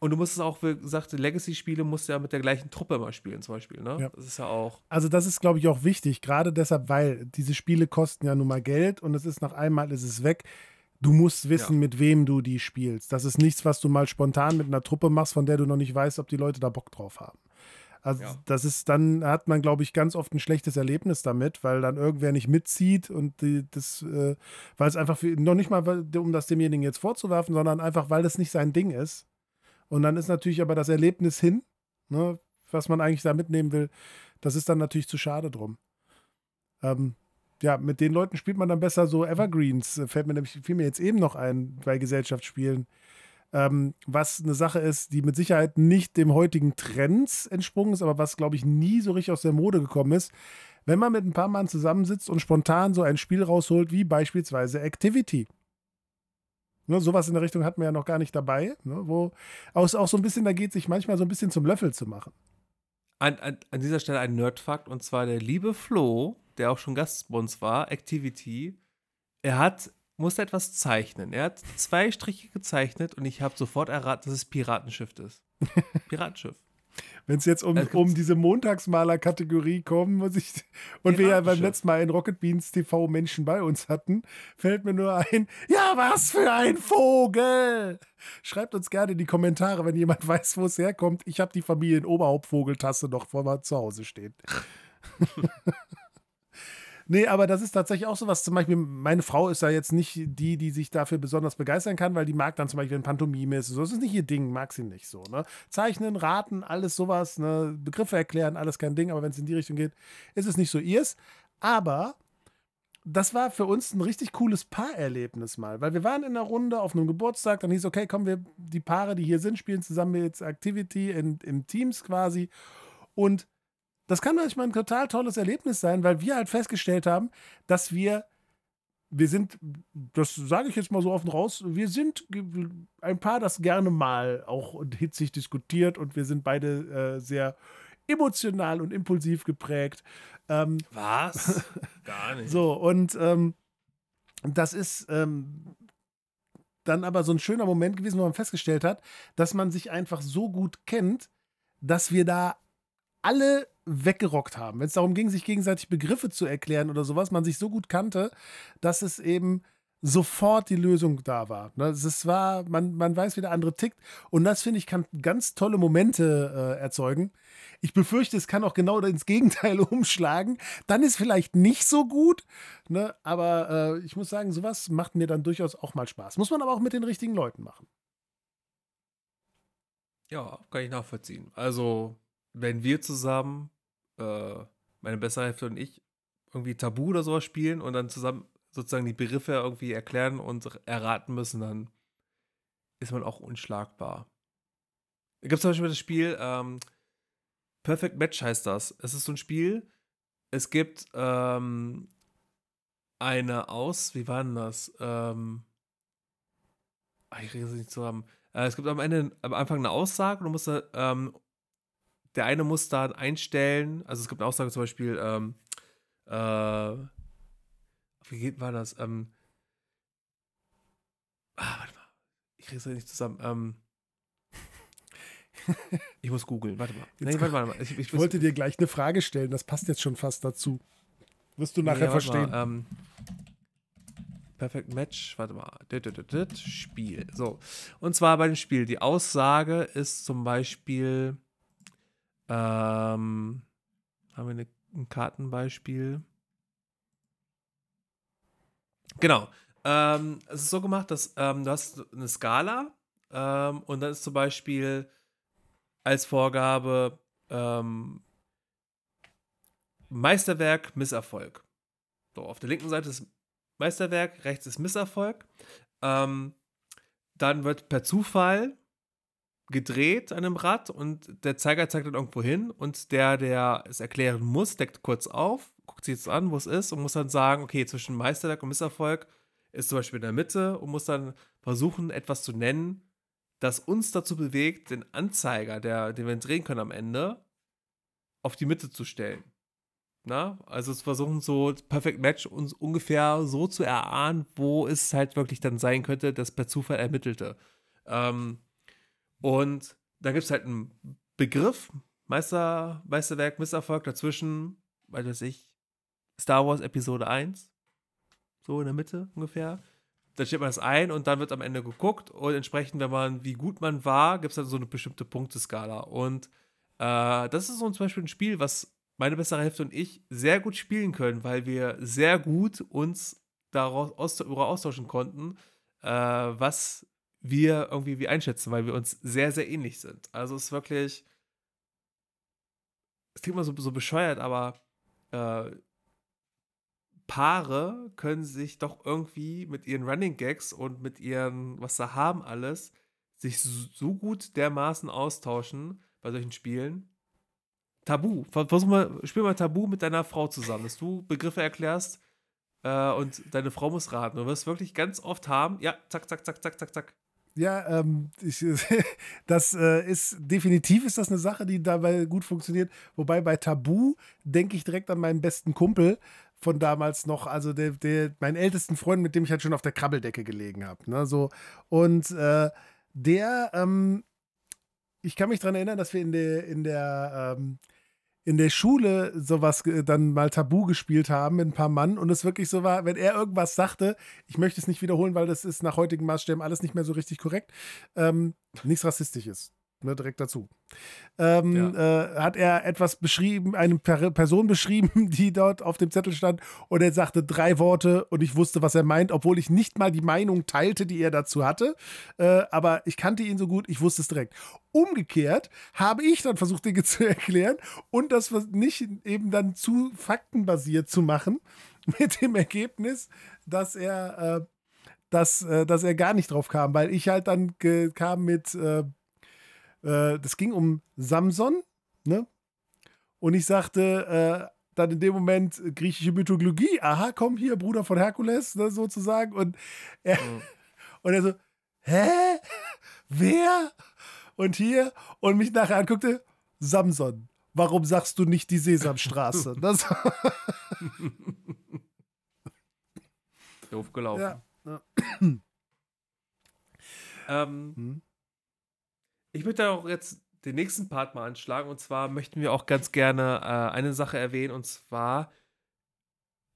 und du musst es auch, wie gesagt, Legacy-Spiele musst du ja mit der gleichen Truppe mal spielen, zum Beispiel, ne? Ja. Das ist ja auch. Also das ist, glaube ich, auch wichtig, gerade deshalb, weil diese Spiele kosten ja nun mal Geld und es ist nach einmal ist es weg. Du musst wissen, Ja. mit wem du die spielst. Das ist nichts, was du mal spontan mit einer Truppe machst, von der du noch nicht weißt, ob die Leute da Bock drauf haben. Also Ja. das ist dann, hat man, glaube ich, ganz oft ein schlechtes Erlebnis damit, weil dann irgendwer nicht mitzieht und die, das, äh, weil es einfach für, noch nicht mal, weil- um das demjenigen jetzt vorzuwerfen, sondern einfach, weil das nicht sein Ding ist. Und dann ist natürlich aber das Erlebnis hin, ne, was man eigentlich da mitnehmen will, das ist dann natürlich zu schade drum. Ähm, ja, mit den Leuten spielt man dann besser so Evergreens. Äh, Fällt mir nämlich, fiel mir jetzt eben noch ein bei Gesellschaftsspielen. Ähm, was eine Sache ist, die mit Sicherheit nicht dem heutigen Trends entsprungen ist, aber was, glaube ich, nie so richtig aus der Mode gekommen ist. Wenn man mit ein paar Mann zusammensitzt und spontan so ein Spiel rausholt, wie beispielsweise Activity. Ne, sowas in der Richtung hatten wir ja noch gar nicht dabei, ne, wo auch, auch so ein bisschen, da geht sich manchmal so ein bisschen zum Löffel zu machen. An, an, an dieser Stelle ein Nerdfakt und zwar der liebe Flo, der auch schon Gast bei uns war, Activity, er hat, musste etwas zeichnen. Er hat zwei Striche gezeichnet und ich habe sofort erraten, dass es Piratenschiff ist. Piratenschiff. Wenn es jetzt um, gibt- um diese Montagsmaler-Kategorie kommt, muss ich. Und wir ja beim letzten Mal in Rocket Beans TV Menschen bei uns hatten, fällt mir nur ein, ja, was für ein Vogel! Schreibt uns gerne in die Kommentare, wenn jemand weiß, wo es herkommt. Ich habe die Familien-Oberhauptvogeltasse noch vor mir zu Hause stehen. Nee, aber das ist tatsächlich auch so was. Zum Beispiel, meine Frau ist da jetzt nicht die, die sich dafür besonders begeistern kann, weil die mag dann zum Beispiel, wenn Pantomime ist. So, das ist nicht ihr Ding, mag sie nicht so. Ne? Zeichnen, raten, alles sowas, ne? Begriffe erklären, alles kein Ding, aber wenn es in die Richtung geht, ist es nicht so ihrs. Aber das war für uns ein richtig cooles Paarerlebnis mal, weil wir waren in einer Runde auf einem Geburtstag, dann hieß okay, kommen wir, die Paare, die hier sind, spielen zusammen jetzt Activity in, in Teams quasi. Und das kann manchmal ein total tolles Erlebnis sein, weil wir halt festgestellt haben, dass wir, wir sind, das sage ich jetzt mal so offen raus, wir sind ein Paar, das gerne mal auch hitzig diskutiert und wir sind beide äh, sehr emotional und impulsiv geprägt. Ähm, Was? Gar nicht. so, und ähm, das ist ähm, dann aber so ein schöner Moment gewesen, wo man festgestellt hat, dass man sich einfach so gut kennt, dass wir da alle weggerockt haben. Wenn es darum ging, sich gegenseitig Begriffe zu erklären oder sowas, man sich so gut kannte, dass es eben sofort die Lösung da war. Ne, Es war, man, man weiß, wie der andere tickt. Und das, finde ich, kann ganz tolle Momente äh, erzeugen. Ich befürchte, es kann auch genau ins Gegenteil umschlagen. Dann ist vielleicht nicht so gut. Ne? Aber äh, ich muss sagen, sowas macht mir dann durchaus auch mal Spaß. Muss man aber auch mit den richtigen Leuten machen. Ja, kann ich nachvollziehen. Also, wenn wir zusammen, äh, meine bessere Hälfte und ich, irgendwie Tabu oder sowas spielen und dann zusammen sozusagen die Begriffe irgendwie erklären und erraten müssen, dann ist man auch unschlagbar. Da gibt es zum Beispiel das Spiel, ähm, Perfect Match heißt das. Es ist so ein Spiel, es gibt ähm, eine Aus, wie war denn das? Ähm, ah, ich kriege es nicht zusammen. Äh, es gibt am Ende, am Anfang eine Aussage und du musst da, ähm, der eine muss dann einstellen, also es gibt eine Aussage zum Beispiel, ähm, äh, wie geht war das? Ähm, ah, warte mal, ich kriege es nicht zusammen. Ähm, ich muss googeln, warte mal. Nee, Jetzt- warte, warte mal. Ich, ich, Ich wollte dir gleich eine Frage stellen, das passt jetzt schon fast dazu. Wirst du nachher Nee, verstehen. Mal, ähm, Perfect Match, warte mal. Spiel. So. Und zwar bei dem Spiel. Die Aussage ist zum Beispiel. Ähm, haben wir eine, ein Kartenbeispiel? Genau. Ähm, es ist so gemacht, dass ähm, du hast eine Skala ähm, und dann ist zum Beispiel als Vorgabe ähm, Meisterwerk, Misserfolg. So, auf der linken Seite ist Meisterwerk, rechts ist Misserfolg. Ähm, dann wird per Zufall gedreht an einem Rad und der Zeiger zeigt dann irgendwo hin und der, der es erklären muss, deckt kurz auf, guckt sich jetzt an, wo es ist und muss dann sagen, okay, zwischen Meisterwerk und Misserfolg ist zum Beispiel in der Mitte und muss dann versuchen, etwas zu nennen, das uns dazu bewegt, den Anzeiger, der, den wir drehen können am Ende, auf die Mitte zu stellen. Na? Also es versuchen so Perfect Match uns ungefähr so zu erahnen, wo es halt wirklich dann sein könnte, dass per Zufall ermittelte. Ähm, und da gibt es halt einen Begriff, Meister, Meisterwerk, Misserfolg, dazwischen, weiß weiß ich, Star Wars Episode 1, so in der Mitte ungefähr. Da steht man das ein und dann wird am Ende geguckt und entsprechend, wenn man, wie gut man war, gibt es dann so eine bestimmte Punkteskala. Und äh, das ist so zum Beispiel ein Spiel, was meine bessere Hälfte und ich sehr gut spielen können, weil wir sehr gut uns darüber austauschen konnten, äh, was wir irgendwie wie einschätzen, weil wir uns sehr, sehr ähnlich sind. Also es ist wirklich, es klingt mal so, so bescheuert, aber äh, Paare können sich doch irgendwie mit ihren Running Gags und mit ihren, was sie haben alles, sich so gut dermaßen austauschen bei solchen Spielen. Tabu. Versuch mal, spiel mal Tabu mit deiner Frau zusammen, dass du Begriffe erklärst äh, und deine Frau muss raten. Du wirst wirklich ganz oft haben, ja, zack, zack, zack, zack, zack, zack. Ja, ähm, ich, das äh, ist definitiv ist das eine Sache, die dabei gut funktioniert. Wobei bei Tabu denke ich direkt an meinen besten Kumpel von damals noch, also der, der, meinen ältesten Freund, mit dem ich halt schon auf der Krabbeldecke gelegen habe. Ne, so. Und äh, der, ähm, ich kann mich daran erinnern, dass wir in der, in der ähm, in der Schule sowas dann mal tabu gespielt haben mit ein paar Mann und es wirklich so war, wenn er irgendwas sagte, ich möchte es nicht wiederholen, weil das ist nach heutigen Maßstäben alles nicht mehr so richtig korrekt, ähm, nichts Rassistisches ne, direkt dazu. Ähm, ja. äh, hat er etwas beschrieben, eine per Person beschrieben, die dort auf dem Zettel stand und er sagte drei Worte und ich wusste, was er meint, obwohl ich nicht mal die Meinung teilte, die er dazu hatte. Äh, aber ich kannte ihn so gut, ich wusste es direkt. Umgekehrt habe ich dann versucht, Dinge zu erklären und das nicht eben dann zu faktenbasiert zu machen, mit dem Ergebnis, dass er, äh, dass, äh, dass er gar nicht drauf kam, weil ich halt dann kam mit äh, äh, das ging um Samson, ne? Und ich sagte äh, dann in dem Moment griechische Mythologie, aha, komm hier, Bruder von Herkules, ne, sozusagen. Und er, mhm. und er so, hä? Wer? Und hier, und mich nachher anguckte, Samson. Warum sagst du nicht die Sesamstraße? Das Doof gelaufen. Ja. ja. ähm, hm? Ich möchte auch jetzt den nächsten Part mal anschlagen. Und zwar möchten wir auch ganz gerne äh, eine Sache erwähnen. Und zwar,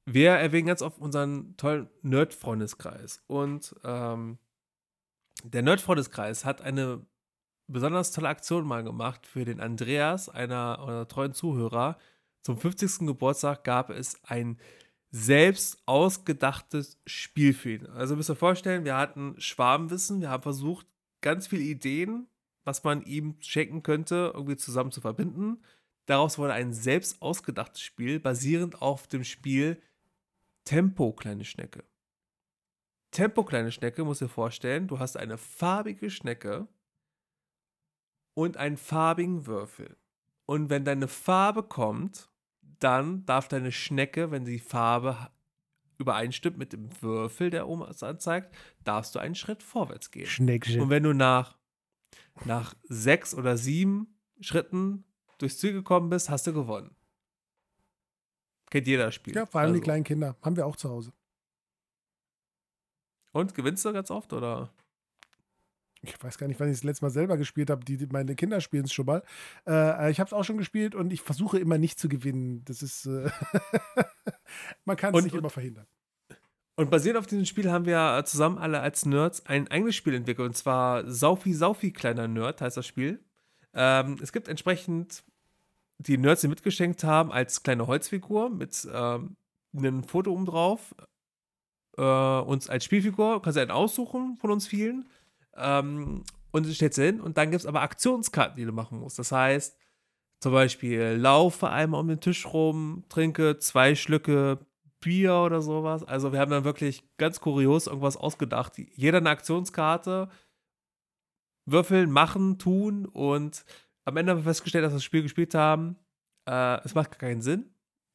wir erwähnen ganz oft unseren tollen Nerd-Freundeskreis. Und ähm, der Nerd-Freundeskreis hat eine besonders tolle Aktion mal gemacht für den Andreas, einer unserer treuen Zuhörer. Zum 50. Geburtstag gab es ein selbst ausgedachtes Spiel für ihn. Also müsst ihr vorstellen, wir hatten Schwarmwissen, wir haben versucht, ganz viele Ideen was man ihm schenken könnte, irgendwie zusammen zu verbinden. Daraus wurde ein selbst ausgedachtes Spiel, basierend auf dem Spiel Tempo, kleine Schnecke. Tempo, kleine Schnecke, muss dir vorstellen, du hast eine farbige Schnecke und einen farbigen Würfel. Und wenn deine Farbe kommt, dann darf deine Schnecke, wenn die Farbe übereinstimmt mit dem Würfel, der oben anzeigt, darfst du einen Schritt vorwärts gehen. Schneckchen. Und wenn du nach nach sechs oder sieben Schritten durchs Ziel gekommen bist, hast du gewonnen. Kennt jeder das Spiel. Ja, vor allem also. die kleinen Kinder. Haben wir auch zu Hause. Und gewinnst du ganz oft, oder? Ich weiß gar nicht, wann ich das letzte Mal selber gespielt habe. Die, meine Kinder spielen es schon mal. Äh, ich habe es auch schon gespielt und ich versuche immer nicht zu gewinnen. Das ist. Äh Man kann es nicht und, immer verhindern. Und basierend auf diesem Spiel haben wir zusammen alle als Nerds ein eigenes Spiel entwickelt. Und zwar Saufi Saufi kleiner Nerd heißt das Spiel. Ähm, es gibt entsprechend die Nerds, die mitgeschenkt haben, als kleine Holzfigur mit ähm, einem Foto oben drauf. Äh, uns als Spielfigur, kannst du einen aussuchen von uns vielen. Ähm, und es steht hin. Und dann gibt es aber Aktionskarten, die du machen musst. Das heißt, zum Beispiel laufe einmal um den Tisch rum, trinke zwei Schlücke Bier oder sowas. Also wir haben dann wirklich ganz kurios irgendwas ausgedacht. Jeder eine Aktionskarte, würfeln, machen, tun und am Ende haben wir festgestellt, dass wir das Spiel gespielt haben. Äh, es macht gar keinen Sinn,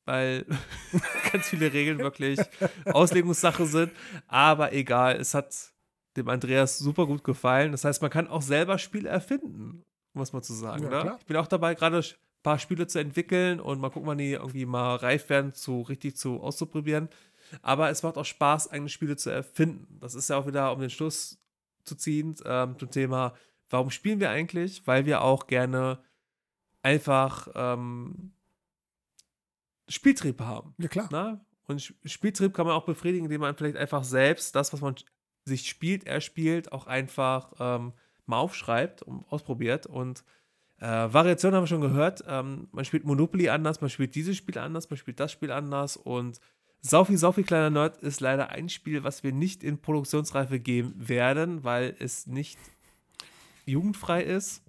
weil ganz viele Regeln wirklich Auslegungssache sind. Aber egal, es hat dem Andreas super gut gefallen. Das heißt, man kann auch selber Spiele erfinden, muss man zu sagen. Ja, ne? Ich bin auch dabei, gerade paar Spiele zu entwickeln und mal gucken, wann die irgendwie mal reif werden, zu richtig zu auszuprobieren. Aber es macht auch Spaß, eigene Spiele zu erfinden. Das ist ja auch wieder, um den Schluss zu ziehen, ähm, zum Thema, warum spielen wir eigentlich? Weil wir auch gerne einfach ähm, Spieltrieb haben. Ja, klar. Na? Ne? Und Spieltrieb kann man auch befriedigen, indem man vielleicht einfach selbst das, was man sich spielt, erspielt, auch einfach ähm, mal aufschreibt und ausprobiert. Und äh, Variationen haben wir schon gehört. Ähm, man spielt Monopoly anders, man spielt dieses Spiel anders, man spielt das Spiel anders. Und Saufi, Saufi, kleiner Nerd ist leider ein Spiel, was wir nicht in Produktionsreife geben werden, weil es nicht jugendfrei ist.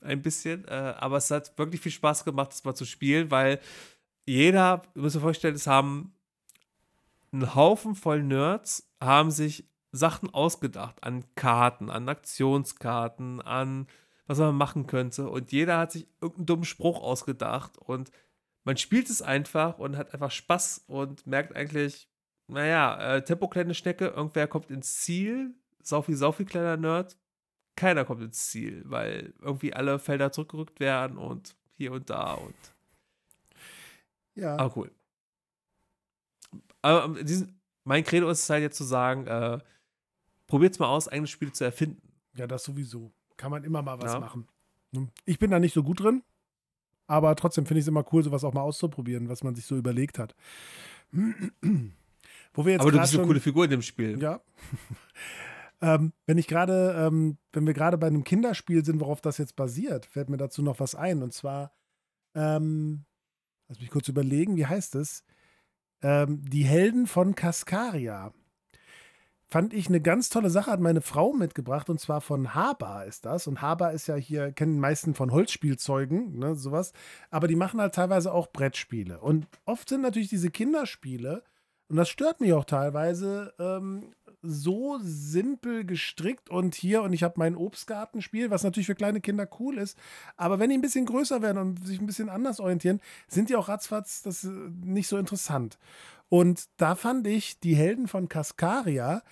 Ein bisschen. Äh, aber es hat wirklich viel Spaß gemacht, das mal zu spielen, weil jeder, ihr müsst euch vorstellen, es haben einen Haufen voll Nerds, haben sich Sachen ausgedacht an Karten, an Aktionskarten, an was man machen könnte. Und jeder hat sich irgendeinen dummen Spruch ausgedacht. Und man spielt es einfach und hat einfach Spaß und merkt eigentlich, naja, äh, Tempo kleine Schnecke, irgendwer kommt ins Ziel, Saufi, Saufi kleiner Nerd, keiner kommt ins Ziel, weil irgendwie alle Felder zurückgerückt werden und hier und da und ja. Aber cool. Aber ähm, diesen, mein Credo ist es halt jetzt zu sagen, äh, probiert's mal aus, eigene Spiele zu erfinden. Ja, das sowieso. Kann man immer mal was ja. machen. Ne? Ich bin da nicht so gut drin, aber trotzdem finde ich es immer cool, sowas auch mal auszuprobieren, was man sich so überlegt hat. Wo wir jetzt aber du bist schon, eine coole Figur in dem Spiel. Ja. ähm, wenn ich gerade, ähm, wenn wir gerade bei einem Kinderspiel sind, worauf das jetzt basiert, fällt mir dazu noch was ein. Und zwar ähm, Lass mich kurz überlegen, wie heißt es? Ähm, die Helden von Cascaria. Fand ich eine ganz tolle Sache, hat meine Frau mitgebracht und zwar von Haber ist das. Und Haber ist ja hier, kennen die meisten von Holzspielzeugen, ne, sowas. Aber die machen halt teilweise auch Brettspiele. Und oft sind natürlich diese Kinderspiele, und das stört mich auch teilweise, ähm, so simpel gestrickt und hier und ich habe mein Obstgartenspiel, was natürlich für kleine Kinder cool ist. Aber wenn die ein bisschen größer werden und sich ein bisschen anders orientieren, sind die auch ratzfatz das nicht so interessant. Und da fand ich die Helden von Cascaria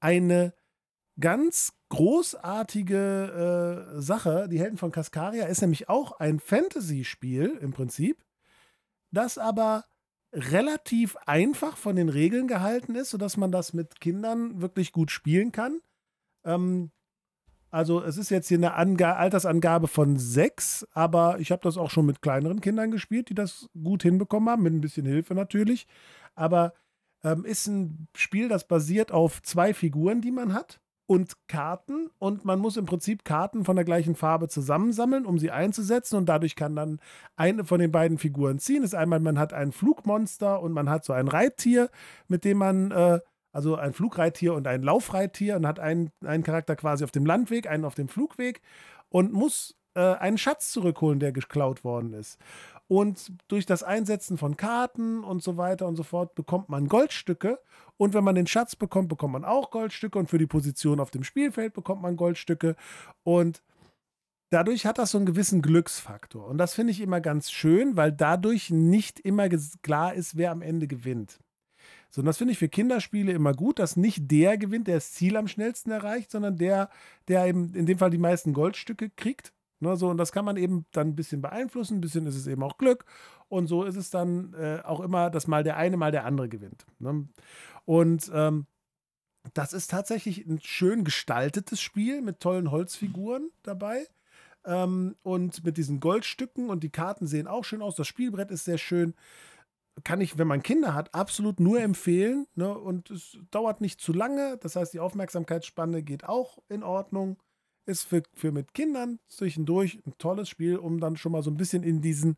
eine ganz großartige äh, Sache. Die Helden von Cascaria ist nämlich auch ein Fantasy-Spiel im Prinzip, das aber relativ einfach von den Regeln gehalten ist, sodass man das mit Kindern wirklich gut spielen kann. Ähm, also es ist jetzt hier eine Ange Altersangabe von sechs, aber ich habe das auch schon mit kleineren Kindern gespielt, die das gut hinbekommen haben, mit ein bisschen Hilfe natürlich. Aber ähm, ist ein Spiel, das basiert auf zwei Figuren, die man hat und Karten. Und man muss im Prinzip Karten von der gleichen Farbe zusammensammeln, um sie einzusetzen. Und dadurch kann dann eine von den beiden Figuren ziehen. Das ist einmal, man hat ein Flugmonster und man hat so ein Reittier, mit dem man, äh, also ein Flugreittier und ein Laufreittier und hat einen, einen Charakter quasi auf dem Landweg, einen auf dem Flugweg. Und muss äh, einen Schatz zurückholen, der geklaut worden ist. Und durch das Einsetzen von Karten und so weiter und so fort bekommt man Goldstücke. Und wenn man den Schatz bekommt, bekommt man auch Goldstücke. Und für die Position auf dem Spielfeld bekommt man Goldstücke. Und dadurch hat das so einen gewissen Glücksfaktor. Und das finde ich immer ganz schön, weil dadurch nicht immer klar ist, wer am Ende gewinnt. So, und das finde ich für Kinderspiele immer gut, dass nicht der gewinnt, der das Ziel am schnellsten erreicht, sondern der, der eben in dem Fall die meisten Goldstücke kriegt. Ne, so, und das kann man eben dann ein bisschen beeinflussen, ein bisschen ist es eben auch Glück. Und so ist es dann äh, auch immer, dass mal der eine, mal der andere gewinnt. Ne? Und ähm, das ist tatsächlich ein schön gestaltetes Spiel mit tollen Holzfiguren dabei. Ähm, und mit diesen Goldstücken und die Karten sehen auch schön aus. Das Spielbrett ist sehr schön. Kann ich, wenn man Kinder hat, absolut nur empfehlen. Ne? Und es dauert nicht zu lange. Das heißt, die Aufmerksamkeitsspanne geht auch in Ordnung ist für, für mit Kindern zwischendurch ein tolles Spiel, um dann schon mal so ein bisschen in diesen,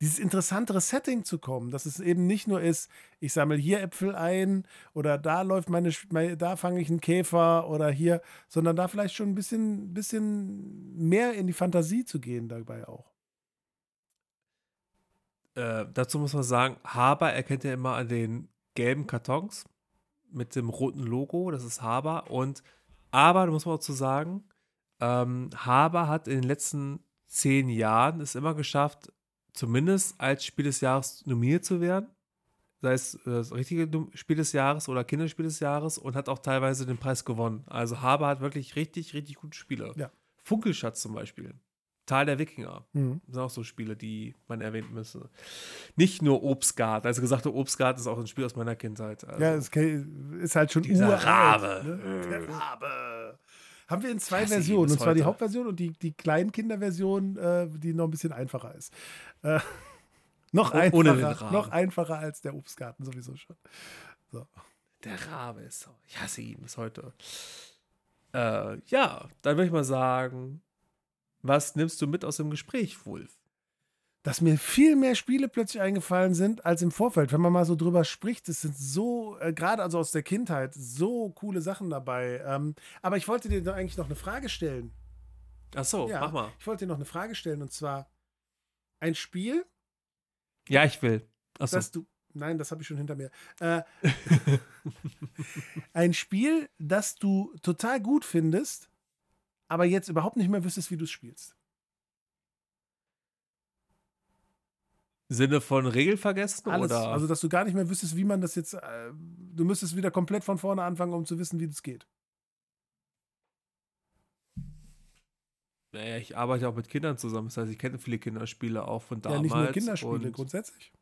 dieses interessantere Setting zu kommen, dass es eben nicht nur ist, ich sammle hier Äpfel ein oder da läuft meine, da fange ich einen Käfer oder hier, sondern da vielleicht schon ein bisschen, bisschen mehr in die Fantasie zu gehen dabei auch. Äh, dazu muss man sagen, Haber erkennt ja immer an den gelben Kartons mit dem roten Logo, das ist Haber und aber, da muss man auch zu sagen, ähm, Haber hat in den letzten zehn Jahren es immer geschafft, zumindest als Spiel des Jahres nominiert zu werden. sei es äh, das richtige Spiel des Jahres oder Kinderspiel des Jahres und hat auch teilweise den Preis gewonnen. Also Haber hat wirklich richtig, richtig gute Spiele. Ja. Funkelschatz zum Beispiel. Tal der Wikinger. Mhm. Das sind auch so Spiele, die man erwähnen müsste. Nicht nur Obstgarten. Also gesagte Obstgarten ist auch ein Spiel aus meiner Kindheit. Also, Ja, es ist halt schon Dieser uralt, Rabe. Ne? Der Rabe. Haben wir in zwei Versionen. Und zwar die heute. Hauptversion und die, die Kleinkinderversion, äh, die noch ein bisschen einfacher ist. Äh, noch, Oh- einfacher, ohne den noch einfacher als der Obstgarten sowieso schon. Der Rabe ist so. Ich hasse ihn bis heute. Äh, ja, dann würde ich mal sagen, was nimmst du mit aus dem Gespräch, Wolf? Dass mir viel mehr Spiele plötzlich eingefallen sind als im Vorfeld. Wenn man mal so drüber spricht, es sind so, äh, gerade also aus der Kindheit, so coole Sachen dabei. Ähm, aber ich wollte dir eigentlich noch eine Frage stellen. Ach so, Ja. mach mal. Ich wollte dir noch eine Frage stellen und zwar ein Spiel, Ja, ich will. Ach so. du. Nein, das habe ich schon hinter mir. Äh, ein Spiel, das du total gut findest, aber jetzt überhaupt nicht mehr wüsstest, wie du es spielst. Sinne von Regel vergessen Alles. oder? Also, dass du gar nicht mehr wüsstest, wie man das jetzt. Äh, du müsstest wieder komplett von vorne anfangen, um zu wissen, wie das geht. naja, ich arbeite auch mit Kindern zusammen. Das heißt, ich kenne viele Kinderspiele auch von Ja, damals. nicht nur Kinderspiele, und grundsätzlich.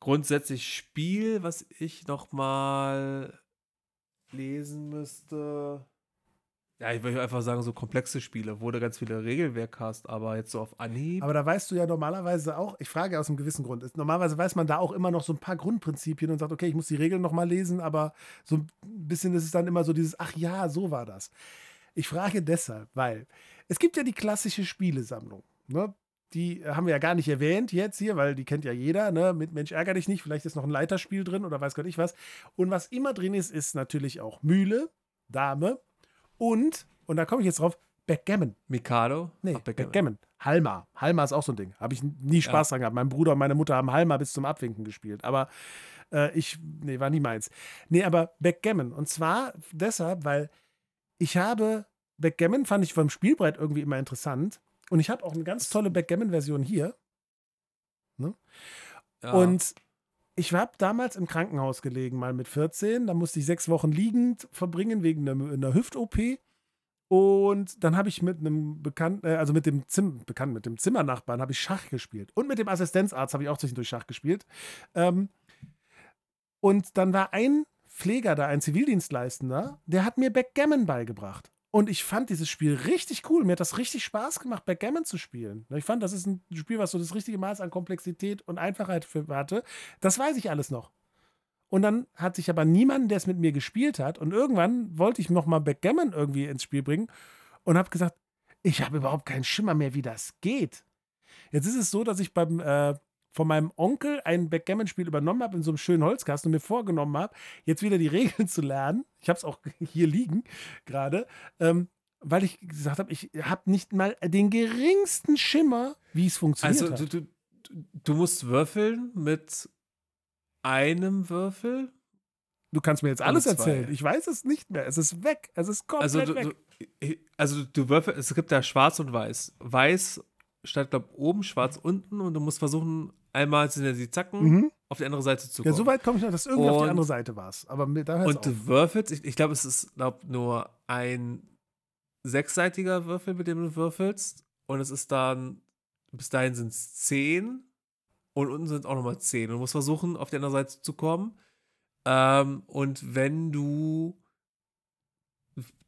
grundsätzlich Spiel, was ich noch mal lesen müsste. Ja, ich würde einfach sagen, so komplexe Spiele, wo du ganz viele Regelwerk hast, aber jetzt so auf Anhieb. Aber da weißt du ja normalerweise auch, ich frage aus einem gewissen Grund, ist- normalerweise weiß man da auch immer noch so ein paar Grundprinzipien und sagt, okay, ich muss die Regeln nochmal lesen, aber so ein bisschen ist es dann immer so dieses, ach ja, so war das. Ich frage deshalb, weil es gibt ja die klassische Spielesammlung. Ne? Die haben wir ja gar nicht erwähnt jetzt hier, weil die kennt ja jeder. Ne? Mit Mensch ärger dich nicht, vielleicht ist noch ein Leiterspiel drin oder weiß Gott ich was. Und was immer drin ist, ist natürlich auch Mühle, Dame und, und da komme ich jetzt drauf, Backgammon. Mikado? Nee, Ach, Backgammon. Backgammon. Halma. Halma ist auch so ein Ding. Habe ich nie Spaß dran gehabt. Mein Bruder und meine Mutter haben Halma bis zum Abwinken gespielt. Aber äh, ich, nee, war nie meins. Nee, aber Backgammon. Und zwar deshalb, weil ich habe, Backgammon fand ich vom Spielbrett irgendwie immer interessant. Und ich habe auch eine ganz tolle Backgammon-Version hier. Ja. Und ich habe damals im Krankenhaus gelegen, mal mit 14. Da musste ich sechs Wochen liegend verbringen wegen einer, einer Hüft-OP. Und dann habe ich mit einem Bekannten, äh, also mit dem Zim Bekannten, mit dem Zimmernachbarn, habe ich Schach gespielt. Und mit dem Assistenzarzt habe ich auch zwischendurch Schach gespielt. Ähm, und dann war ein Pfleger da, ein Zivildienstleistender, der hat mir Backgammon beigebracht. Und ich fand dieses Spiel richtig cool. Mir hat das richtig Spaß gemacht, Backgammon zu spielen. Ich fand, das ist ein Spiel, was so das richtige Maß an Komplexität und Einfachheit für hatte. Das weiß ich alles noch. Und dann hatte ich aber niemanden, der es mit mir gespielt hat. Und irgendwann wollte ich nochmal Backgammon irgendwie ins Spiel bringen und habe gesagt, ich habe überhaupt keinen Schimmer mehr, wie das geht. Jetzt ist es so, dass ich beim äh, von meinem Onkel ein Backgammon-Spiel übernommen habe in so einem schönen Holzkasten und mir vorgenommen habe, jetzt wieder die Regeln zu lernen. Ich habe es auch hier liegen gerade, ähm, weil ich gesagt habe, ich habe nicht mal den geringsten Schimmer, wie es funktioniert also, du, du, du musst würfeln mit einem Würfel. Du kannst mir jetzt alles erzählen. Ich weiß es nicht mehr. Es ist weg. Es ist komplett Also du, weg. du, also du würfelst, es gibt da schwarz und weiß. Weiß statt, glaube oben, schwarz unten und du musst versuchen, einmal sind ja die Zacken Mhm. auf die andere Seite zu Ja, kommen. so weit komme ich noch, dass irgendwie auf die Und- andere Seite war es. Aber mir, da hört's und auf. du würfelst, ich, ich glaube, es ist glaub, nur ein sechsseitiger Würfel, mit dem du würfelst. Und es ist dann, bis dahin sind es zehn. Und unten sind auch nochmal zehn. Und du musst versuchen, auf die andere Seite zu kommen. Ähm, und wenn du,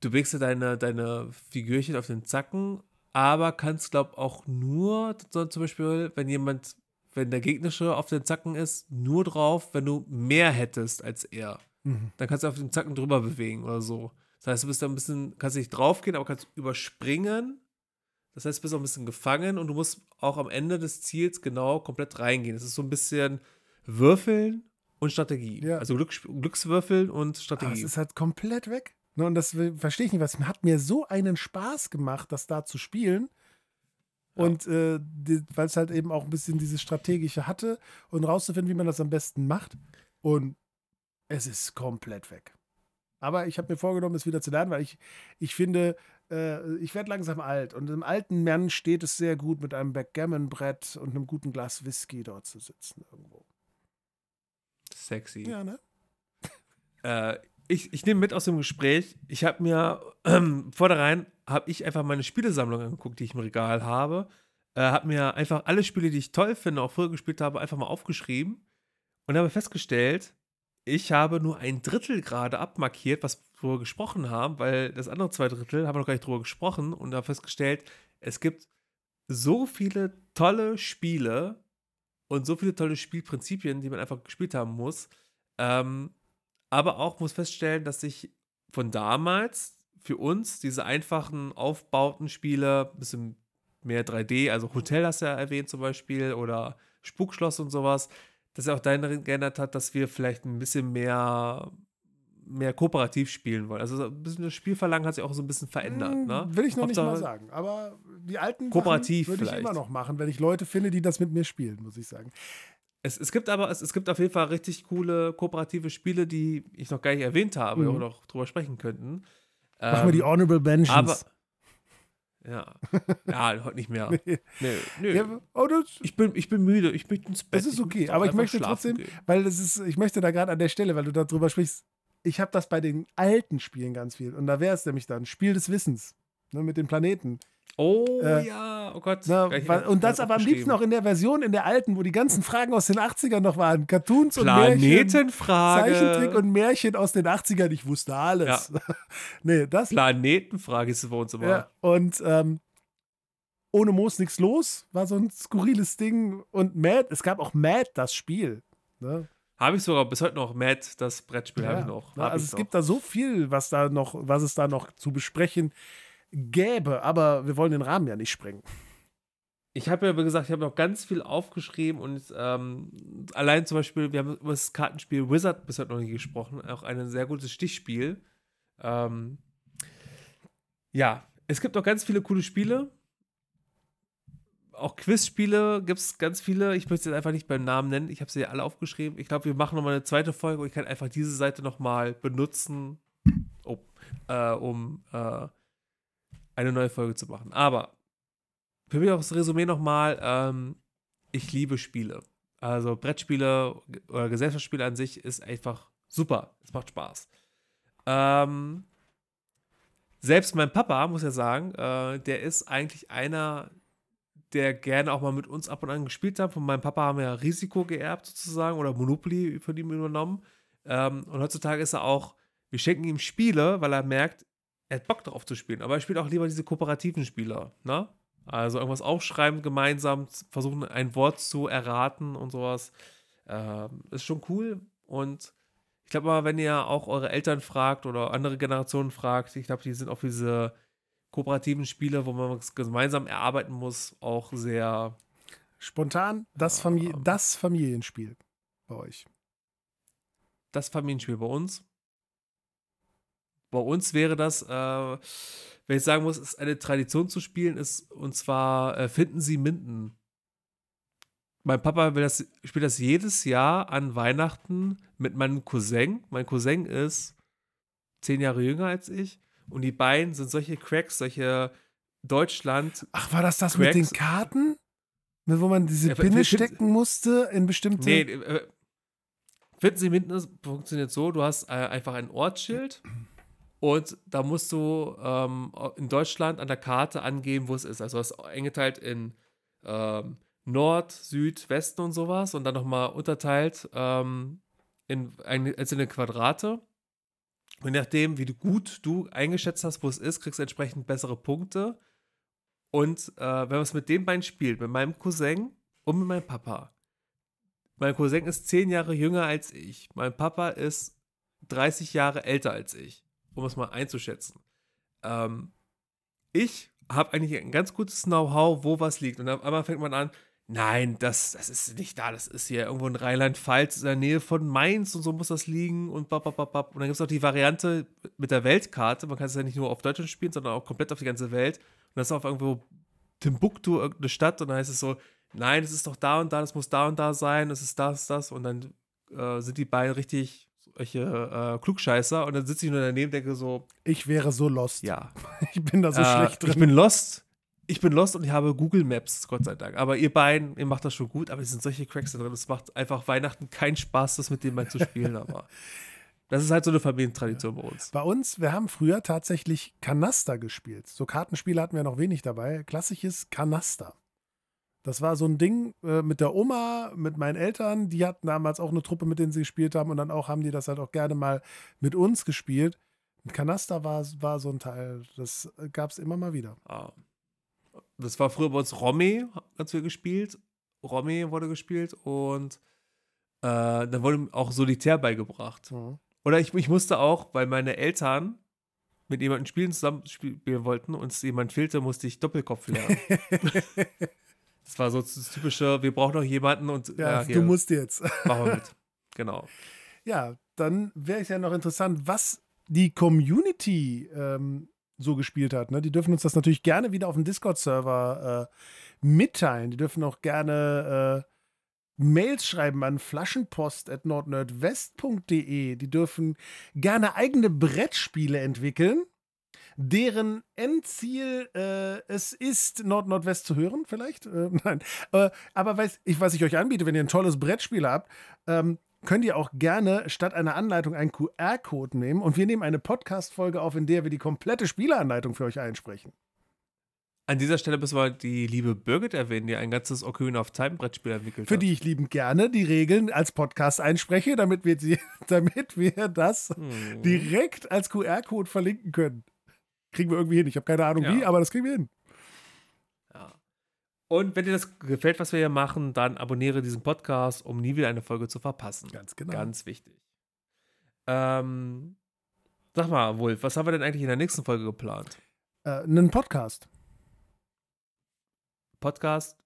du bewegst ja deine, deine Figürchen auf den Zacken, aber kannst, glaub auch nur, so zum Beispiel, wenn jemand, wenn der Gegnerische auf den Zacken ist, nur drauf, wenn du mehr hättest als er Mhm. dann kannst du auf den Zacken drüber bewegen oder so. Das heißt, du bist da ein bisschen, kannst nicht draufgehen, aber kannst überspringen. Das heißt, du bist auch ein bisschen gefangen und du musst auch am Ende des Ziels genau komplett reingehen. Das ist so ein bisschen Würfeln und Strategie. Ja. Also Glücks Glückswürfeln und Aber es Strategie. ist halt komplett weg. Ne, und das verstehe ich nicht, was hat mir so einen Spaß gemacht, das da zu spielen. Ja. Und äh, weil es halt eben auch ein bisschen dieses Strategische hatte und rauszufinden, wie man das am besten macht. Und es ist komplett weg. Aber ich habe mir vorgenommen, es wieder zu lernen, weil ich, ich finde, äh, ich werde langsam alt. Und im alten Mann steht es sehr gut, mit einem Backgammon-Brett und einem guten Glas Whisky dort zu sitzen irgendwo. Sexy. Ja, ne? Äh, ich, ich nehme mit aus dem Gespräch, ich habe mir ähm, vornherein, habe ich einfach meine Spielesammlung angeguckt, die ich im Regal habe. Äh, habe mir einfach alle Spiele, die ich toll finde, auch früher gespielt habe, einfach mal aufgeschrieben und habe festgestellt, ich habe nur ein Drittel gerade abmarkiert, was wir drüber gesprochen haben, weil das andere zwei Drittel haben wir noch gar nicht drüber gesprochen und habe festgestellt, es gibt so viele tolle Spiele und so viele tolle Spielprinzipien, die man einfach gespielt haben muss. Ähm, aber auch muss feststellen, dass sich von damals für uns diese einfachen aufbauten Spiele, bisschen mehr 3D, also Hotel hast du ja erwähnt zum Beispiel oder Spukschloss und sowas, dass er auch dahin geändert hat, dass wir vielleicht ein bisschen mehr mehr kooperativ spielen wollen. Also ein bisschen das Spielverlangen hat sich auch so ein bisschen verändert. Hm, Ne? Will ich noch nicht Hauptsache- mal sagen. Aber die alten Kooperativ würde ich vielleicht. immer noch machen, wenn ich Leute finde, die das mit mir spielen, muss ich sagen. Es, es gibt aber, es, es gibt auf jeden Fall richtig coole kooperative Spiele, die ich noch gar nicht erwähnt habe Mhm. oder noch drüber sprechen könnten. Machen wir die Ähm, Honorable Mentions. aber ja, ja, heute nicht mehr. Nee. Nö, nö. Ja, oh, das, ich, bin, ich bin müde, ich möchte ins Bett. Das ist ich okay, möchte aber ich möchte trotzdem- gehen. weil das ist, ich möchte da gerade an der Stelle, weil du darüber sprichst, ich habe das bei den alten Spielen ganz viel. Und da wäre es nämlich dann Spiel des Wissens. Ne, mit den Planeten. Oh Äh, ja, oh Gott. Na, weil, und das aber am liebsten noch in der Version, in der alten, wo die ganzen Fragen aus den 80ern noch waren. Cartoons und Märchen. Planetenfrage. Zeichentrick und Märchen aus den 80ern. Ich wusste alles. nee, das. Planetenfrage ist bei uns immer. Ja, und ähm, ohne Moos nichts los, war so ein skurriles Ding. Und Mad, es gab auch Mad, das Spiel. Ne? Habe ich sogar bis heute noch. Mad, das Brettspiel habe ich noch. Hab also es noch. gibt da so viel, was da noch, was es da noch zu besprechen gäbe, aber wir wollen den Rahmen ja nicht sprengen. Ich habe ja, wie gesagt, ich habe noch ganz viel aufgeschrieben und ähm, allein zum Beispiel, wir haben über das Kartenspiel Wizard bis heute noch nie gesprochen, auch ein sehr gutes Stichspiel. Ähm, ja, es gibt auch ganz viele coole Spiele. Auch Quizspiele gibt es ganz viele. Ich möchte jetzt einfach nicht beim Namen nennen. Ich habe sie ja alle aufgeschrieben. Ich glaube, wir machen nochmal eine zweite Folge und ich kann einfach diese Seite nochmal benutzen, oh, äh, um äh, eine neue Folge zu machen. Aber für mich auch das Resümee nochmal, ähm, ich liebe Spiele. Also Brettspiele oder Gesellschaftsspiele an sich ist einfach super. Es macht Spaß. Ähm, selbst mein Papa, muss ja sagen, äh, der ist eigentlich einer, der gerne auch mal mit uns ab und an gespielt hat. Von meinem Papa haben wir ja Risiko geerbt sozusagen oder Monopoly von ihm übernommen. Ähm, und heutzutage ist er auch, wir schenken ihm Spiele, weil er merkt, er hat Bock darauf zu spielen. Aber er spielt auch lieber diese kooperativen Spiele, ne? Also irgendwas aufschreiben, gemeinsam versuchen, ein Wort zu erraten und sowas. Ähm, ist schon cool. Und ich glaube mal, wenn ihr auch eure Eltern fragt oder andere Generationen fragt, ich glaube, die sind auch für diese kooperativen Spiele, wo man es gemeinsam erarbeiten muss, auch sehr. Spontan das, Famili Ähm. das Familienspiel bei euch. Das Familienspiel bei uns. Bei uns wäre das, äh, wenn ich sagen muss, ist eine Tradition zu spielen, ist und zwar äh, Finden Sie Minden. Mein Papa das, spielt das jedes Jahr an Weihnachten mit meinem Cousin. Mein Cousin ist zehn Jahre jünger als ich und die beiden sind solche Cracks, solche Deutschland. Ach, war das das mit den Cracks. Karten? Mit, Wo man diese Ja, Pinne find- stecken musste in bestimmte. Nee, äh, Finden Sie Minden funktioniert so: Du hast äh, einfach ein Ortsschild und da musst du ähm, in Deutschland an der Karte angeben, wo es ist. Also, es ist eingeteilt in ähm, Nord, Süd, Westen und sowas und dann nochmal unterteilt ähm, in ein- einzelne Quadrate. Und nachdem, wie gut du eingeschätzt hast, wo es ist, kriegst du entsprechend bessere Punkte. Und äh, wenn man es mit den beiden spielt, mit meinem Cousin und mit meinem Papa, mein Cousin ist zehn Jahre jünger als ich. Mein Papa ist 30 Jahre älter als ich, um es mal einzuschätzen. Ähm, ich habe eigentlich ein ganz gutes Know-how, wo was liegt. Und auf einmal fängt man an, nein, das, das ist nicht da, das ist hier irgendwo in Rheinland-Pfalz, in der Nähe von Mainz und so muss das liegen und babababab. Und dann gibt es auch die Variante mit der Weltkarte. Man kann es ja nicht nur auf Deutschland spielen, sondern auch komplett auf die ganze Welt. Und das ist auf irgendwo Timbuktu, irgendeine Stadt. Und dann heißt es so, nein, es ist doch da und da, das muss da und da sein, es ist das, das. Und dann äh, sind die beiden richtig solche äh, Klugscheißer. Und dann sitze ich nur daneben und denke so, Ich wäre so lost. ja, Ich bin da so äh, schlecht Ich drin. bin lost. ich bin lost und ich habe Google Maps, Gott sei Dank. Aber ihr beiden, ihr macht das schon gut, aber es sind solche Cracks da drin. Es macht einfach Weihnachten keinen Spaß, das mit dem mal zu spielen, aber das ist halt so eine Familientradition bei uns. Bei uns, wir haben früher tatsächlich Kanaster gespielt. So Kartenspiele hatten wir noch wenig dabei. Klassisches Kanaster. Das war so ein Ding äh, mit der Oma, mit meinen Eltern. Die hatten damals auch eine Truppe, mit denen sie gespielt haben. Und dann auch haben die das halt auch gerne mal mit uns gespielt. Ein Kanaster war, war so ein Teil. Das gab es immer mal wieder. Ah. Das war früher bei uns Romy, als wir gespielt. Romy wurde gespielt und äh, dann wurde auch Solitär beigebracht. Mhm. Oder ich, ich musste auch, weil meine Eltern mit jemandem spielen, zusammen spielen wollten und es jemand fehlte, musste ich Doppelkopf lernen. das war so das typische, wir brauchen noch jemanden und Ja, du hier, musst jetzt. machen wir mit. Genau. Ja, dann wäre es ja noch interessant, was die Community ähm, so gespielt hat. Ne? Die dürfen uns das natürlich gerne wieder auf dem Discord-Server äh, mitteilen. Die dürfen auch gerne äh, Mails schreiben an flaschenpost.nordnerdwest.de. Die dürfen gerne eigene Brettspiele entwickeln, deren Endziel äh, es ist, Nord-Nordwest zu hören, vielleicht? Äh, nein. Äh, aber weiß, ich, was ich euch anbiete, wenn ihr ein tolles Brettspiel habt, ähm, könnt ihr auch gerne statt einer Anleitung einen QR-Code nehmen und wir nehmen eine Podcast-Folge auf, in der wir die komplette Spieleanleitung für euch einsprechen. An dieser Stelle müssen wir die liebe Birgit erwähnen, die ein ganzes Ocarina of Time Brettspiel entwickelt Für hat. die ich liebend gerne die Regeln als Podcast einspreche, damit wir, sie, damit wir das Hm. direkt als QR-Code verlinken können. Kriegen wir irgendwie hin. Ich habe keine Ahnung Ja. wie, aber das kriegen wir hin. Ja. Und wenn dir das gefällt, was wir hier machen, dann abonniere diesen Podcast, um nie wieder eine Folge zu verpassen. Ganz genau. Ganz wichtig. Ähm, sag mal, Wolf, was haben wir denn eigentlich in der nächsten Folge geplant? Äh, einen Podcast. Podcast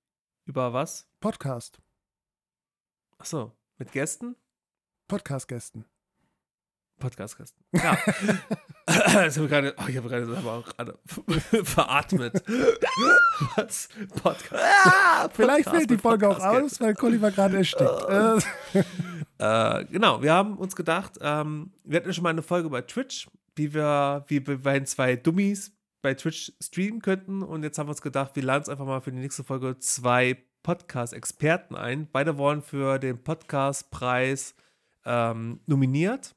über was? Podcast. Achso, mit Gästen? Podcast-Gästen. Podcast-Gästen. Ja. das hab ich gerade, oh, ich habe gerade auch gerade veratmet. was? Podcast. Ah, Vielleicht fällt die Folge auch aus, weil Colli war gerade erstickt. Äh, genau, wir haben uns gedacht, ähm, wir hatten schon mal eine Folge bei Twitch, wie wir, wie wir bei zwei Dummies bei Twitch streamen könnten. Und jetzt haben wir uns gedacht, wir laden uns einfach mal für die nächste Folge zwei Podcast-Experten ein. Beide wurden für den Podcast-Preis ähm, nominiert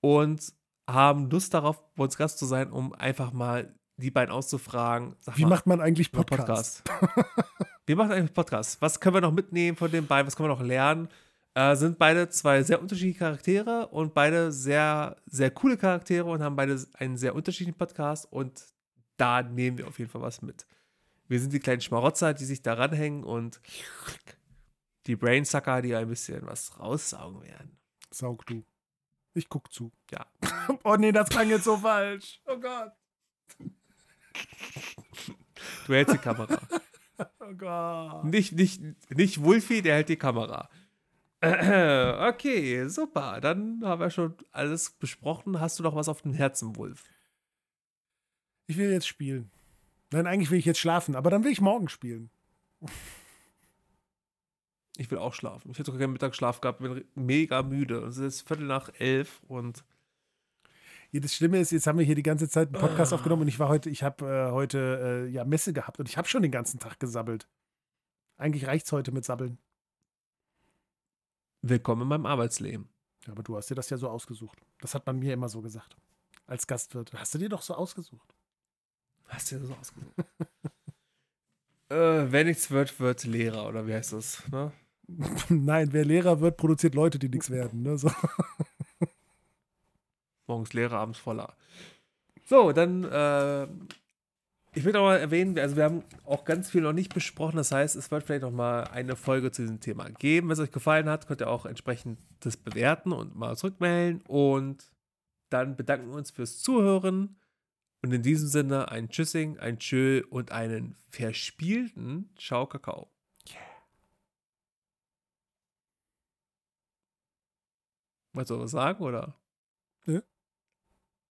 und haben Lust darauf, bei uns Gast zu sein, um einfach mal die beiden auszufragen. Wie mal, macht man eigentlich über Podcast? Wie macht eigentlich Podcast? Was können wir noch mitnehmen von den beiden? Was können wir noch lernen? Äh, sind beide zwei sehr unterschiedliche Charaktere und beide sehr, sehr coole Charaktere und haben beide einen sehr unterschiedlichen Podcast und da nehmen wir auf jeden Fall was mit. Wir sind die kleinen Schmarotzer, die sich da ranhängen und die Brainsucker, die ein bisschen was raussaugen werden. Saug du. Ich guck zu. Ja. oh nee, das klang jetzt so falsch. Oh Gott. Du hältst die Kamera. Oh Gott. Nicht, nicht, nicht Wolfi, der hält die Kamera. Okay, super. Dann haben wir schon alles besprochen. Hast du noch was auf dem Herzen, Wolf? Ich will jetzt spielen. Nein, eigentlich will ich jetzt schlafen, aber dann will ich morgen spielen. Ich will auch schlafen. Ich hätte sogar keinen Mittagsschlaf gehabt, bin mega müde. Es ist Viertel nach elf und Ja, das Schlimme ist, jetzt haben wir hier die ganze Zeit einen Podcast Ah. aufgenommen und ich war heute, ich habe äh, heute äh, ja Messe gehabt und ich habe schon den ganzen Tag gesabbelt. Eigentlich reicht's heute mit Sabbeln. willkommen in meinem Arbeitsleben. Ja, aber du hast dir das ja so ausgesucht. Das hat man mir immer so gesagt. Als Gastwirt. Hast du dir doch so ausgesucht. Hast du dir das ausgesucht? äh, wenn nichts wird, wird Lehrer, oder wie heißt das? Ne? Nein, wer Lehrer wird, produziert Leute, die nichts werden. Ne? So. Morgens Lehrer, abends voller. So, dann, äh, ich will noch mal erwähnen, also wir haben auch ganz viel noch nicht besprochen. Das heißt, es wird vielleicht noch mal eine Folge zu diesem Thema geben. Wenn es euch gefallen hat, könnt ihr auch entsprechend das bewerten und mal zurückmelden. Und dann bedanken wir uns fürs Zuhören. Und in diesem Sinne ein Tschüssing, ein Tschö und einen verspielten Ciao Kakao. Wolltest du was sagen, oder? Nö.